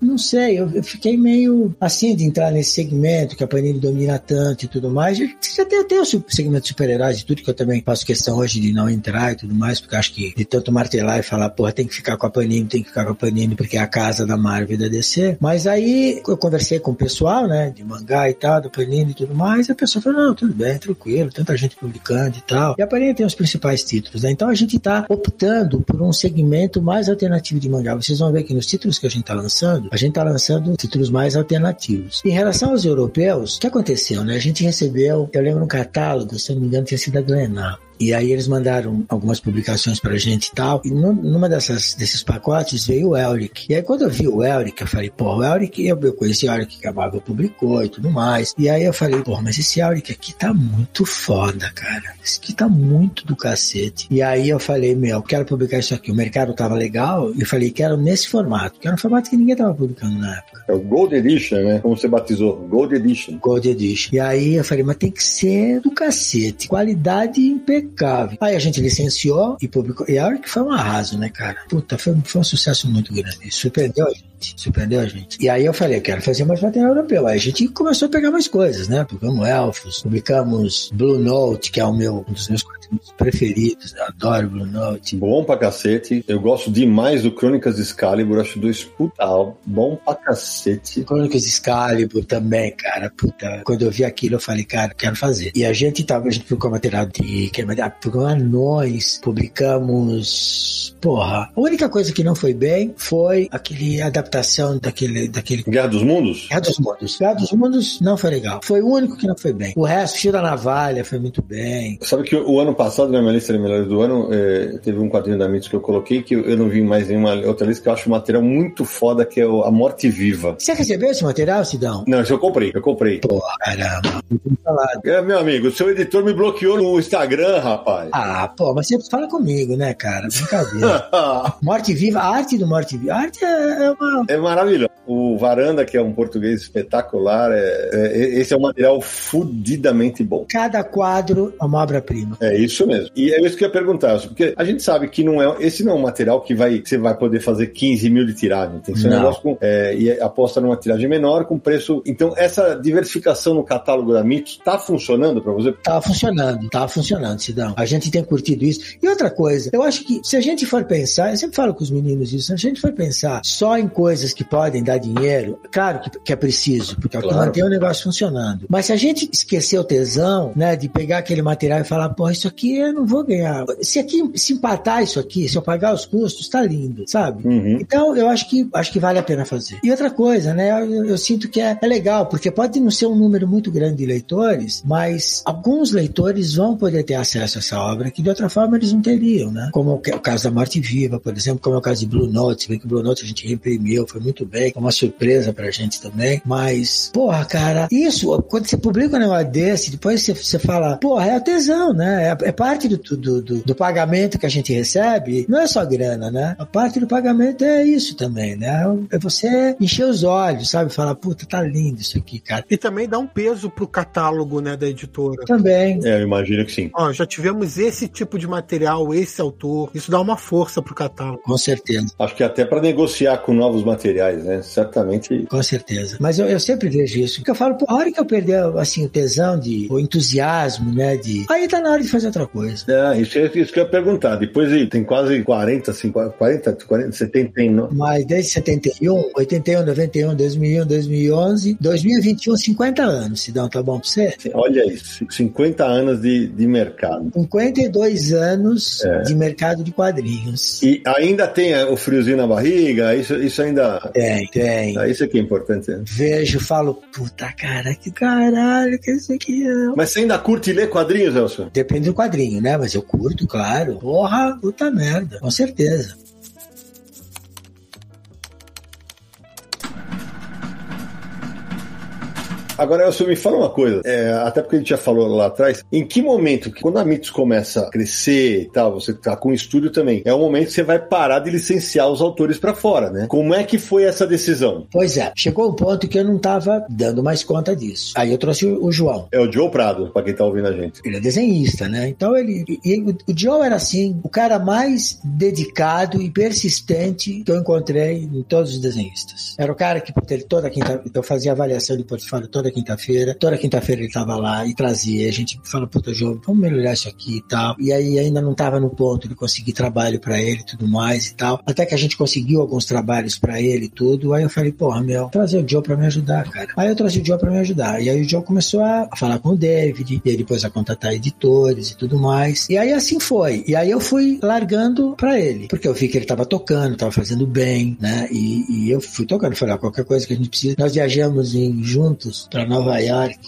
não sei, eu, eu fiquei meio assim de entrar nesse segmento que a Panini domina tanto e tudo mais. Já tem até o segmento de super-heróis e tudo, que eu também faço questão hoje de não entrar e tudo mais, porque acho que de tanto martelar e falar, porra, tem que ficar com a Panini, tem que ficar com a Panini, porque é a casa da Marvel e da DC. Mas aí eu conversei com o pessoal, né, de mangá e tal, da Panini e tudo mais, e a pessoa falou, não, tudo bem, tranquilo, tanta gente publicando e tal. E a Panini tem os principais títulos, né? Então a gente tá optando por um segmento mais alternativo de mangá. Vocês vão ver que nos títulos que a gente tá lançando, a gente tá lançando títulos mais alternativos. Em relação aos europeus, o que aconteceu, né? A gente recebeu, eu lembro no catálogo, se eu não me engano, tinha sido a Glenar. E aí eles mandaram algumas publicações pra gente e tal. E numa dessas, desses pacotes veio o Elric. E aí quando eu vi o Elric, eu falei, pô, o Elric, eu, eu conheci o Elric que a Marvel publicou e tudo mais. E aí eu falei, pô, mas esse Elric aqui tá muito foda, cara. Esse aqui tá muito do cacete. E aí eu falei, meu, quero publicar isso aqui. O mercado tava legal. E eu falei, quero nesse formato. Que era um formato que ninguém tava publicando na época. É o Gold Edition, né? Como você batizou. Gold Edition. Gold Edition. E aí eu falei, mas tem que ser do cacete. Qualidade impecável impecável. Aí a gente licenciou e publicou. E a hora que foi um arraso, né, cara? Puta, foi, foi um sucesso muito grande. Surpreendeu a gente. Surpreendeu a gente. E aí eu falei, eu quero fazer mais material europeu. Aí a gente começou a pegar mais coisas, né? Publicamos Elfos, publicamos Blue Note, que é o meu, um dos meus quadrinhos preferidos. Eu adoro Blue Note. Bom pra cacete. Eu gosto demais do Crônicas Excalibur. Acho dois puta bom pra cacete. Crônicas Excalibur também, cara. Puta. Quando eu vi aquilo, eu falei, cara, quero fazer. E a gente tava, a gente publicou material de. Publicamos Anões, publicamos. Porra. A única coisa que não foi bem foi aquele adaptação daquele. daquele... Guerra dos Mundos? Guerra dos Mundos. Guerra dos Mundos não foi legal. Foi o único que não foi bem. O resto, da Navalha, foi muito bem. Sabe que o ano passado, na minha lista de melhores do ano, é, teve um quadrinho da Mitos que eu coloquei que eu não vi mais nenhuma outra lista que eu acho um material muito foda, que é o A Morte Viva. Você recebeu esse material, Sidão? Não, isso eu comprei, eu comprei. Porra, caramba. É, meu amigo, o seu editor me bloqueou no Instagram, rapaz. Ah, pô, mas você fala comigo, né, cara? Brincadeira. Morte Viva, a arte do Morte Viva. A arte é, é uma. É maravilhoso. O Varanda, que é um português espetacular, é, é, esse é um material fudidamente bom. Cada quadro é uma obra-prima. É isso mesmo. E é isso que eu ia perguntar, porque a gente sabe que não é, esse não é um material que vai, você vai poder fazer 15 mil de tiragem. Tem que ser um negócio com, é, e aposta numa tiragem menor, com preço. Então, essa diversificação no catálogo da Mitos tá funcionando para você? Tá funcionando, tá funcionando, Sidão. A gente tem curtido isso. E outra coisa, eu acho que se a gente for pensar, eu sempre falo com os meninos isso, se a gente for pensar só em coisas que podem dar dinheiro, claro que, que é preciso, porque é o que mantém o negócio funcionando. Mas se a gente esquecer o tesão, né, de pegar aquele material e falar, pô, isso aqui eu não vou ganhar. Se aqui, se empatar isso aqui, se eu pagar os custos, tá lindo, sabe? Uhum. Então, eu acho que, acho que vale a pena fazer. E outra coisa, né, eu, eu sinto que é, é legal, porque pode não ser um número muito grande de leitores, mas alguns leitores vão poder ter acesso a essa obra que de outra forma eles não teriam, né? Como o caso da Morte Viva, por exemplo, como é o caso de Blue Note, bem que Blue Note a gente foi muito bem, é uma surpresa pra gente também, mas, porra, cara, isso, quando você publica um negócio desse, depois você, você fala, porra, é a tesão, né? É, é parte do, do, do, do, pagamento que a gente recebe, não é só grana, né? A parte do pagamento é isso também, né? É você encher os olhos, sabe? Falar, puta, tá lindo isso aqui, cara. E também dá um peso pro catálogo, né, da editora. Também. É, eu imagino que sim. Ó, já tivemos esse tipo de material, esse autor, isso dá uma força pro catálogo. Com certeza. Acho que até para negociar com novos materiais, né? Certamente. Com certeza. Mas eu, eu sempre vejo isso. Porque eu falo, pô, a hora que eu perder, assim, o tesão, de, o entusiasmo, né? De. Aí tá na hora de fazer outra coisa. É, isso, é, isso que eu ia perguntar. Depois tem quase 40, 50, 40, 40 79. Mas desde 71, 81, 91, 2001, 2011, 2021, 50 anos, Sidão, tá bom pra você? Olha isso, 50 anos de, de mercado. 52 anos é. de mercado de quadrinhos. E ainda tem o friozinho na barriga? Isso, isso ainda. Tem, tem. Ah, isso aqui é importante. Né? Vejo, falo, puta cara, que caralho que isso aqui é. Mas você ainda curte ler quadrinhos, Elson? Depende do quadrinho, né? Mas eu curto, claro. Porra, puta merda, com certeza. Agora, Elcio, me fala uma coisa, é, até porque a gente já falou lá atrás, em que momento, quando a Mitos começa a crescer e tal, você tá com o estúdio também, é o momento que você vai parar de licenciar os autores para fora, né? Como é que foi essa decisão? Pois é, chegou um ponto que eu não tava dando mais conta disso. Aí eu trouxe o, João. É o Joe Prado, pra quem tá ouvindo a gente. Ele é desenhista, né? Então ele. e- o- Joe era assim, o cara mais dedicado e persistente que eu encontrei em todos os desenhistas. Era o cara que puta, ele toda quinta eu fazia avaliação de portfólio toda quinta-feira. Toda quinta-feira ele tava lá e trazia. A gente fala, puta, Joe, vamos melhorar isso aqui e tal. E aí ainda não tava no ponto de conseguir trabalho pra ele e tudo mais e tal. Até que a gente conseguiu alguns trabalhos pra ele e tudo. Aí eu falei, porra, meu, trazer o Joe pra me ajudar, cara. Aí eu trouxe o Joe pra me ajudar. E aí o Joe começou a falar com o David, e depois a contatar editores e tudo mais. E aí assim foi. E aí eu fui largando pra ele, porque eu vi que ele tava tocando, tava fazendo bem, né? E, e eu fui tocando. Falei, ah, qualquer coisa que a gente precisa. Nós viajamos em, juntos pra Nova York,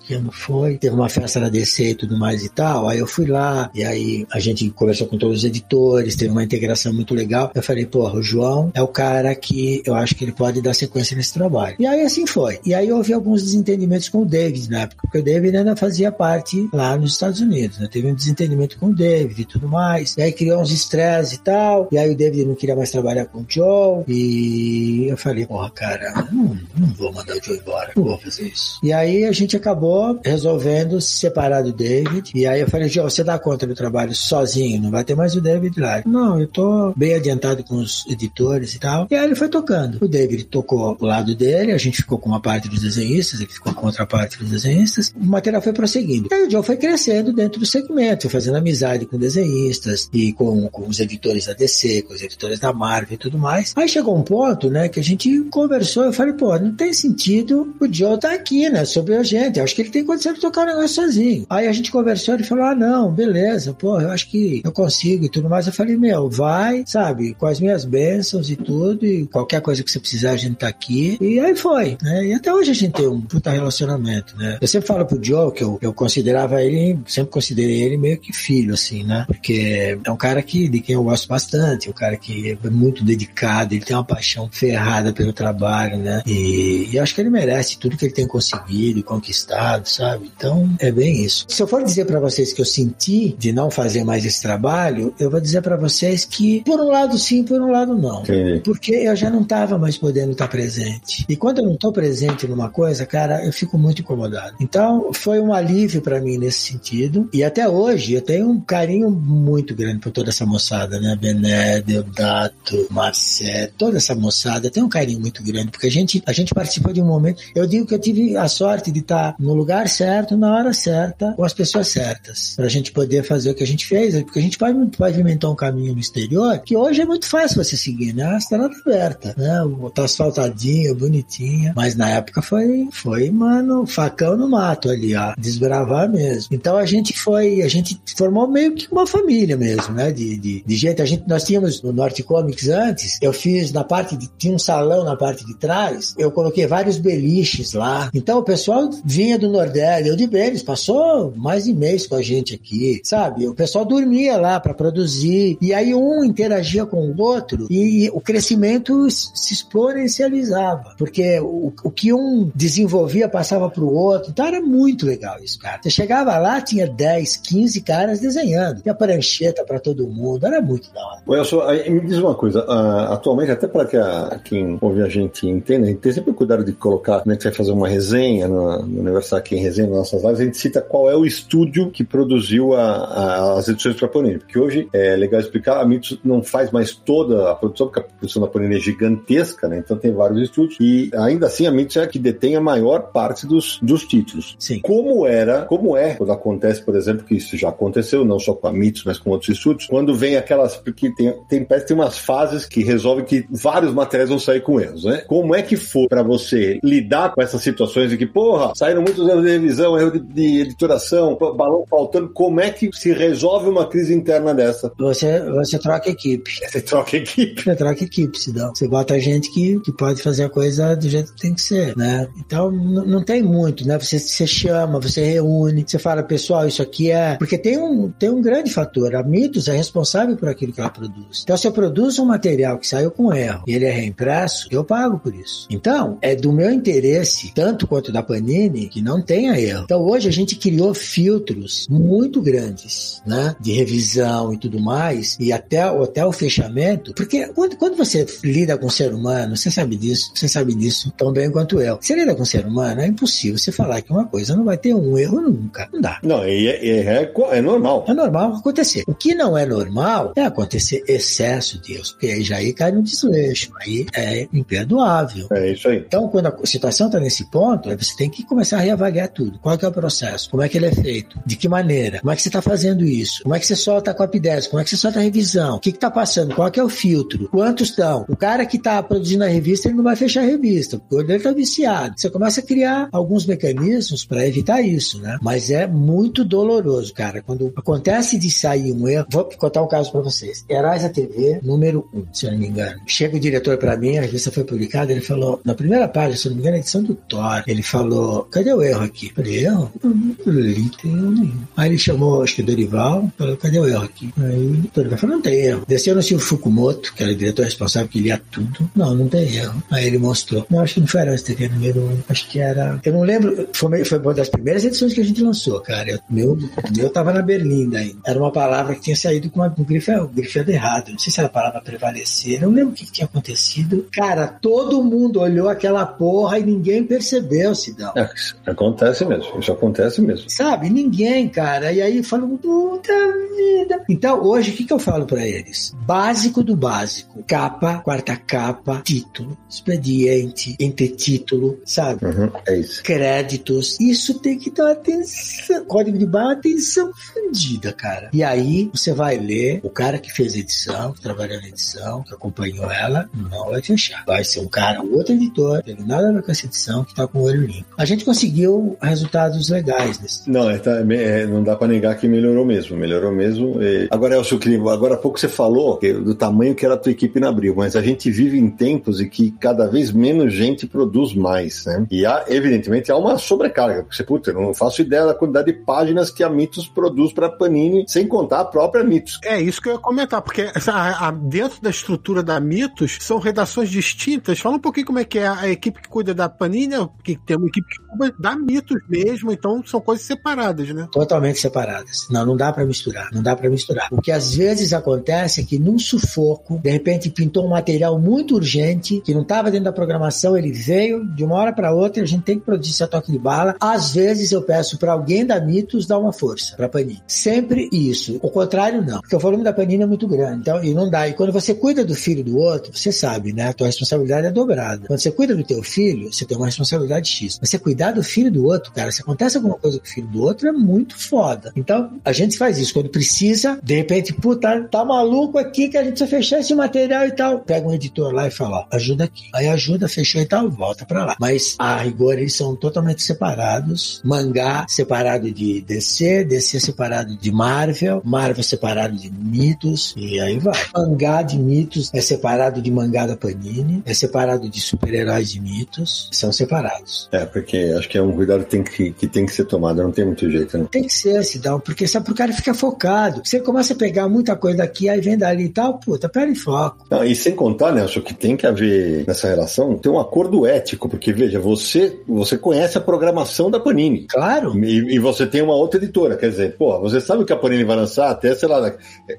que ano foi. Teve uma festa na DC e tudo mais e tal. Aí eu fui lá, e aí a gente conversou com todos os editores, teve uma integração muito legal. Eu falei, porra, o João é o cara que eu acho que ele pode dar sequência nesse trabalho. E aí assim foi. E aí houve alguns desentendimentos com o David na época, porque o David ainda fazia parte lá nos Estados Unidos, né? Teve um desentendimento com o David e tudo mais. E aí criou uns estresses e tal. E aí o David não queria mais trabalhar com o Joe. E eu falei, porra, cara, não, não vou mandar o Joe embora. Não vou fazer isso. E aí a gente acabou resolvendo se separar do David. E aí eu falei, Joe, você dá conta do trabalho sozinho? Não vai ter mais o David lá. Não, eu tô bem adiantado com os editores e tal. E aí ele foi tocando. O David tocou o lado dele, a gente ficou com uma parte dos desenhistas, ele ficou com outra parte dos desenhistas. O material foi prosseguindo. E aí o Joe foi crescendo dentro do segmento, fazendo amizade com desenhistas e com, com os editores da DC, com os editores da Marvel e tudo mais. Aí chegou um ponto, né, que a gente conversou, eu falei, pô, não tem sentido o Joe tá aqui, né, sobre a gente. Eu acho que ele tem condição de tocar o negócio sozinho. Aí a gente conversou, ele falou, ah, não, beleza, pô, eu acho que eu consigo e tudo mais. Eu falei, meu, vai, sabe, com as minhas bênçãos e tudo, e qualquer coisa que você precisar, a gente tá aqui. E aí foi, né, e até hoje a gente tem um puta relacionamento, né. Eu sempre falo pro Joe que eu, eu considerava ele, sempre considerei ele meio que filho, assim, né, porque é um cara que, de quem eu gosto bastante, um cara que é muito dedicado, ele tem uma paixão ferrada pelo trabalho, né, e, e acho que ele merece tudo que ele tem conseguido e conquistado, sabe? Então, é bem isso. Se eu for dizer pra vocês que eu senti de não fazer mais esse trabalho, eu vou dizer pra vocês que, por um lado sim, por um lado não. Porque eu já não tava mais podendo estar presente. E quando eu não tô presente numa coisa, cara, eu fico muito incomodado. Então, foi um alívio pra mim nesse sentido. E até hoje, eu tenho um carinho muito grande por toda essa moçada, né? Bené, Deodato, Marcé, toda essa moçada. Tem um carinho muito grande, porque a gente, a gente participou de um momento. Eu digo que eu tive a sorte de estar no lugar certo, na hora certa, com as pessoas certas. Pra gente poder fazer o que a gente fez, porque a gente pavi- pavimentou um caminho no exterior que hoje é muito fácil você seguir, né? A estrada aberta, né? Tá asfaltadinho, bonitinha. Mas na época foi, foi, mano, facão no mato ali, ó. Desbravar mesmo. Então a gente foi, a gente formou meio que uma família mesmo, né? De, de, de gente. A gente, nós tínhamos no Norte Comics antes, eu fiz na parte de, tinha um salão na parte de trás, eu coloquei vários beliches lá. Então o pessoal vinha do Nordeste, eu de Benes, passou mais de mês com a gente aqui, sabe? O pessoal dormia lá para produzir, e aí um interagia com o outro, e o crescimento se exponencializava, porque o, o que um desenvolvia passava para o outro, então era muito legal isso, cara. Você chegava lá, tinha 10, 15 caras desenhando, tinha prancheta para todo mundo, era muito da hora. Aí me diz uma coisa, ah, atualmente, até para que a, quem ouve a gente entenda, a gente tem sempre cuidado de colocar, quando a gente vai fazer uma resenha no, no aniversário aqui em resenha nas nossas lives, a gente cita qual é o estúdio que produziu a- a- as edições para Panini, porque hoje é legal explicar, a Mitsu não faz mais toda a produção, porque a produção da Panini é gigantesca, né? Então tem vários estúdios, e ainda assim a Mitsu é a que detém a maior parte dos, dos títulos. Sim. Como era, como é, quando acontece, por exemplo, que isso já aconteceu, não só com a Mitsu, mas com outros estúdios, quando vem aquelas, porque tem, tem, parece tem umas fases que resolvem que vários materiais vão sair com erros, né? Como é que foi pra você lidar com essas situações de que, porra, saíram muitos erros de revisão, erro de, de editoração, balão faltando, como é que se resolve uma crise interna dessa? Você, você troca equipe. Você troca equipe. Você troca equipe, senão você bota gente que, que pode fazer a coisa do jeito que tem que ser, né? Então não tem muito, né? Você, você chama, você reúne, você fala, pessoal, isso aqui é. Porque tem um, tem um grande fator. A Mitos é responsável por aquilo que ela produz. Então, se eu produzo um material que saiu com erro e ele é reimpresso, eu pago por isso. Então, é do meu interesse, tanto tanto quanto da Panini, que não tenha erro. Então hoje a gente criou filtros muito grandes, né? De revisão e tudo mais, e até, até o fechamento, porque quando, quando você lida com o ser humano, você sabe disso, você sabe disso tão bem quanto eu. Você lida com o ser humano, é impossível você falar que uma coisa não vai ter um erro nunca. Não dá. Não, é, é, é, é normal. É normal acontecer. O que não é normal é acontecer excesso de erros, porque aí já aí cai no desleixo, aí é imperdoável. É isso aí. Então, quando a situação está nesse ponto, aí você tem que começar a reavaliar tudo. Qual é o processo? Como é que ele é feito? De que maneira? Como é que você está fazendo isso? Como é que você solta a copy 10? Como é que você solta a revisão? O que está passando? Qual é o filtro? Quantos estão? O cara que está produzindo a revista, ele não vai fechar a revista, porque ele está viciado. Você começa a criar alguns mecanismos para evitar isso, né? Mas é muito doloroso, cara. Quando acontece de sair um erro, vou contar um caso para vocês. Heróis da TV, número 1, um, se eu não me engano. Chega o diretor para mim, a revista foi publicada, ele falou, na primeira página, se eu não me engano, a edição do Thor, ele falou, cadê o erro aqui? Falei, erro? Não tem erro nenhum. Aí ele chamou, acho que o Dorival, falou, cadê o erro aqui? Aí o Dorival falou, não tem erro. Desceu no Silvio Fukumoto, que era o diretor responsável que lia tudo. Não, não tem erro. Aí ele mostrou. Não, acho que não foi Heróis TV número 1, um, acho que era... Eu não lembro, foi, foi uma das primeiras edições que a gente lançou, cara. Eu, meu, meu tava na Berlinda ainda. Era uma palavra que tinha saído com uma, um grifo, um grifo errado. Não sei se era a palavra prevalecer. Eu não lembro o que, que, tinha acontecido. Cara, todo mundo olhou aquela porra e ninguém percebeu, Sidão. É, acontece mesmo. Isso acontece mesmo. Sabe? Ninguém, cara. E aí falam, puta vida. Então, hoje, o que, que eu falo para eles? Básico do básico. Capa, quarta capa, título, expediente, entretítulo, sabe? Uhum, é isso. Créditos. Isso tem que dar atenção. Código de barra, atenção fundida, cara. E aí, você vai ler, o cara que fez a edição, que trabalhou na edição, que acompanhou ela, não vai fechar. Vai ser um cara, outro editor, tem nada a ver com essa edição, que tá com o olho limpo. A gente conseguiu resultados legais nesse. Não, é, tá, é, não dá para negar que melhorou mesmo, melhorou mesmo. E... Agora, Elcio Crivo, agora há pouco você falou do tamanho que era a tua equipe na Abril, mas a gente vive em tempos em que cada vez menos gente produz mais, né? E há, evidentemente, há uma sobrecarga, porque você, puta, eu não faço ideia da quantidade de páginas que a Mitos produz para Panini, sem contar a própria Mitos. É isso que eu ia comentar, porque a, a, dentro da estrutura da Mitos são redações distintas. Fala um pouquinho como é que é a equipe que cuida da Panini, que tem uma equipe que da Mitos mesmo, então são coisas separadas, né? Totalmente separadas. Não, não dá para misturar, não dá para misturar. O que às vezes acontece é que num sufoco, de repente pintou um material muito urgente, que não estava dentro da programação, ele veio de uma hora para outra, a gente tem que produzir esse toque de bala. Às vezes eu peço para alguém da Mitos dar uma força para Panini. Sempre isso. O contrário, não. Porque o volume da Panini é muito grande. Então, e não dá. E quando você cuida do filho do outro, você sabe, né? A tua responsabilidade é dobrada. Quando você cuida do teu filho, você tem uma responsabilidade X. Mas você cuidar do filho do outro, cara, se acontece alguma coisa com o filho do outro, é muito foda. Então, a gente faz isso. Quando precisa, de repente, puta, tá maluco aqui que a gente precisa fechar esse material e tal. Pega um editor lá e fala, ó, ajuda aqui. Aí ajuda, fechou e tal, volta pra lá. Mas, a rigor, eles são totalmente separados. Mangá separado de DC, DC separado de Marvel, Marvel separado de mitos, e aí vai. Mangá de mitos é separado de mangá da Panini, é separado de super-heróis de mitos, são separados. É, porque acho que é um cuidado que tem que, que, tem que ser tomado, não tem muito jeito, né? Tem que ser, Sidão, porque sabe, pro cara fica focado. Você começa a pegar muita coisa daqui, aí vem dali e tal, puta, perde foco. Não, e sem contar, né, acho que tem que haver nessa relação, tem um acordo ético, porque veja, você, você conhece a programação da Panini. Claro. E, e você tem uma outra editora, quer dizer, pô, você sabe o que a Panini vai lançar até, sei lá,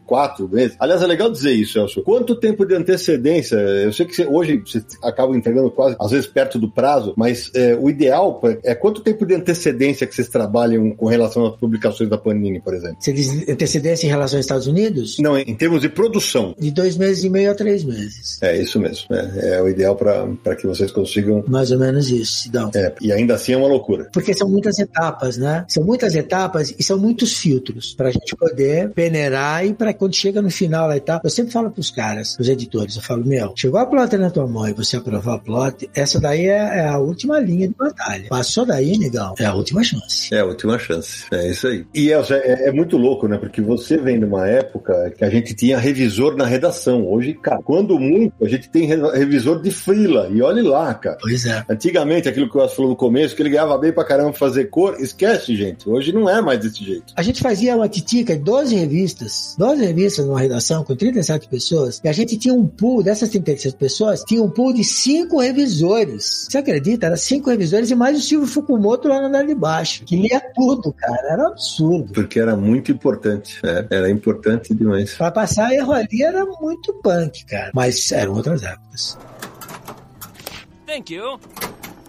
quatro meses. Aliás, é legal dizer isso, Elcio. Quanto tempo de antecedência? Eu sei que você, hoje você acaba entregando quase, às vezes, perto do prazo, mas é, o ideal é quanto tempo de antecedência que vocês trabalham com relação às publicações da Panini, por exemplo? Você diz antecedência em relação aos Estados Unidos? Não, em termos de produção. De dois meses e meio a três meses. É isso mesmo. É, é o ideal para que vocês consigam. Mais ou menos isso, Sidão. É, e ainda assim é uma loucura. Porque são muitas etapas, né? São muitas etapas e são muitos filtros para a gente poder peneirar e para quando chega no final lá e tal. Eu sempre falo pros caras, os editores, eu falo, meu, chegou a plot na tua mão e você aprovou a plot, essa daí é, é a última linha de batalha. Passou daí, negão, é a última chance. É a última chance. É isso aí. E é, é muito louco, né? Porque você vem de uma época que a gente tinha revisor na redação. Hoje, cara, quando muito, a gente tem revisor de frila. E olhe lá, cara. Pois é. Antigamente, aquilo que eu falou no começo, que ele ganhava bem pra caramba fazer cor, esquece, gente. Hoje não é mais desse jeito. A gente fazia uma titica de 12 revistas, 12 revistas numa redação com 37 pessoas, e a gente tinha um pool, dessas 37 pessoas, tinha um pool de 5 revisores. Você acredita? Era cinco revisores e mais o Silvio Fukumoto lá no andar de baixo, que lia tudo, cara. Era um absurdo. Porque era muito importante, né? Era importante demais. Pra passar erro ali era muito punk, cara. Mas eram outras épocas. Thank you.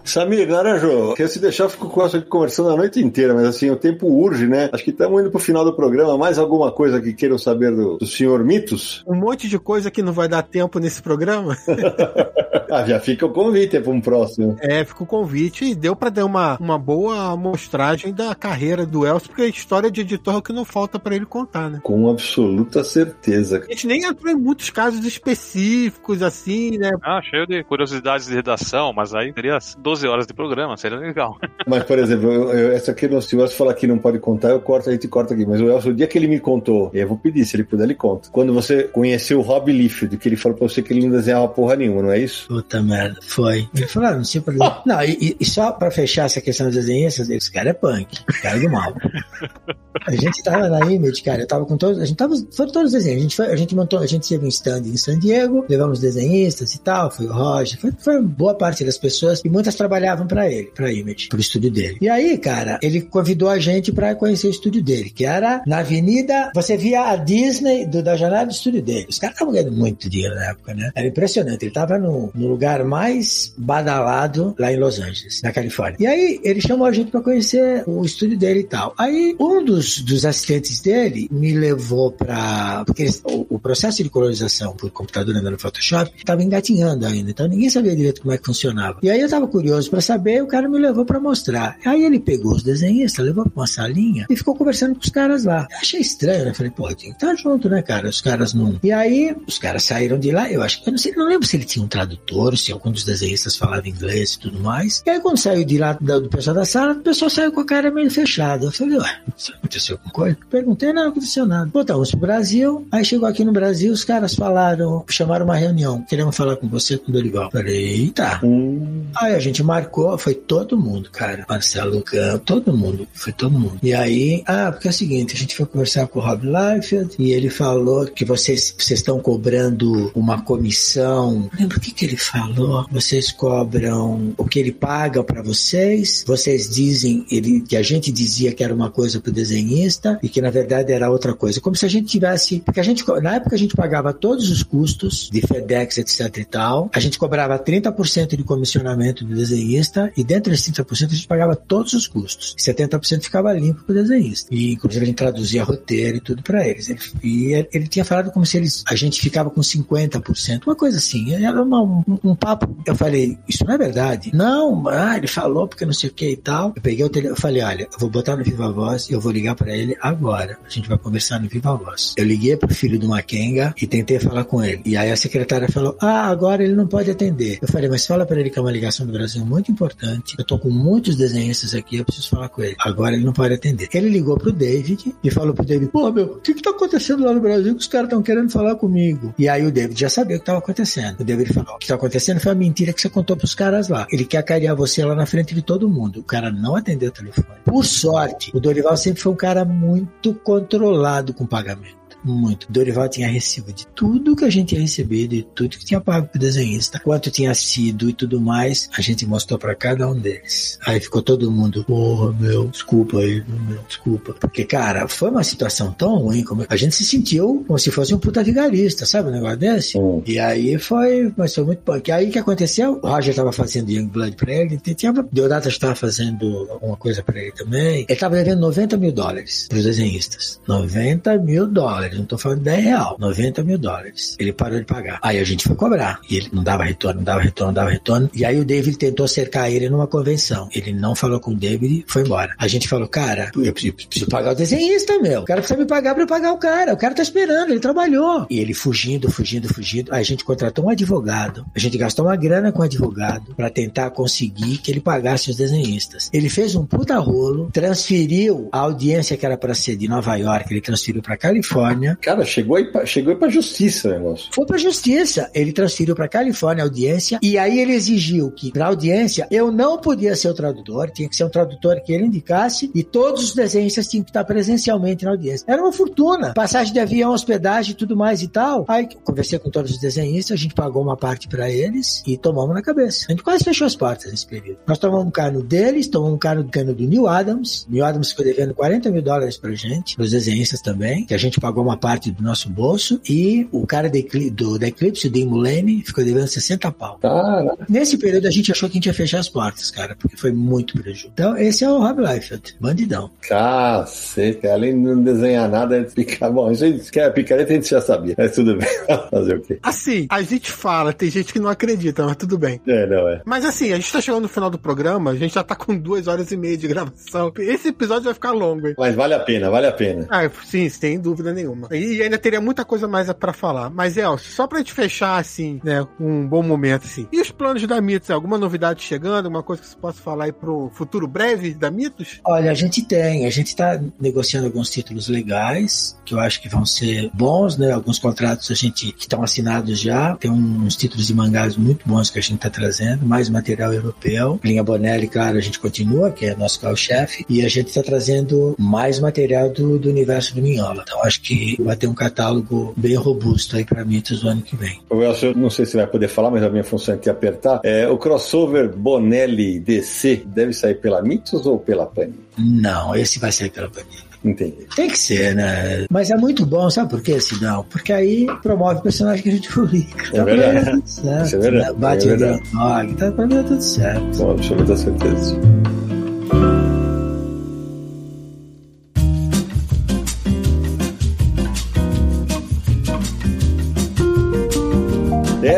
Samir, Naranjo, quer se deixar, eu fico com essa aqui conversando a noite inteira, mas assim, o tempo urge, né? Acho que estamos indo pro final do programa. Mais alguma coisa que queiram saber do, do senhor Mitos? Um monte de coisa que não vai dar tempo nesse programa. ah, já fica o convite para um próximo. É, fica o convite e deu para dar uma, uma boa amostragem da carreira do Elcio, porque a história de editor é o que não falta para ele contar, né? Com absoluta certeza. A gente nem entrou em muitos casos específicos, assim, né? Ah, cheio de curiosidades de redação, mas aí teria 12 horas de programa, seria legal. Mas, por exemplo, eu, eu, essa aqui, se o Elcio falar que não pode contar, eu corto, a gente corta aqui. Mas o Elcio, o dia que ele me contou, eu vou pedir, se ele puder, ele conta. Quando você conheceu o Rob Liefeld, que ele falou pra você que ele não desenhava porra nenhuma, não é isso? Puta merda, foi. Ele falou, ah, não sei por Não, e, e, só pra fechar essa questão dos desenhistas, esse cara é punk, cara do mal. A gente tava na Image, cara, eu tava com todos, a gente tava, foram todos os desenhos, a gente, foi, a gente montou, a gente teve um stand em San Diego, levamos desenhistas e tal, foi o Roger, foi, foi boa parte das pessoas, e muitas trabalhavam para ele, para Image, pro estúdio dele. E aí, cara, ele convidou a gente para conhecer o estúdio dele, que era na avenida, você via a Disney do, da janela do estúdio dele. Os caras estavam ganhando muito dinheiro na época, né? Era impressionante, ele tava no, no lugar mais badalado lá em Los Angeles, na Califórnia. E aí, ele chamou a gente para conhecer o estúdio dele e tal. Aí, um dos, dos assistentes dele me levou para porque eles, o, o, processo de colorização por computador andando no Photoshop estava engatinhando ainda, então ninguém sabia direito como é que funcionava. E aí eu tava curioso para saber, o cara me levou para mostrar. Aí ele pegou os desenhistas, levou pra uma salinha e ficou conversando com os caras lá. Eu achei estranho, né? Falei, pô, tem que estar junto, né, cara? Os caras não. E aí, os caras saíram de lá, eu acho que eu não sei, não lembro se ele tinha um tradutor, se algum dos desenhistas falava inglês e tudo mais. E aí, quando saiu de lá do, pessoal da sala, o pessoal saiu com a cara meio fechada. Eu falei, ué, aconteceu alguma coisa? Perguntei, não, não aconteceu nada. Voltamos pro Brasil, aí chegou aqui no Brasil, os caras falaram, chamaram uma reunião, queremos falar com você, com o Dorival. Falei, eita. Hum. Aí a gente marcou, foi todo mundo, cara. Marcelo Campo, todo mundo, foi todo mundo. E aí, ah, porque é o seguinte, a gente foi conversar com o Rob Liefeld e ele falou que vocês, vocês estão cobrando uma comissão. Lembra o que, que ele falou? Vocês cobram o que ele paga para vocês, vocês dizem ele, que a gente dizia que era uma coisa pro desenhista e que na verdade era outra coisa. Como se a gente tivesse. Porque a gente, na época a gente pagava todos os custos de FedEx, etc e tal. A gente cobrava 30% de comissionamento do desenhista e dentro desses 30% a gente pagava todos os custos. 70% ficava limpo pro desenhista. E inclusive a gente traduzia roteiro e tudo para eles. Ele, e ele, tinha falado como se eles, a gente ficava com 50%, uma coisa assim. Era uma, um, um, papo. Eu falei, isso não é verdade? Não, ah, ele falou porque não sei o que e tal. Eu peguei o telefone, falei, olha, eu vou botar no Viva Voz e eu vou ligar para ele agora. A gente vai conversar no Viva Voz. Eu liguei pro filho do Makenga e tentei falar com ele. E aí a secretária falou, ah, agora ele não pode atender. Eu falei, mas fala para ele que é uma ligação do Brasil muito importante. Eu tô com muitos desenhistas aqui, eu preciso falar com ele. Agora ele não pode atender. Ele ligou pro David e falou pro David, pô, meu, o que que tá acontecendo lá no Brasil que os caras estão querendo falar comigo? E aí o David já sabia o que tava acontecendo. O David falou, o que tá acontecendo foi a mentira que você contou pros caras lá. Ele quer cariar você lá na frente de todo mundo. O cara não atendeu o telefone. Por sorte, o Dorival sempre foi um cara muito controlado com pagamento muito. Dorival tinha recibo de tudo que a gente tinha recebido e tudo que tinha pago pro desenhista, quanto tinha sido e tudo mais, a gente mostrou para cada um deles. Aí ficou todo mundo, porra, meu, desculpa aí, meu, desculpa. Porque, cara, foi uma situação tão ruim, como a gente se sentiu como se fosse um puta vigarista, sabe, um negócio desse? Hum. E aí foi, mas foi muito punk. Aí o que aconteceu? O Roger tava fazendo Youngblood pra ele, tinha, Deodato estava fazendo alguma coisa pra ele também. Ele tava devendo 90 mil dólares pros desenhistas. 90 mil dólares não tô falando de 10 real, 90 mil dólares. Ele parou de pagar. Aí a gente foi cobrar. E ele não dava retorno, não dava retorno, não dava retorno. E aí o David tentou cercar ele numa convenção. Ele não falou com o David e foi embora. A gente falou, cara, eu preciso, preciso pagar o desenhista, meu. O cara precisa me pagar pra eu pagar o cara. O cara tá esperando, ele trabalhou. E ele fugindo, fugindo, fugindo. Aí a gente contratou um advogado. A gente gastou uma grana com o advogado para tentar conseguir que ele pagasse os desenhistas. Ele fez um puta rolo, transferiu a audiência que era para ser de Nova York, ele transferiu para Califórnia Califórnia. Cara, chegou aí pra, chegou aí pra justiça o negócio. Foi pra justiça. Ele transferiu pra Califórnia a audiência e aí ele exigiu que pra audiência eu não podia ser o tradutor, tinha que ser um tradutor que ele indicasse e todos os desenhistas tinham que estar presencialmente na audiência. Era uma fortuna. Passagem de avião, hospedagem e tudo mais e tal. Aí conversei com todos os desenhistas, a gente pagou uma parte pra eles e tomamos na cabeça. A gente quase fechou as portas nesse período. Nós tomamos um cano deles, tomamos um cano do cano do Neil Adams. Neil Adams ficou devendo 40 mil dólares pra gente, pros desenhistas também, que a gente pagou uma parte do nosso bolso. E o cara da Eclipse, do, da Eclipse, o Dean Mulaney, ficou devendo 60 pau. Caraca. Nesse período a gente achou que a gente ia fechar as portas, cara, porque foi muito prejuízo. Então, esse é o Rob Liefeld, bandidão. Cacete, além de não desenhar nada, é picar. Bom, isso aí, que é picareta a gente já sabia. Mas tudo bem. Fazer o quê? Assim, a gente fala, tem gente que não acredita, mas tudo bem. É, não é. Mas assim, a gente tá chegando no final do programa, a gente já tá com duas horas e meia de gravação. Esse episódio vai ficar longo, hein? Mas vale a pena, vale a pena. Ah, sim, sem dúvida nenhuma. E ainda teria muita coisa mais pra falar. Mas, Elcio, só pra gente fechar, assim, né, um bom momento, assim. E os planos da Mitos? Alguma novidade chegando? Alguma coisa que você possa falar aí pro futuro breve da Mitos? Olha, a gente tem, a gente está negociando alguns títulos legais, que eu acho que vão ser bons, né? Alguns contratos a gente que estão assinados já, tem uns títulos de mangás muito bons que a gente está trazendo, mais material europeu. Linha Bonelli, claro, a gente continua, que é nosso carro-chefe, e a gente está trazendo mais material do, do universo do Minhola. Então acho que vai ter um catálogo bem robusto aí para mitos do ano que vem. O Elcio, não sei se vai poder falar, mas a minha função é te apertar. É, o crossover Bonelli DC deve sair pela Mitos ou pela Panini? Não, esse vai ser pela Panini. Entendi. Tem que ser, né? Mas é muito bom, sabe por quê, Sidão? Porque aí promove o personagem que a gente publica. É verdade. pra mim tudo certo, Isso é verdade. né? Bate É verdade. no blog, então pra mim é tudo certo. Com absoluta certeza.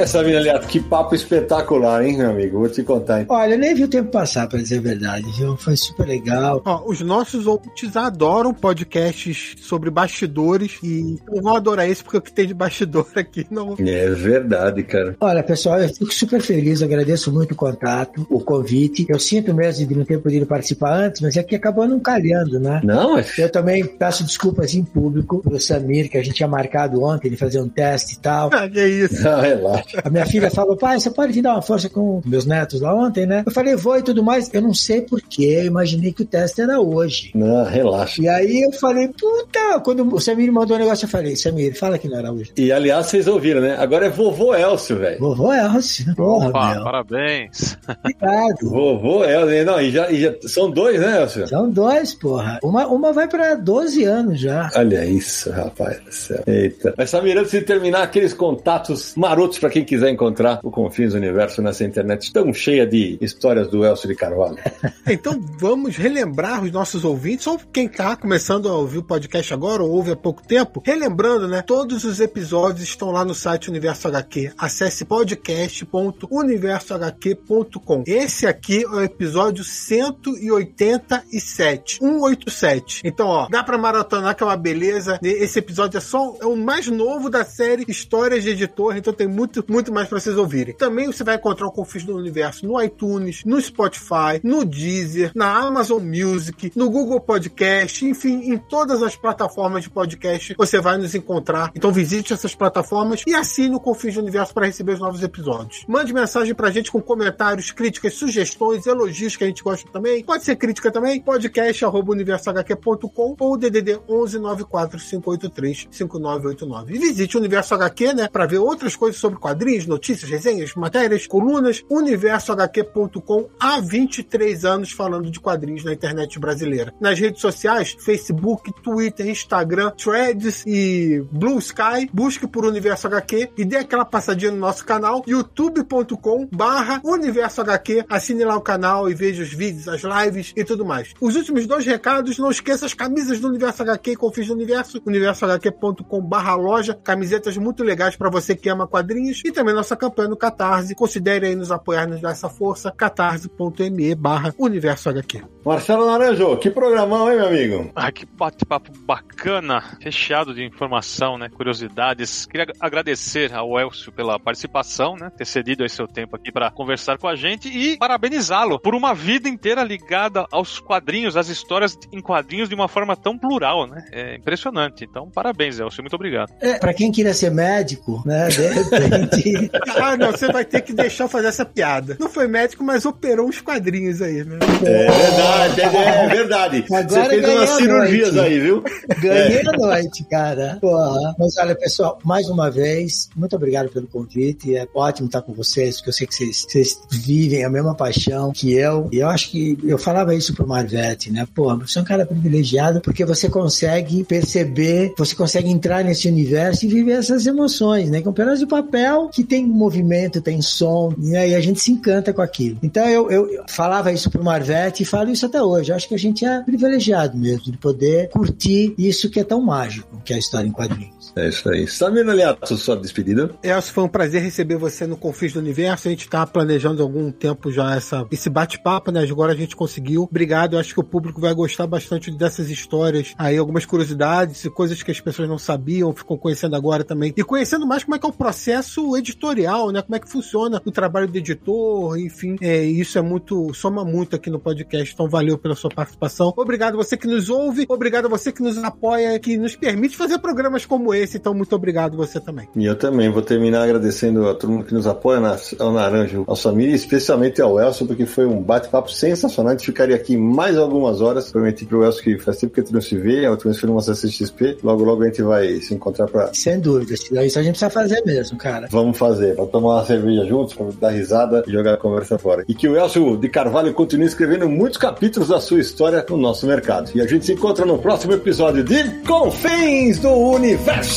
Essa, minha aliado, que papo espetacular, hein, meu amigo? Vou te contar. hein? Olha, eu nem vi o tempo passar, pra dizer a verdade, viu? Foi super legal. Ó, os nossos ouvintes adoram podcasts sobre bastidores e eu vou adorar esse porque o que tem de bastidor aqui não. É verdade, cara. Olha, pessoal, eu fico super feliz, agradeço muito o contato, o convite. Eu sinto mesmo de não ter podido participar antes, mas é que acabou não calhando, né? Não, mas Eu também peço desculpas em público pro Samir, que a gente tinha marcado ontem de fazer um teste e tal. Ah, que isso. não, relaxa. A minha filha falou, pai, você pode vir dar uma força com meus netos lá ontem, né? Eu falei, vou e tudo mais. Eu não sei porquê, eu imaginei que o teste era hoje. Não, relaxa. E aí eu falei, puta, quando o Samir mandou o negócio, eu falei, Samir, fala que não era hoje. E aliás, vocês ouviram, né? Agora é vovô Elcio, velho. Vovô Elcio. Porra, Opa, meu. parabéns. Obrigado. Vovô Elcio. Não, e já, e já são dois, né, Elcio? São dois, porra. Uma, uma vai pra 12 anos já. Olha isso, rapaz do céu. Eita. Mas, Samir, antes de terminar, aqueles contatos marotos pra quem quiser encontrar o Confins Universo nessa internet tão cheia de histórias do Elcio de Carvalho. Então vamos relembrar os nossos ouvintes, ou quem tá começando a ouvir o podcast agora, ou ouve há pouco tempo, relembrando, né? Todos os episódios estão lá no site Universo HQ. Acesse podcast.universohq.com. Esse aqui é o episódio 187. 187. Então, ó, dá pra maratonar que é uma beleza. Esse episódio é só é o mais novo da série Histórias de Editor, então tem muito, muito mais pra vocês ouvirem. Também você vai encontrar o Confins do Universo no iTunes, no Spotify, no Deezer, na Amazon Music, no Google Podcast, enfim, em todas as plataformas de podcast você vai nos encontrar. Então visite essas plataformas e assine o Confins do Universo para receber os novos episódios. Mande mensagem pra gente com comentários, críticas, sugestões, elogios que a gente gosta também. Pode ser crítica também. podcast@universohq.com ou DDD 11 94 583 5989. E visite o Universo HQ, né, para ver outras coisas sobre quadrinhos, notícias, resenhas, matérias, colunas. universohq.com há 23 anos falando de quadrinhos na internet brasileira. Nas redes sociais, Facebook, Twitter, Instagram, Threads e Blue Sky, busque por Universo HQ e dê aquela passadinha no nosso canal youtube.com barra Universo HQ. Assine lá o canal e veja os vídeos, as lives e tudo mais. Os últimos dois recados, não esqueça as camisas do Universo HQ e Confins do Universo, universohq.com barra loja, camisetas muito legais para você que ama quadrinhos e também nossa campanha no Catarse. Considere aí nos apoiar, nos dar essa força. catarse.me barra Universo HQ. Marcelo Naranjo, que programão, hein, meu amigo? Ah, que bate-papo bacana, recheado de informação, né? Curiosidades. Queria agradecer ao Elcio pela participação, né? Ter cedido aí seu tempo aqui para conversar com a gente e parabenizá-lo por uma vida inteira ligada aos quadrinhos, às histórias em quadrinhos de uma forma tão plural, né? É impressionante. Então, parabéns, Elcio. Muito obrigado. É, pra quem queria ser médico, né? De repente. ah, não, você vai ter que deixar eu fazer essa piada. Não foi médico, mas operou uns quadrinhos aí, né? É verdade, é, verdade. Agora você fez umas cirurgias noite. aí, viu? Ganhei é. a noite, cara. Porra. Mas olha, pessoal, mais uma vez, muito obrigado pelo convite. É ótimo estar com vocês, porque eu sei que vocês, vocês vivem a mesma paixão que eu. E eu acho que eu falava isso pro Marvete, né? Pô, você é um cara privilegiado porque você consegue perceber, você consegue entrar nesse universo e viver essas emoções, né? É um pedaço de papel que tem movimento, tem som, né? e a gente se encanta com aquilo. Então eu, eu falava isso pro Marvete e falo isso até hoje. Eu acho que a gente é privilegiado mesmo de poder curtir isso que é tão mágico, que é a história em quadrinhos. É isso aí. Samir Aliato, sua despedida. Elcio, foi um prazer receber você no Confins do Universo. A gente tá planejando há algum tempo já essa, esse bate-papo, né? Agora a gente conseguiu. Obrigado, eu acho que o público vai gostar bastante dessas histórias. Aí algumas curiosidades e coisas que as pessoas não sabiam, ficam conhecendo agora também. E conhecendo mais como é que é o processo editorial, né? Como é que funciona o trabalho do editor, enfim. É, isso é muito, soma muito aqui no podcast. Então valeu pela sua participação. Obrigado você que nos ouve, obrigado você que nos apoia, que nos permite fazer programas como esse esse, então muito obrigado você também. E eu também vou terminar agradecendo a todo mundo que nos apoia, ao Naranjo, ao Samir, especialmente ao Elson, porque foi um bate-papo sensacional. A gente ficaria aqui mais algumas horas. Prometi pro Elson que faz tempo que a gente não se vê, a última vez foi numa CCXP. Logo, logo a gente vai se encontrar pra. Sem dúvida, isso a gente precisa fazer mesmo, cara. Vamos fazer, pra tomar uma cerveja juntos, pra dar risada e jogar a conversa fora. E que o Elcio de Carvalho continue escrevendo muitos capítulos da sua história no nosso mercado. E a gente se encontra no próximo episódio de Confins do Universo.